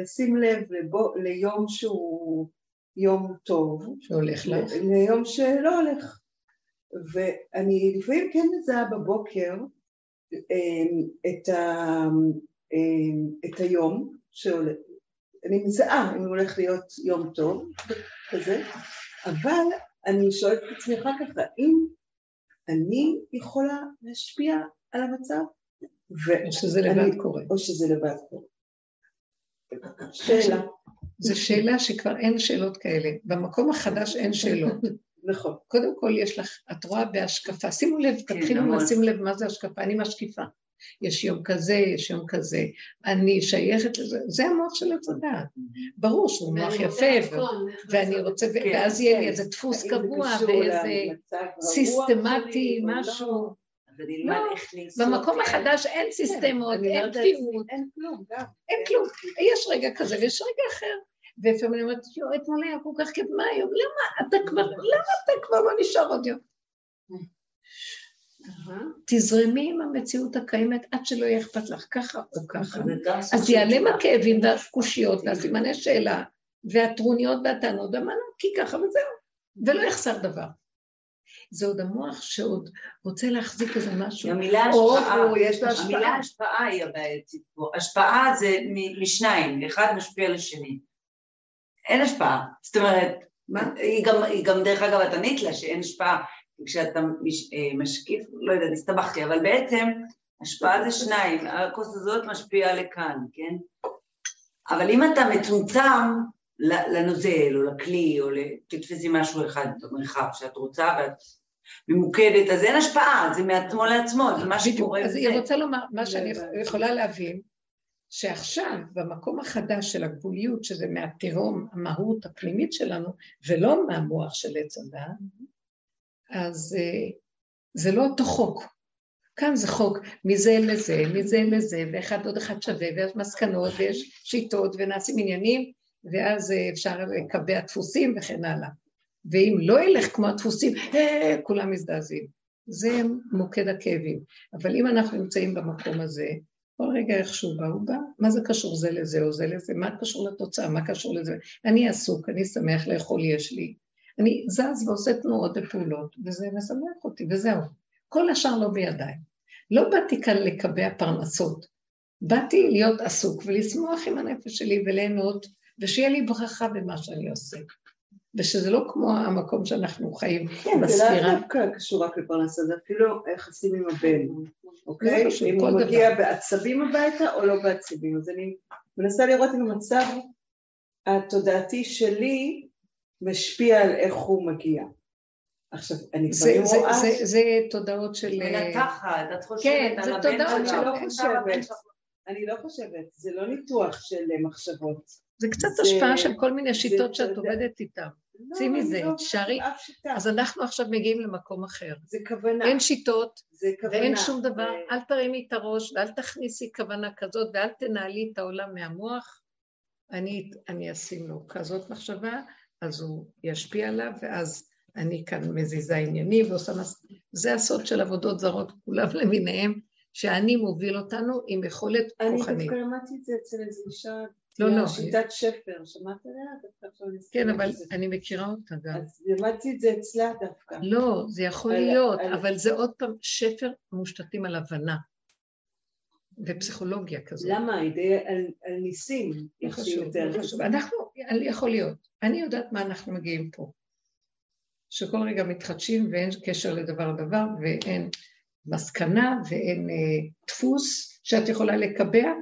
לשים לב לבוא, ליום שהוא יום טוב. שהולך לך. ליום שלא הולך. ואני לפעמים כן מזהה בבוקר את, ה, את היום שהולך, אני מזהה אם הולך להיות יום טוב כזה, אבל אני שואלת את עצמי אחר כך, האם אני יכולה להשפיע על המצב? או שזה לבד קורה. או שזה לבד קורה. שאלה. זו שאלה שכבר אין שאלות כאלה. במקום החדש אין שאלות. נכון. קודם כל יש לך, את רואה בהשקפה, שימו לב, תתחילו לשים לב מה זה השקפה, אני משקיפה. יש יום כזה, יש יום כזה, אני שייכת לזה, זה המוח של עץ הדעת. ברור שהוא מוח יפה, ואני רוצה, ואז יהיה לי איזה דפוס קבוע ואיזה סיסטמטי, משהו. לא, במקום החדש אין סיסטמות, אין קביעות. אין כלום. אין כלום. יש רגע כזה ויש רגע אחר. ולפעמים אני אומרת, יואו, אתמול היה כל כך כיף, מה היום? למה אתה כבר, למה אתה כבר לא נשאר עוד יום? תזרמי עם המציאות הקיימת עד שלא יהיה אכפת לך ככה או ככה. אז ייעלם הכאבים והקושיות והסימני שאלה והטרוניות והטענות והמנות, כי ככה וזהו, ולא יחסר דבר. זה עוד המוח שעוד רוצה להחזיק איזה משהו. המילה השפעה, יש לו השפעה. המילה השפעה היא הבעייתית פה. השפעה זה משניים, אחד משפיע לשני. אין השפעה. זאת אומרת, היא גם, היא גם דרך אגב, את ענית לה שאין השפעה. כשאתה מש, אה, משקיף, לא יודעת, הסתבכתי, אבל בעצם השפעה זה שניים, הכוס הזאת משפיעה לכאן, כן? אבל אם אתה מצומצם לנוזל או לכלי, או תתפסי משהו אחד במרחב שאת רוצה ואת ממוקדת, אז אין השפעה, זה מעצמו לעצמו, זה מה שקורה. אז היא רוצה לומר, מה שאני יכולה להבין, שעכשיו, במקום החדש של הגבוליות, שזה מהתהום, המהות הפנימית שלנו, ולא מהמוח של עץ הדעת, אז uh, זה לא אותו חוק. כאן זה חוק מזה לזה, מזה לזה, ואחד עוד אחד שווה, ויש מסקנות, ויש שיטות, ונעשים עניינים, ואז uh, אפשר לקבע דפוסים וכן הלאה. ואם לא ילך כמו הדפוסים, אה, כולם מזדעזעים. זה מוקד הכאבים. אבל אם אנחנו נמצאים במקום הזה, כל רגע איך שהוא בא, הוא בא, מה זה קשור זה לזה או זה לזה, מה קשור לתוצאה, מה קשור לזה, אני עסוק, אני שמח לאכול יש לי, אני זז ועושה תנועות ופעולות, וזה משמח אותי, וזהו. כל השאר לא בידיים. לא באתי כאן לקבע פרנסות, באתי להיות עסוק ולשמוח עם הנפש שלי וליהנות, ושיהיה לי ברכה במה שאני עושה. ושזה לא כמו המקום שאנחנו חיים כן, בספירה. כן, זה לאו דווקא קשור רק לפרנסה, זה אפילו יחסים עם הבן, אוקיי? לא אם הוא מגיע בעצבים הביתה או לא בעצבים. אז אני מנסה לראות אם המצב התודעתי שלי משפיע על איך הוא מגיע. עכשיו, אני לפעמים רואה... זה, זה, זה תודעות של... מנתחת, את חושבת כן, על הבן שלך. כן, זה תודעות של... לא חושבת. אני לא חושבת, זה לא ניתוח של מחשבות. זה קצת זה, השפעה של כל מיני שיטות שאת עובדת איתן. לא, צאי מזה, לא תשארי. אז אנחנו עכשיו מגיעים למקום אחר. זה כוונה. אין שיטות, זה כוונה. ואין שום דבר. אל תרימי את הראש ואל תכניסי כוונה כזאת ואל תנהלי את העולם מהמוח. אני, אני אשים לו כזאת מחשבה, אז הוא ישפיע עליו, ואז אני כאן מזיזה ענייני ועושה מס... זה הסוד של עבודות זרות, כולם למיניהם, שאני מוביל אותנו עם יכולת כוחנית. אני דווקא למדתי את זה אצל איזו אישה לא, לא. שיטת שפר, שמעת עליה? כן, אבל אני מכירה אותה גם. אז למדתי את זה אצלה דווקא. לא, זה יכול להיות, אבל זה עוד פעם, שפר מושתתים על הבנה. ופסיכולוגיה כזאת. למה? על ניסים. לא חשוב, לא חשוב. אנחנו, יכול להיות. אני יודעת מה אנחנו מגיעים פה. שכל רגע מתחדשים ואין קשר לדבר לדבר ואין מסקנה ואין אה, דפוס שאת יכולה לקבע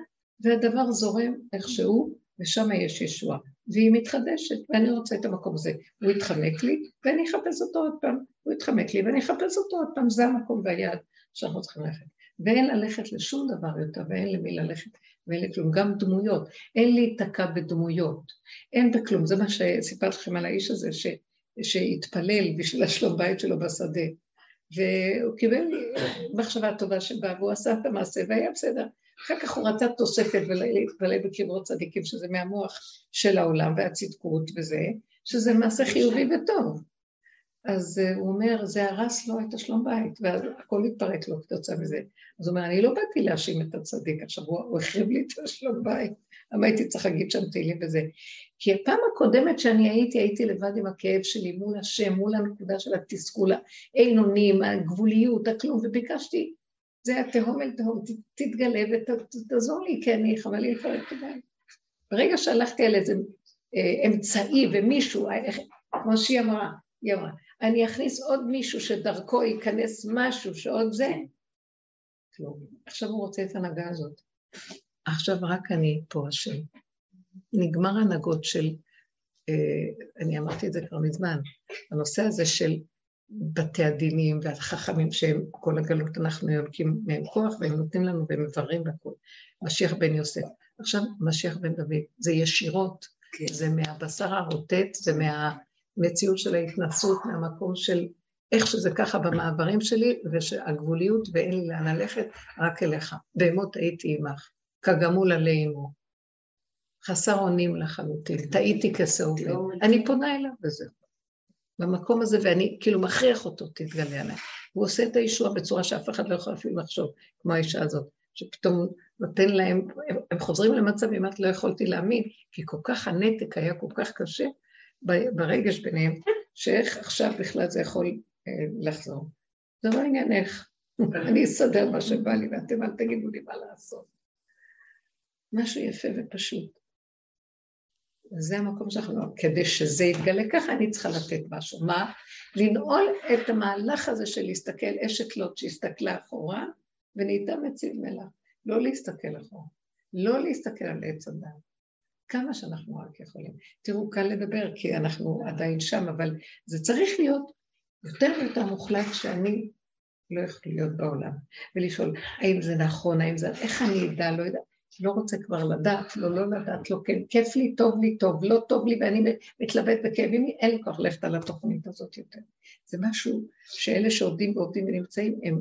והדבר זורם איכשהו, ושם יש ישועה. והיא מתחדשת, ואני רוצה את המקום הזה. הוא יתחמק לי, ואני אחפש אותו עוד פעם. הוא יתחמק לי, ואני אחפש אותו עוד פעם. זה המקום והיעד שאנחנו צריכים ללכת. ואין ללכת לשום דבר יותר, ואין למי ללכת, ואין לי כלום. גם דמויות. אין להיתקע בדמויות. אין בכלום. זה מה שסיפרתי לכם על האיש הזה, ש... שהתפלל בשביל השלום בית שלו בשדה. והוא קיבל מחשבה טובה שבאה, והוא עשה את המעשה, והיה בסדר. אחר כך הוא רצה תוספת ולהתפלל בקברות צדיקים, שזה מהמוח של העולם והצדקות וזה, שזה מעשה חיובי וטוב. אז uh, הוא אומר, זה הרס לו את השלום בית, והכל התפרק לו כתוצאה מזה. אז הוא אומר, אני לא באתי להאשים את הצדיק, עכשיו הוא, החריב לי את השלום בית, למה הייתי צריך להגיד שם תהילים וזה? כי הפעם הקודמת שאני הייתי, הייתי לבד עם הכאב שלי מול השם, מול הנקודה של התסכול, האין הגבוליות, הכלום, וביקשתי זה התהום אל תהום, תתגלה ותעזור לי, כי אני חבל לי לפרק את הבית. ברגע שהלכתי על איזה אה, אמצעי ומישהו, אה, כמו שהיא אמרה, היא אמרה, אני אכניס עוד מישהו שדרכו ייכנס משהו שעוד זה. כלום. עכשיו הוא רוצה את ההנהגה הזאת. עכשיו רק אני פה השם. נגמר הנהגות של, אה, אני אמרתי את זה כבר מזמן, הנושא הזה של בתי הדינים והחכמים שהם כל הגלות אנחנו יונקים מהם כוח והם נותנים לנו והם מבררים והכול. משיח בן יוסף. עכשיו משיח בן דוד, זה ישירות, כן. זה מהבשר הרוטט, זה מהמציאות של ההתנסות, מהמקום של איך שזה ככה במעברים שלי, ושהגבוליות ואין לי לאן ללכת, רק אליך. בהמות הייתי עמך, כגמול עלי עמו. חסר אונים לחלוטין, טעיתי כשאוב לב. אני פונה אליו וזהו. במקום הזה, ואני כאילו מכריח אותו, תתגלה עליי. הוא עושה את הישוע בצורה שאף אחד לא יכול אפילו לחשוב, כמו האישה הזאת, שפתאום נותן להם, הם, הם חוזרים למצב, אם את לא יכולתי להאמין, כי כל כך הנתק היה כל כך קשה ברגש ביניהם, שאיך עכשיו בכלל זה יכול אה, לחזור. זה לא עניינך, אני אסדר מה שבא לי, ואתם אל תגידו לי מה לעשות. משהו יפה ופשוט. זה המקום שאנחנו, כדי שזה יתגלה ככה, אני צריכה לתת משהו. מה? לנעול את המהלך הזה של להסתכל, אשת לוט שהסתכלה אחורה, ונהייתה מציב מלח. לא להסתכל אחורה. לא להסתכל על עץ הדת. כמה שאנחנו רק יכולים. תראו, קל לדבר, כי אנחנו עדיין שם, אבל זה צריך להיות יותר ויותר מוחלט שאני לא יכול להיות בעולם. ולשאול, האם זה נכון, האם זה... איך אני אדע, לא יודע. לא רוצה כבר לדעת, לא לא לדעת, לא כן, כיף לי, טוב לי, טוב, לא טוב לי, ואני מתלבט בכאבים, אין לי כוח ללכת על התוכנית הזאת יותר. זה משהו שאלה שעובדים ועובדים ונמצאים, הם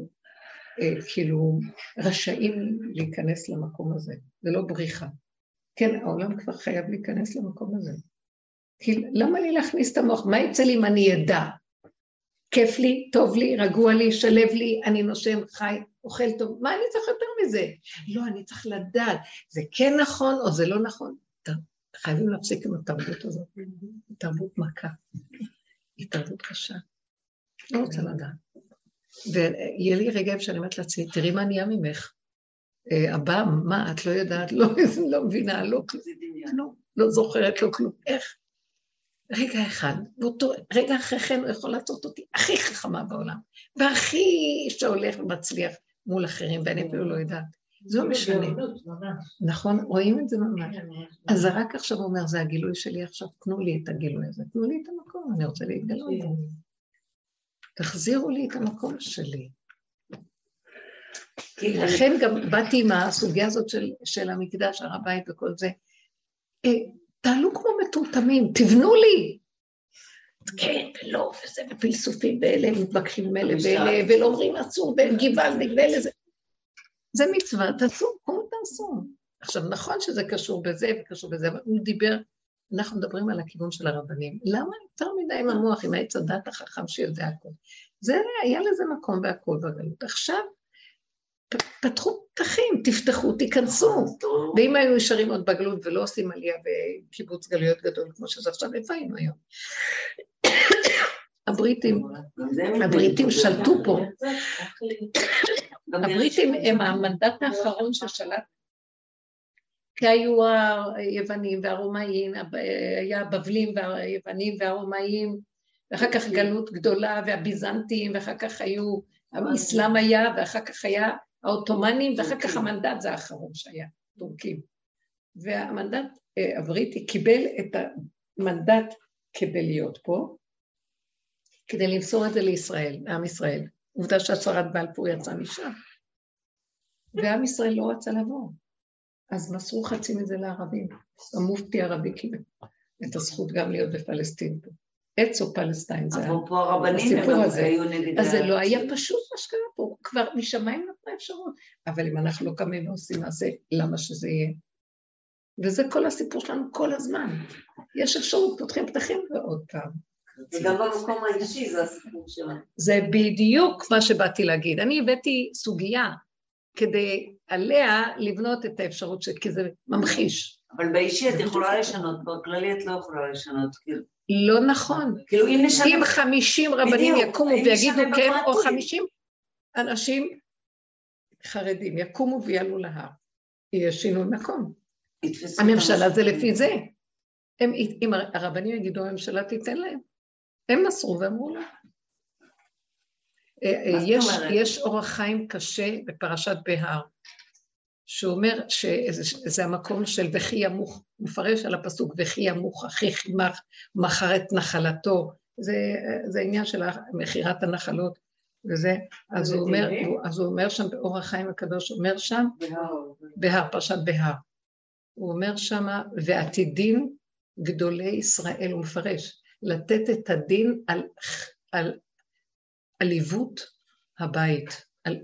אה, כאילו רשאים להיכנס למקום הזה, זה לא בריחה. כן, העולם כבר חייב להיכנס למקום הזה. כי למה לי להכניס את המוח? מה יצא לי אם אני אדע? כיף לי, טוב לי, רגוע לי, שלב לי, אני נושם, חי, אוכל טוב, מה אני צריך יותר מזה? לא, אני צריך לדעת, זה כן נכון או זה לא נכון. חייבים להפסיק עם התרבות הזאת. היא תרבות מכה. היא תרבות קשה. לא רוצה לדעת. ויהיה לי רגעים שאני אומרת לעצמי, תראי מה נהיה ממך. הבא, מה, את לא יודעת, לא, לא מבינה, לא, לא, לא זוכרת, לא כלום. איך? רגע אחד, ואותו רגע אחרי כן הוא יכול לעשות אותי הכי חכמה בעולם, והכי שהולך ומצליח מול אחרים, ואני אפילו לא יודעת. זה לא משנה. נכון, רואים את זה ממש. אז רק עכשיו אומר, זה הגילוי שלי עכשיו, תנו לי את הגילוי הזה, תנו לי את המקום, אני רוצה להתגלות. תחזירו לי את המקום שלי. לכן גם באתי עם הסוגיה הזאת של, של המקדש, הר הבית וכל זה. אה, תעלו כמו מטומטמים, תבנו לי. כן ולא, וזה, ופילסופים, ואלה מתווכחים עם אלה ואלה, ולא אומרים אסור, ואין גיוולניק, ואלה זה. זה מצווה, תעשו, כמו תעשו. עכשיו, נכון שזה קשור בזה וקשור בזה, אבל הוא דיבר, אנחנו מדברים על הכיוון של הרבנים. למה יותר מדי עם המוח, עם העץ הדת החכם שיודע הכול? זה, היה לזה מקום והכול בגלות. עכשיו, פתחו פתחים, תפתחו, תיכנסו. ואם היו נשארים עוד בגלות ולא עושים עלייה בקיבוץ גלויות גדול כמו שזה עכשיו, איפה היינו היום? הבריטים, הבריטים שלטו פה. הבריטים הם המנדט האחרון ששלט, כי היו היוונים והרומאים, היה הבבלים והיוונים והרומאים, ואחר כך גלות גדולה והביזנטים, ואחר כך היו, האסלאם היה, ואחר כך היה העות'מאנים, ואחר כך המנדט זה האחרון שהיה, טורקים. והמנדט אה, הבריטי קיבל את המנדט כדי להיות פה, כדי למסור את זה לישראל, לעם ישראל. עובדה שהצהרת בלפור יצאה משם. ועם ישראל לא רצה לבוא. אז מסרו חצי מזה לערבים. המופתי הערבי קיבל את הזכות גם להיות בפלסטין פה. או פלסטיין, זה אבל פה הרבנים הם הזה. היו נגד... אז זה לא היה פשוט מה שקרה פה, כבר משמיים נתנה אפשרות. אבל אם אנחנו לא קמים ועושים מעשה, למה שזה יהיה? וזה כל הסיפור שלנו כל הזמן. יש אפשרות, פותחים פתחים ועוד פעם. וגם במקום האישי זה הסיפור שלנו. זה בדיוק מה שבאתי להגיד. אני הבאתי סוגיה כדי עליה לבנות את האפשרות, ש... כי זה ממחיש. אבל באישי את יכולה לשנות, בכללי את לא יכולה לשנות, כאילו. לא נכון. כאילו אם נשנה... אם חמישים רבנים יקומו ויגידו כן, או. חמישים אנשים חרדים יקומו ויעלו להר, יהיה שינוי מקום. הממשלה. זה לפי זה. הם, אם הרבנים יגידו, הממשלה תיתן להם. הם מסרו ואמרו לה. אה, זאת יש? יש אורח חיים קשה בפרשת בהר, שאומר שזה המקום של וכי ימוך, מפרש על הפסוק וכי ימוך אחי חימך מכר את נחלתו, זה, זה עניין של מכירת הנחלות וזה, אז הוא אומר, הוא- אז הוא אומר שם באורח חיים הקדוש, אומר שם, בהר, פרשת בהר, הוא אומר שמה, ועתידין גדולי ישראל, הוא מפרש, לתת את הדין על, על עליבות הבית, על,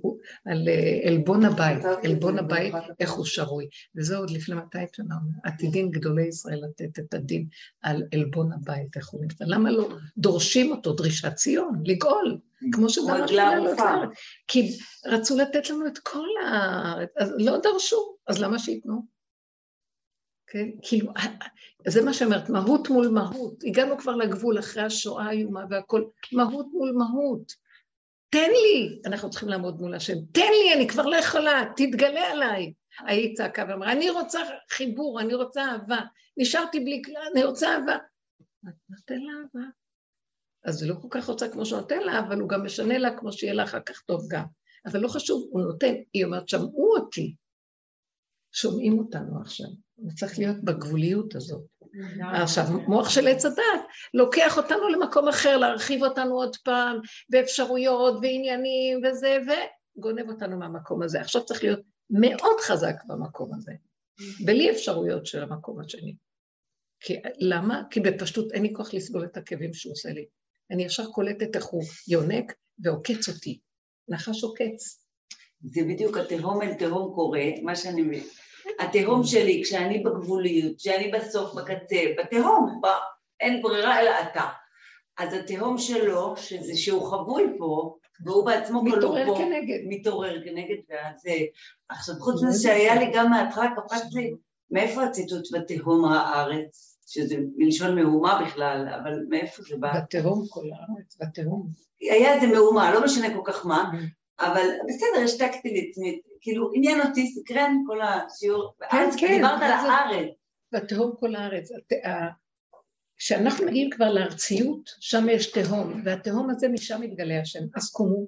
על אה, עלבון הבית, עלבון הבית, איך הוא שרוי. וזה עוד לפני 200 שנה, אומר, עתידין גדולי ישראל לתת את הדין על עלבון הבית, איך הוא נמצא. למה לא דורשים אותו, דרישת ציון, לגאול, כמו עגלה לעלות ערופה. לארץ. כי רצו לתת לנו את כל הארץ, אז לא דרשו, אז למה שייתנו? כן, כאילו, זה מה שאומרת, מהות מול מהות. הגענו כבר לגבול אחרי השואה האיומה והכל, מהות מול מהות. תן לי, אנחנו צריכים לעמוד מול השם, תן לי, אני כבר לא יכולה, תתגלה עליי. ההיא צעקה ואמרה, אני רוצה חיבור, אני רוצה אהבה, נשארתי בלי כלל, אני רוצה אהבה. נותן לה אהבה. אז זה לא כל כך רוצה כמו שהוא נותן לה, אבל הוא גם משנה לה כמו שיהיה לה אחר כך טוב גם. אבל לא חשוב, הוא נותן. היא אומרת, שמעו אותי. שומעים אותנו עכשיו. זה צריך להיות בגבוליות הזאת. עכשיו, מוח של עץ הדת לוקח אותנו למקום אחר, להרחיב אותנו עוד פעם, באפשרויות ועניינים וזה, וגונב אותנו מהמקום הזה. עכשיו צריך להיות מאוד חזק במקום הזה, בלי אפשרויות של המקום השני. כי, למה? כי בפשטות אין לי כוח לסבול את הכאבים שהוא עושה לי. אני ישר קולטת איך הוא יונק ועוקץ אותי. נחש עוקץ. זה בדיוק התהום אל תהום קורה, מה שאני מבין. התהום שלי, כשאני בגבוליות, כשאני בסוף, בקצה, בתהום, ב... אין ברירה אלא אתה. אז התהום שלו, שזה שהוא חבוי פה, והוא בעצמו כלוא פה, מתעורר כנגד. מתעורר כנגד, ואז... עכשיו, חוץ מזה שהיה לי גם מההתחלה, קפץ לי, מאיפה הציטוט בתהום הארץ? שזה מלשון מהומה בכלל, אבל מאיפה זה בא? בתהום כל הארץ, בתהום. היה איזה מהומה, לא משנה כל כך מה, אבל בסדר, השתקתי לעצמי, כאילו עניין אותי, סקרן כל השיעור, ואז כן, דיברת על הארץ. בתהום כל הארץ. כשאנחנו מגיעים כבר לארציות, שם יש תהום, והתהום הזה משם מתגלה השם. אז קומו.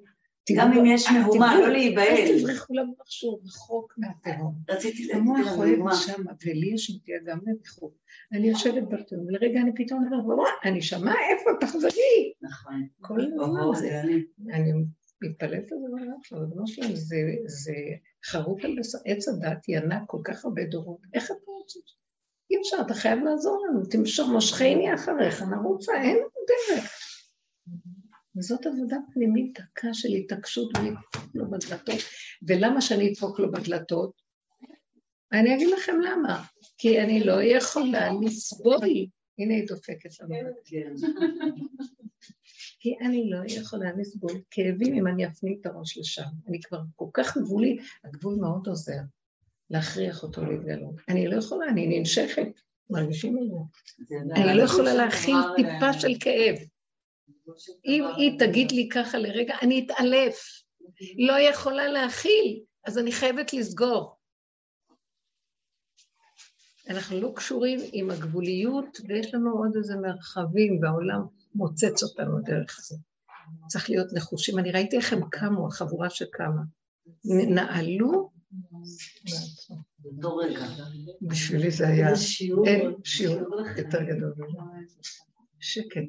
גם אם יש מהומה, לא להיבהל. אל תברחו למוח שהוא רחוק מהתהום. רציתי להגיד המוח אוהב. שם, ולי יש נטייה גם לבחור. אני יושבת בתהום, ולרגע אני פתאום אומרת, "וואי, אני שמעה איפה, תחזרי. נכון. כל הזמן זה. מתפלאת על זה בעולם שלו, ריבונו שלום, זה, זה חרוט על בשר, עץ הדת ינק כל כך הרבה דורות, איך אתה רוצה? אי אפשר, אתה חייב לעזור לנו, תמשוך, מושכני אחריך, נרוצה, אין דרך. וזאת עבודה פנימית דקה של התעקשות ולדפוק לו בדלתות. ולמה שאני אדפוק לו בדלתות? אני אגיד לכם למה. כי אני לא יכולה לסבול. הנה היא דופקת לנו. כי אני לא יכולה לסבול כאבים אם אני אפני את הראש לשם. אני כבר כל כך גבולי, הגבול מאוד עוזר להכריח אותו להתגלות. אני לא יכולה, אני ננשכת, מרגישים את זה. זה אני לא יכולה להכיל טיפה של כאב. אם היא תגיד לי ככה לרגע, אני אתעלף. לא יכולה להכיל, אז אני חייבת לסגור. אנחנו לא קשורים עם הגבוליות, ויש לנו עוד איזה מרחבים, והעולם מוצץ אותנו דרך זה. צריך להיות נחושים. אני ראיתי איך הם קמו, החבורה שקמה. נעלו, באותו רגע. בשבילי זה היה. אין שיעור יותר גדול. שקט.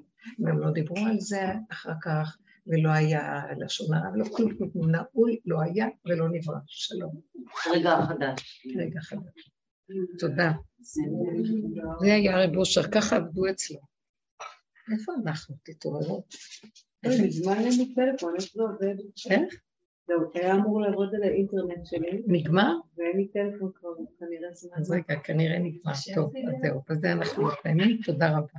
גם לא דיברו על זה אחר כך, ולא היה לשון הרע, ולא כלום, נעול, לא היה ולא נברא. שלום. רגע חדש. רגע חדש. תודה. זה היה רב אושר, ככה עבדו אצלו. איפה אנחנו? תתעוררו. מזמן אין לי טלפון, איך זה עובד? איך? זהו, היה אמור לעבוד על האינטרנט שלי, נגמר? ואין לי טלפון כבר כנראה זמן. אז רגע, כנראה נגמר. טוב, אז זהו, בזה אנחנו מסיימים. תודה רבה.